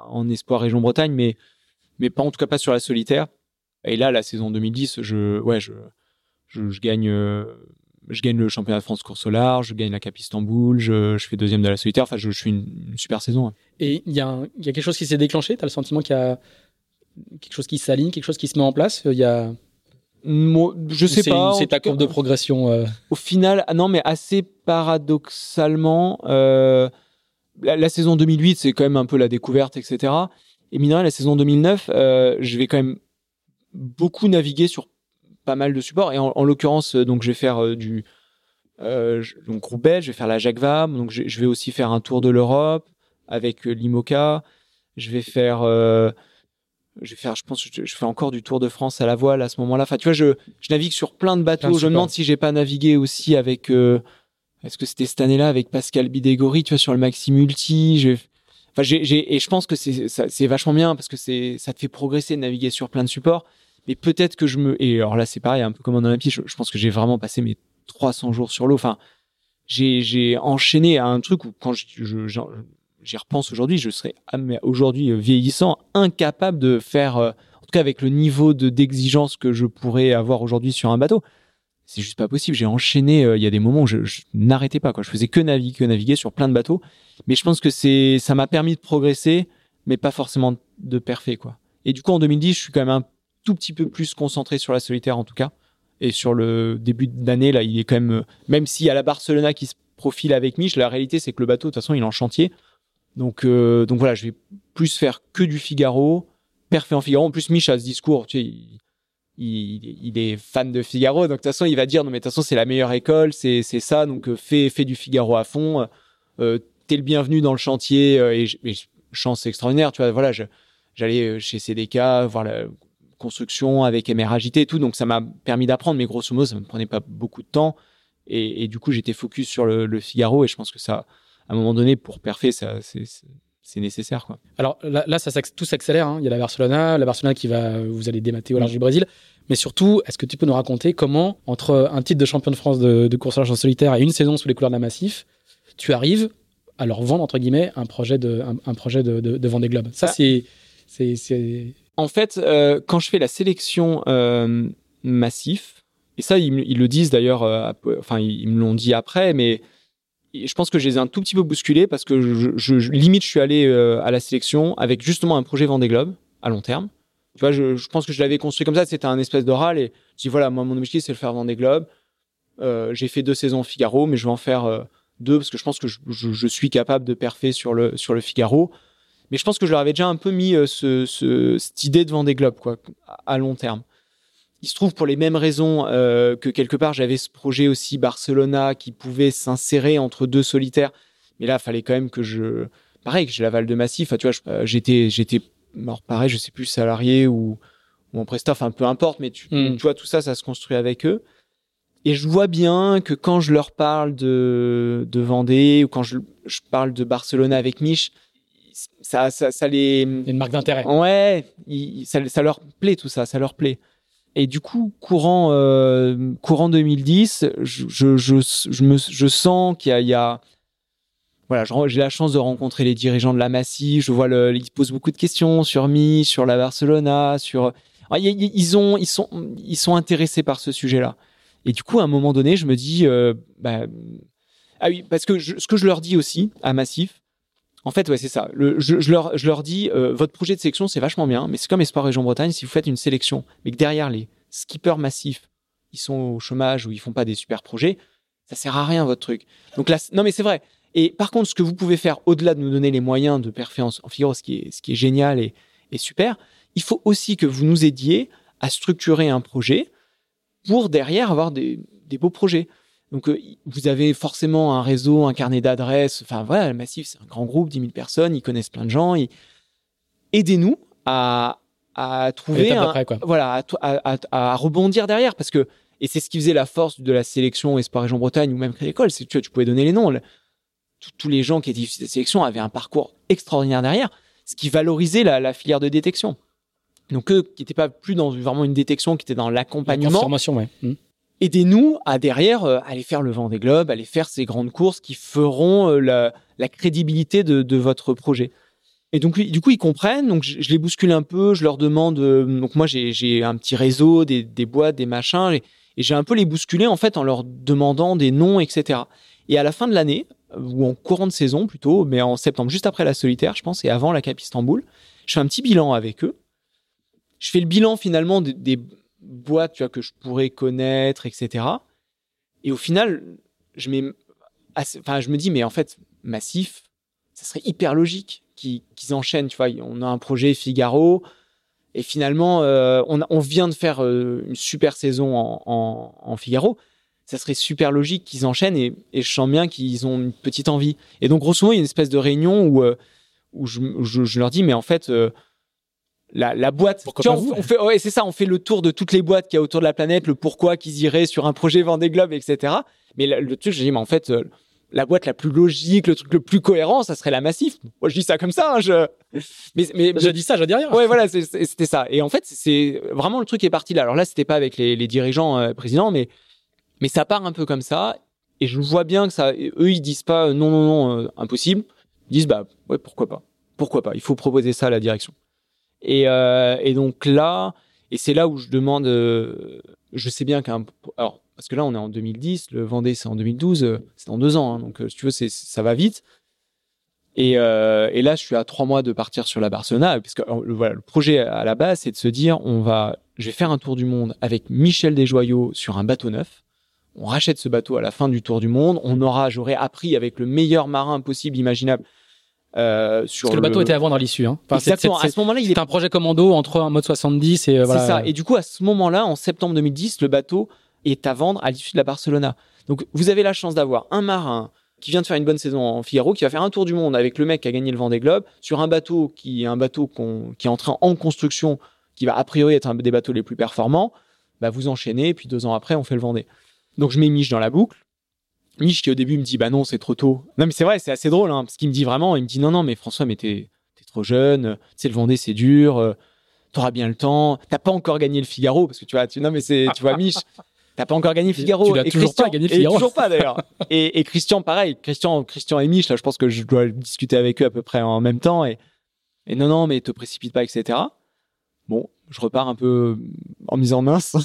en espoir région Bretagne, mais mais pas en tout cas pas sur la solitaire. Et là, la saison 2010, je gagne. Euh, je gagne le championnat de France course au large, je gagne la Cap Istanbul, je, je fais deuxième de la solitaire. Enfin, je, une, super saison. Et il y, a y a quelque chose qui s'est déclenché? Tu as le sentiment qu'il y a quelque chose qui s'aligne, quelque chose qui se met en place? Il y a moi, je sais pas. C'est ta courbe de progression. Euh. Au final, ah non, mais assez paradoxalement, euh, la, saison 2008, c'est quand même un peu la découverte, etc. Et mine la saison 2009, euh, je vais quand même beaucoup naviguer sur pas mal de supports. Et en, l'occurrence, donc, je vais faire du donc Roubaix, je vais faire la Jacques Vabre, donc je, je, vais aussi faire un tour de l'Europe avec l'Imoca. Je vais faire je vais faire, je pense, je, je, fais encore du Tour de France à la voile à ce moment-là. Enfin, tu vois, je, je navigue sur plein de bateaux. je me demande si j'ai pas navigué aussi avec, euh, est-ce que c'était cette année-là avec Pascal Bidégory, tu vois, sur le Maxi Multi. Enfin, j'ai, et je pense que c'est, c'est vachement bien parce que c'est, ça te fait progresser de naviguer sur plein de supports. Mais peut-être que je me, et alors là, c'est pareil, un peu comme en Olympique, je, je pense que j'ai vraiment passé mes 300 jours sur l'eau. Enfin, j'ai enchaîné à un truc où quand j'y repense aujourd'hui, je serais ah, aujourd'hui euh, vieillissant, incapable de faire, euh, en tout cas avec le niveau de d'exigence que je pourrais avoir aujourd'hui sur un bateau. C'est juste pas possible. J'ai enchaîné. Euh, il y a des moments où je, n'arrêtais pas. Je faisais que naviguer, que naviguer sur plein de bateaux. Mais je pense que c'est, ça m'a permis de progresser, mais pas forcément de parfait quoi. Et du coup, en 2010, je suis quand même un tout petit peu plus concentré sur la solitaire en tout cas. Et sur le début d'année, là, il est quand même, même s'il y a la Barcelona qui se profile avec Mich, la réalité, c'est que le bateau, de toute façon, il est en chantier. Donc, euh, donc voilà, je vais plus faire que du Figaro, parfait en Figaro. En plus, Mich a ce discours, tu sais, il, est fan de Figaro, donc de toute façon, il va dire, non, mais de toute façon, c'est la meilleure école, c'est, ça, donc euh, fais, fais du Figaro à fond. Euh, t'es le bienvenu dans le chantier, et, chance extraordinaire, tu vois, voilà, j'allais chez CDK, voir la, construction avec MRAJT et tout. Donc ça m'a permis d'apprendre, mais grosso modo, ça me prenait pas beaucoup de temps. Et, du coup, j'étais focus sur le, Figaro et je pense que ça, à un moment donné, pour perfer, ça, c'est nécessaire. Quoi. Alors là, ça, tout s'accélère. Hein. Il y a la Barcelona, la Barcelona qui va, vous allez démater au large du Brésil. Mais surtout, est-ce que tu peux nous raconter comment, entre un titre de champion de France de, course à en solitaire et une saison sous les couleurs de la Massif, tu arrives à leur vendre, entre guillemets, un projet de, un, projet de, de, Vendée Globe? Ça, ah. c'est c'est en fait, euh, quand je fais la sélection euh, massif, et ça, ils, le disent d'ailleurs, euh, enfin, ils, me l'ont dit après, mais je pense que je les ai un tout petit peu bousculés parce que limite, je suis allé à la sélection avec justement un projet Vendée Globe à long terme. Tu vois, je, pense que je l'avais construit comme ça, c'était un espèce d'oral et je dis voilà, moi, mon objectif, c'est le faire Vendée Globe. j'ai fait deux saisons Figaro, mais je vais en faire deux parce que je pense que je, suis capable de perfer sur le, sur le Figaro. Mais je pense que je leur avais déjà un peu mis euh, ce, ce, cette idée de Vendée Globe, quoi, à long terme. Il se trouve pour les mêmes raisons euh, que quelque part j'avais ce projet aussi Barcelona qui pouvait s'insérer entre deux solitaires. Mais là, il fallait quand même que je, pareil, que j'ai l'aval de Massif. tu vois, euh, j'étais, j'étais, pareil, je sais plus salarié ou, ou en presta, enfin peu importe. Mais tu, hmm. tu vois, tout ça, ça se construit avec eux. Et je vois bien que quand je leur parle de, de Vendée ou quand je, je parle de Barcelona avec Mich, ça, ça, ça les. Une marque d'intérêt. Ouais, ça, ça, leur plaît tout ça, ça leur plaît. Et du coup, courant, euh, courant 2010, je, je, je, je, me, je sens qu'il y y a voilà, j'ai la chance de rencontrer les dirigeants de la Massif. Je vois le, ils posent beaucoup de questions sur Mi, sur la Barcelona, sur. Ils ont, ils sont, ils sont intéressés par ce sujet-là. Et du coup, à un moment donné, je me dis, euh, bah, ah oui, parce que ce que je leur dis aussi à Massif, en fait, ouais, c'est ça. Je, leur, dis, euh, votre projet de sélection, c'est vachement bien, mais c'est comme Espoir Région Bretagne, si vous faites une sélection, mais que derrière les skippers massifs, ils sont au chômage ou ils font pas des super projets, ça sert à rien votre truc. Donc là, non mais c'est vrai. Et par contre, ce que vous pouvez faire au-delà de nous donner les moyens de performance en Figaro, ce qui est, génial et, super, il faut aussi que vous nous aidiez à structurer un projet pour derrière avoir des beaux projets. Donc, euh, vous avez forcément un réseau, un carnet d'adresses. Enfin, voilà, le Massif, c'est un grand groupe, 10 000 personnes, ils connaissent plein de gens. Aidez-nous à, à trouver, un, voilà, à, à, rebondir derrière, parce que et c'est ce qui faisait la force de la sélection Espoir Région Bretagne ou même l'école, c'est que tu, pouvais donner les noms. tous les gens qui étaient issus de la sélection avaient un parcours extraordinaire derrière, ce qui valorisait la, la filière de détection. Donc eux qui n'étaient pas plus dans vraiment une détection, qui étaient dans l'accompagnement. Formation, ouais. Aidez-nous à derrière euh, aller faire le vent des globes, aller faire ces grandes courses qui feront euh, la, crédibilité de, votre projet. Et donc du coup ils comprennent, donc je, les bouscule un peu, je leur demande, euh, donc moi j'ai un petit réseau, des, boîtes, des machins, et, j'ai un peu les bousculé en fait en leur demandant des noms, etc. Et à la fin de l'année, ou en courant de saison plutôt, mais en septembre, juste après la solitaire, je pense, et avant la Cap Istanbul, je fais un petit bilan avec eux. Je fais le bilan finalement des boîtes tu vois, que je pourrais connaître, etc. Et au final, je, je me dis, mais en fait, Massif, ça serait hyper logique qu'ils enchaînent. Tu vois, on a un projet Figaro, et finalement, euh, on, vient de faire euh, une super saison en, Figaro. Ça serait super logique qu'ils enchaînent, et, je sens bien qu'ils ont une petite envie. Et donc, grosso modo, il y a une espèce de réunion où, euh, je, leur dis, mais en fait, la, la boîte. on, fait, ouais, c'est ça, on fait le tour de toutes les boîtes qu'il y a autour de la planète, le pourquoi qu'ils iraient sur un projet Vendée Globe, etc. Mais le truc, je dis, mais en fait, euh, la boîte la plus logique, le truc le plus cohérent, ça serait la Massif. Moi, je dis ça comme ça. Hein, je... Mais, mais je dis ça, je dis rien. Ouais, voilà, c'était ça. Et en fait, c'est vraiment le truc est parti là. Alors là, c'était pas avec les, les dirigeants euh, présidents, mais Mais ça part un peu comme ça, et je vois bien que ça, eux, ils disent pas euh, non, non, non, euh, impossible. Ils disent bah ouais, pourquoi pas, pourquoi pas. Il faut proposer ça à la direction. Et, euh, et donc là, et c'est là où je demande, euh, je sais bien qu'un, alors parce que là on est en 2010, le Vendée c'est en 2012, euh, c'est dans deux ans, hein, donc si tu veux, ça va vite. Et, là, je suis à trois mois de partir sur la Barcelona, puisque euh, le, voilà, le projet à la base, c'est de se dire, on va, je vais faire un tour du monde avec Michel Desjoyaux sur un bateau neuf. On rachète ce bateau à la fin du tour du monde. On aura, j'aurais appris avec le meilleur marin possible, imaginable, euh, sur Parce que le bateau était à vendre à l'issue. Hein. Enfin, Exactement. À ce moment-là, il est un projet commando entre un mode 70 et euh, voilà. c'est ça. Et du coup, à ce moment-là, en septembre 2010, le bateau est à vendre à l'issue de la Barcelona. Donc, vous avez la chance d'avoir un marin qui vient de faire une bonne saison en Figaro, qui va faire un tour du monde avec le mec qui a gagné le Vendée Globe, sur un bateau qui est un bateau qui est en train en construction, qui va a priori être un des bateaux les plus performants. Bah, vous enchaînez, et puis deux ans après, on fait le Vendée. Donc, je mets Mich dans la boucle. Mich qui au début me dit bah non c'est trop tôt. Non mais c'est vrai c'est assez drôle hein, parce qu'il me dit vraiment il me dit non non mais François mais t'es t'es trop jeune, tu sais le Vendée c'est dur, euh, t'auras bien le temps, t'as pas encore gagné le Figaro parce que tu vois tu non mais c'est tu vois Mich t'as pas encore gagné le Figaro. Tu l'as et toujours Christian- pas gagné le et Figaro. toujours pas d'ailleurs. Et, et Christian pareil Christian Christian et Mich là je pense que je dois discuter avec eux à peu près en même temps et et non non mais te précipite pas etc bon je repars un peu en me disant mince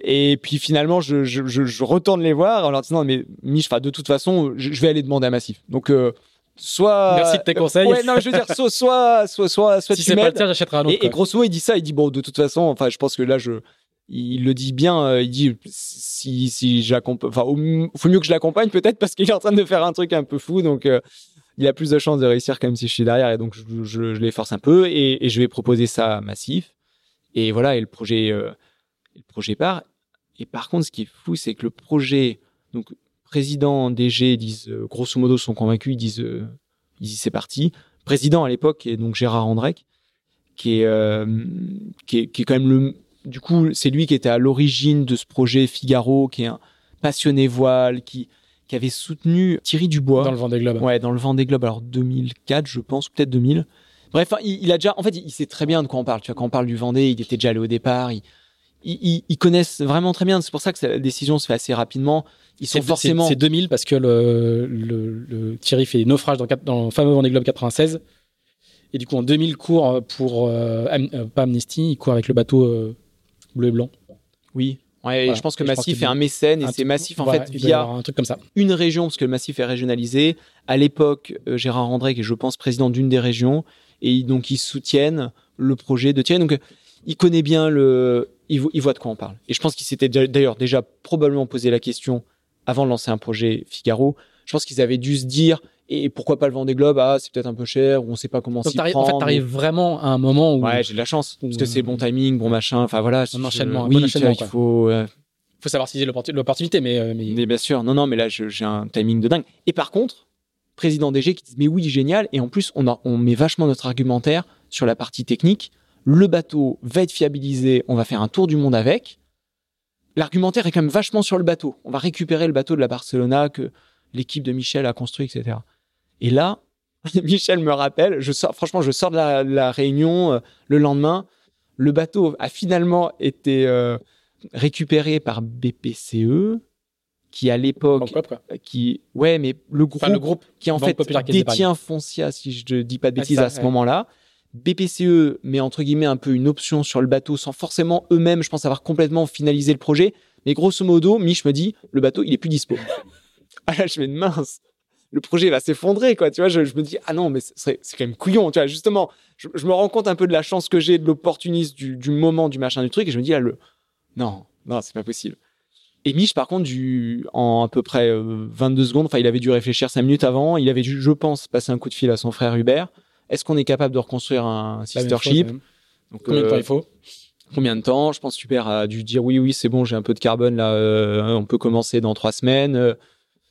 et puis finalement, je, je, je, je retourne les voir en leur disant mais Mich, de toute façon, je, vais aller demander à Massif. Donc euh, soit Merci de tes conseils. Ouais, non, je veux dire soit soit soit soit, soit si c'est pas le tien, j'achèterai un autre. Et, grosso modo, il dit ça, il dit bon, de toute façon, enfin, je pense que là, je il le dit bien, euh, il dit si si j'accompagne, enfin, faut mieux que je l'accompagne peut-être parce qu'il est en train de faire un truc un peu fou, donc. euh, il a plus de chances de réussir quand même si je suis derrière et donc je, je, je les force un peu et, et je vais proposer ça à Massif et voilà et le projet le projet part et par contre ce qui est fou c'est que le projet donc président DG disent euh, grosso modo sont convaincus ils disent euh, ils disent c'est parti président à l'époque est donc Gérard Andrec qui est, euh, qui est qui est quand même le du coup c'est lui qui était à l'origine de ce projet Figaro qui est un passionné voile qui qui avait soutenu Thierry Dubois dans le Vendée Globe. Ouais, dans le Vendée Globe, alors 2004, je pense, peut-être 2000. Bref, hein, il, il a déjà, en fait, il sait très bien de quoi on parle. Tu vois, quand on parle du Vendée, il était déjà allé au départ. Il, il, il- ils connaissent vraiment très bien. C'est pour ça que la décision se fait assez rapidement. Ils sont forcément. c'est- C'est 2000 parce que le, le, le Thierry fait naufrage dans, le fameux Vendée Globe 96. Et du coup, en 2000, il court pour, euh, Am- euh, pas Amnesty, il court avec le bateau euh, bleu et blanc. Oui. Ouais, Voilà. je pense que Et Massif est un mécène et c'est Massif en voilà, fait via avoir un truc comme ça. une région parce que le Massif est régionalisé. À l'époque, euh, Gérard André, qui est, je pense, président d'une des régions, et donc ils soutiennent le projet de Thierry. Donc, euh, il connaît bien le, il, vo- il voit de quoi on parle. Et je pense qu'il s'était d'ailleurs déjà probablement posé la question avant de lancer un projet Figaro. Je pense qu'ils avaient dû se dire, et pourquoi pas le Vendée Globe? Ah, c'est peut-être un peu cher, ou on sait pas comment s'y prendre. en fait, t'arrives vraiment à un moment où Ouais, j'ai de la chance parce que c'est bon timing, bon machin. Enfin voilà, Un je- enchaînement, un oui, bon enchaînement, vois, il faut. euh, faut savoir saisir l'opportu- l'opportunité, mais, euh, mais mais bien sûr, non, non, mais là, j'ai un timing de dingue. Et par contre, président DG qui dit, mais oui, génial. Et en plus, on, a, on met vachement notre argumentaire sur la partie technique. Le bateau va être fiabilisé, on va faire un tour du monde avec. L'argumentaire est quand même vachement sur le bateau. On va récupérer le bateau de la Barcelona que l'équipe de Michel a construit, etc. Et là, Michel me rappelle, je sors, franchement, je sors de la, la réunion euh, le lendemain. Le bateau a finalement été euh, récupéré par BPCE, qui à l'époque quoi. qui ouais mais le groupe, Enfin, le groupe qui en fait détient Foncia si je ne dis pas de Ah, bêtises ça, à ce ouais. moment-là BPCE met entre guillemets un peu une option sur le bateau sans forcément eux-mêmes je pense avoir complètement finalisé le projet. Mais grosso modo Mich me dit le bateau il est plus dispo. Ah là je me dis mince le projet va s'effondrer quoi. Tu vois je, me dis ah non mais c'est quand même couillon tu vois. Justement je, me rends compte un peu de la chance que j'ai de l'opportunisme du, moment du machin du truc et je me dis là le non non c'est pas possible. Et Mich, par contre, du, en à peu près euh, 22 secondes, enfin, il avait dû réfléchir 5 minutes avant. Il avait dû, je pense, passer un coup de fil à son frère Hubert. Est-ce qu'on est capable de reconstruire un sister ship. Donc, Combien de euh, temps il faut Combien de temps Je pense que Hubert a dû dire oui, oui, c'est bon, j'ai un peu de carbone là. euh, on peut commencer dans trois semaines. euh,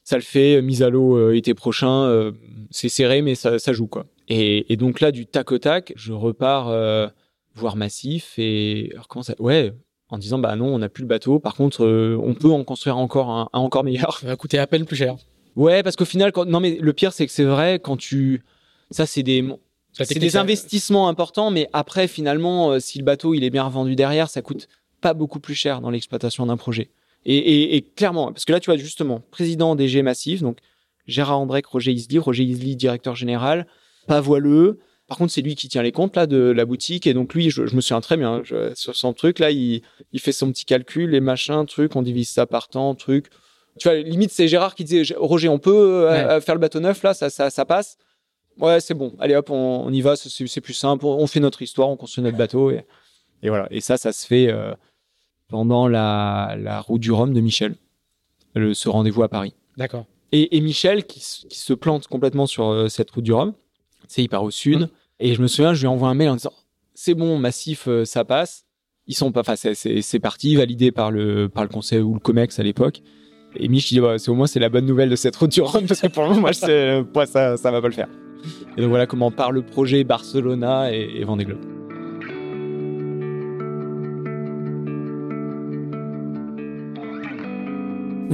ça le fait. Mise à l'eau euh, été prochain. euh, c'est serré, mais ça, ça joue quoi. Et, et donc là, du tac au tac, je repars euh, voir Massif et comment ça Ouais, en disant bah non, on n'a plus le bateau. Par contre, euh, on peut en construire encore un, un encore meilleur. Ça va coûter à peine plus cher. Ouais, parce qu'au final, quand... non mais le pire c'est que c'est vrai quand tu, ça c'est des, c'est des investissements importants, mais après finalement, euh, si le bateau il est bien revendu derrière, ça coûte pas beaucoup plus cher dans l'exploitation d'un projet. Et, et, et, clairement, parce que là, tu vois, justement, président DG Massif, donc Gérard Andrec, Roger Isli, Roger Isli, directeur général, pas voileux. Par contre, c'est lui qui tient les comptes là de la boutique et donc lui, je, je me souviens très bien je, sur son truc là, il, il fait son petit calcul, les machins, trucs, on divise ça par temps, truc. Tu vois, limite c'est Gérard qui disait Roger, on peut euh, faire le bateau neuf là, ça, ça, ça passe. Ouais, c'est bon. Allez hop, on, on y va, c'est plus simple. On fait notre histoire, on construit notre bateau et, et voilà. Et ça, ça se fait euh, pendant la, la route du Rhum de Michel, le, ce rendez-vous à Paris. D'accord. Et, et, Michel qui, qui, se plante complètement sur euh, cette route du Rhum, c'est il part au sud. Mmh. Et je me souviens, je lui envoie un mail en disant c'est bon, massif, euh, ça passe. Ils sont pas, enfin c'est parti, validé par le par le conseil ou le Comex à l'époque. Et Mich dit bah, c'est au moins c'est la bonne nouvelle de cette route du Rhum parce que pour le moment moi, moi ça ça va pas le faire. Et donc voilà comment part le projet Barcelona et, et Vendée Globe.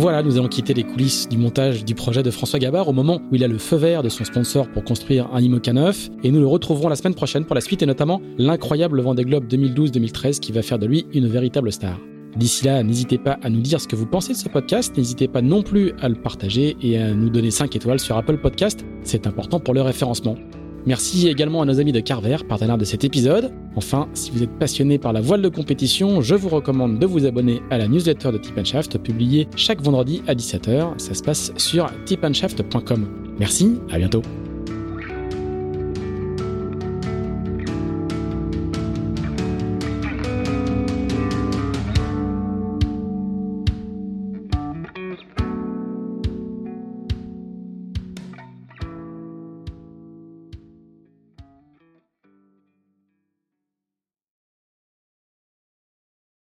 Voilà, nous allons quitter les coulisses du montage du projet de François Gabard au moment où il a le feu vert de son sponsor pour construire un IMOCA 9 et nous le retrouverons la semaine prochaine pour la suite et notamment l'incroyable Vendée Globe 2012-2013 qui va faire de lui une véritable star. D'ici là, n'hésitez pas à nous dire ce que vous pensez de ce podcast, n'hésitez pas non plus à le partager et à nous donner 5 étoiles sur Apple Podcast, c'est important pour le référencement. Merci également à nos amis de Carver, partenaires de cet épisode. Enfin, si vous êtes passionné par la voile de compétition, je vous recommande de vous abonner à la newsletter de Tip Shaft publiée chaque vendredi à 17h. Ça se passe sur tipandshaft.com. Merci, à bientôt.